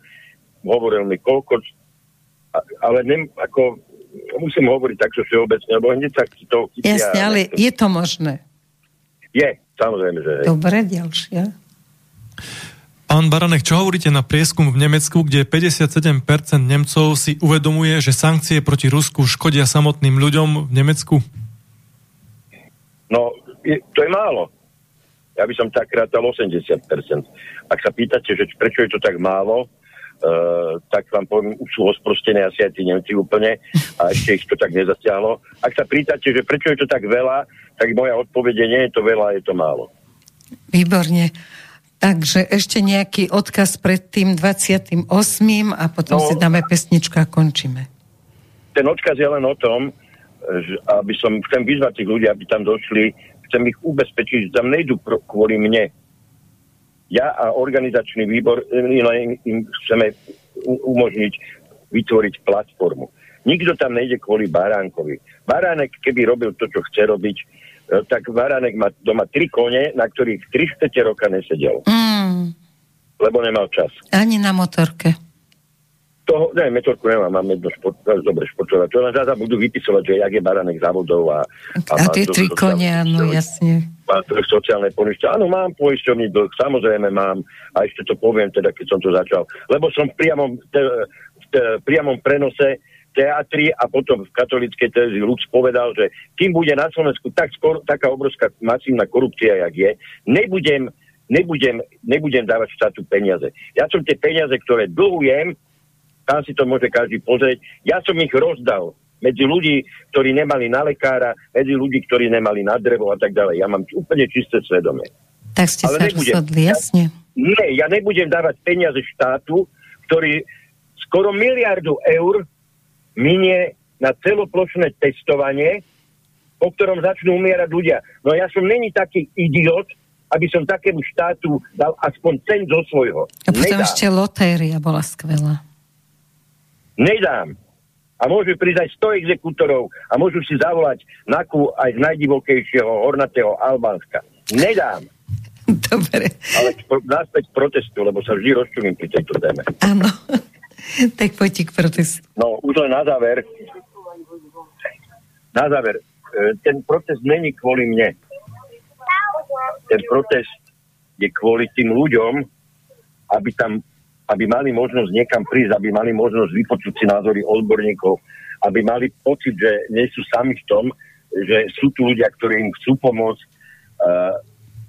Hovoril mi, koľko, ale nem, ako, musím hovoriť takto všeobecne, lebo hneď sa to chytia. Jasne, ale je to možné. Je, samozrejme, že je. Dobre, ďalšia. Pán Baranek, čo hovoríte na prieskum v Nemecku, kde 57% Nemcov si uvedomuje, že sankcie proti Rusku škodia samotným ľuďom v Nemecku? No, je, to je málo. Ja by som tak rátal 80%. Ak sa pýtate, že prečo je to tak málo, uh, tak vám poviem, už sú osprostené asi aj tí Nemci úplne a ešte ich to tak nezatiahlo. Ak sa pýtate, že prečo je to tak veľa, tak moja odpovede nie je to veľa, je to málo. Výborne. Takže ešte nejaký odkaz pred tým 28. a potom No. si dáme pesničku a končíme. Ten odkaz je len o tom, že aby som, chcem vyzvať tých ľudí, aby tam došli, chcem ich ubezpečiť, že tam nejdu kvôli mne. Ja a organizačný výbor im, im- chceme umožniť vytvoriť platformu. Nikto tam nejde kvôli Baránkovi. Baránek, keby robil to, čo chce robiť, tak Baránek má doma tri kone, na ktorých tri štete roka nesedel, Mm, lebo nemal čas. ani na motorke. Toho, ne, metorku nemám, mám jedno šport, dobre športové. To len zase budú vypisovať, že jak je Baranek závodov a... A, má tie tri kone, áno, jasne. Má to sociálne poisťovne. Áno, mám poisťovný dlh, samozrejme mám. A ešte to poviem teda, keď som to začal. Lebo som v priamom, te, v te, priamom prenose teatri a potom v katolíckej televízii Lux povedal, že kým bude na Slovensku tak skoro, taká obrovská masívna korupcia, jak je, nebudem, nebudem, nebudem dávať štátu peniaze. Ja som tie peniaze, ktoré dlhujem, tam si to môže každý pozrieť, ja som ich rozdal medzi ľudí, ktorí nemali na lekára, medzi ľudí, ktorí nemali na drevo a tak ďalej. Ja mám úplne čisté svedomie. Tak ste Ale sa nebudem. rozhodli, jasne. Nie, ja nebudem dávať peniaze štátu, ktorý skoro miliardu eur minie na celoplošné testovanie, po ktorom začnú umierať ľudia. No ja som není taký idiot, aby som takému štátu dal aspoň cent zo svojho. A potom Nedám. ešte lotéria bola skvelá. Nedám. A môžu prísť aj 100 exekútorov a môžu si zavolať NAKU aj z najdivokejšieho hornatého Albánska. Nedám. Dobre, Ale naspäť protestu, lebo sa vždy rozčulím pri tejto téme. áno. [laughs] tak poďte k protestu. No, už len na záver. Na záver. e, Ten protest není kvôli mne. Ten protest je kvôli tým ľuďom, aby tam aby mali možnosť niekam prísť, aby mali možnosť vypočuť si názory odborníkov, aby mali pocit, že nie sú sami v tom, že sú tu ľudia, ktorí im chcú pomôcť, uh,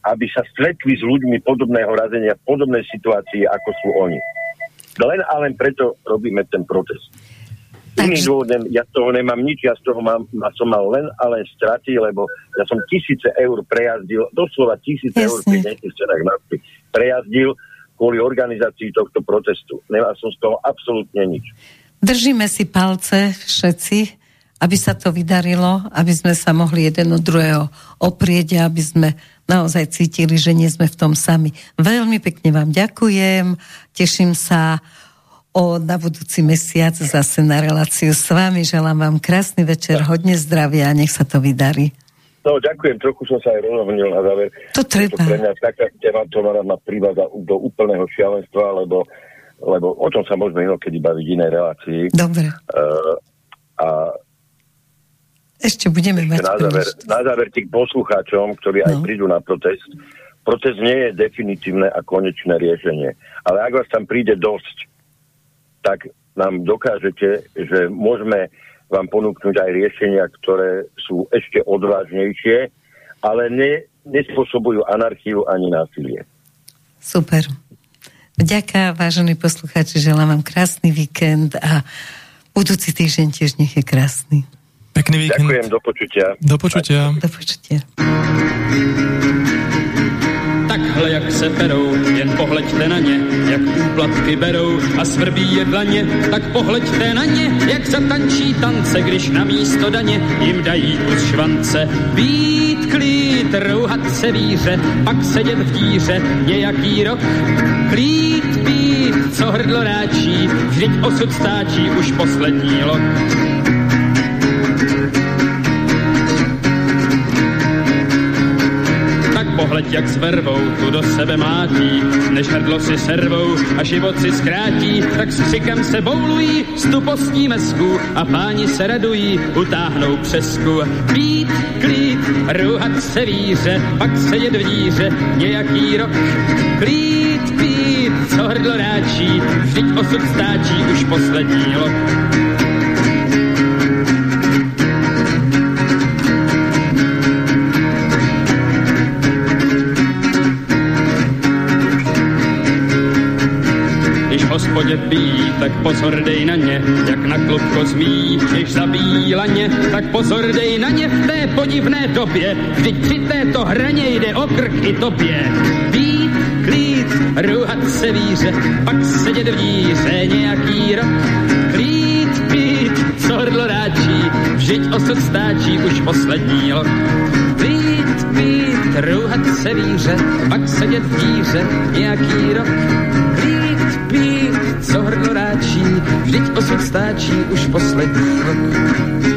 aby sa stretli s ľuďmi podobného razenia, podobnej situácii, ako sú oni. Len a len preto robíme ten protest. Iný Takže- dôvod, nem- ja z toho nemám nič, ja z toho mám, ja som mal len a len straty, lebo ja som tisíce eur prejazdil, doslova tisíce eur Jasne. pri dnešných cenách nafty prejazdil kvôli organizácii tohto protestu. Nemal som z toho absolútne nič. Držíme si palce všetci, aby sa to vydarilo, aby sme sa mohli jeden od druhého oprieť a aby sme naozaj cítili, že nie sme v tom sami. Veľmi pekne vám ďakujem, teším sa o, na budúci mesiac zase na reláciu s vami. Želám vám krásny večer, hodne zdravia a nech sa to vydarí. No, ďakujem, trochu som sa aj rozhodnil na záver. To treba. To pre mňa taká téma, to ma privádza do úplného šialenstva, lebo, lebo o tom sa môžeme inokedy baviť v inej relácii. Dobre, Uh, a ešte budeme mať na záver, na záver tých poslucháčom, ktorí aj No. prídu na protest. Protest nie je definitívne a konečné riešenie. Ale ak vás tam príde dosť, tak nám dokážete, že môžeme vám ponúknuť aj riešenia, ktoré sú ešte odvážnejšie, ale ne, nespôsobujú anarchiu ani násilie. Super. Vďaka, vážení poslucháči, želám vám krásny víkend a budúci týždeň tiež nech je krásny. Pekný víkend. Ďakujem, do počutia. Do počutia. Do počutia. Takhle jak se perou, jen pohleďte na ně, jak úplatky berou a svrbí je dlaně, tak pohleďte na ně, jak zatančí tance, když na místo daně jim dají kus švance. Být klid, rouhat se víře, pak sedět v díře nějaký rok. Klid, být, co hrdlo ráčí, vždyť osud stáčí už poslední lok. Pohleď jak s vervou, tu do sebe mátí, než hrdlo si servou a život si zkrátí, tak s křikem se boulují z tupostní mesku a páni se radují, utáhnou přesku. Pít, klít, ruhat se víře, pak sedět v díře nějaký rok. Klít, pít, co hrdlo ráčí, vždyť osud stáčí už poslední lok. Pí, tak pozor dej na ně, jak na klubko zmí, když zabíjí laně, tak pozor dej na ně v té podivné době, vždyť při této hraně jde o krk i tobě. Být, klít, ruhat se víře, pak sedět v díře nějaký rok, klít, pít, co hrdlo ráčí, vždyť osud stáčí už poslední rok. Klít, pít, ruhat se víře, pak sedět v díře nějaký rok, co hrdlo ráčí, vždyť osud stáčí už poslední rok.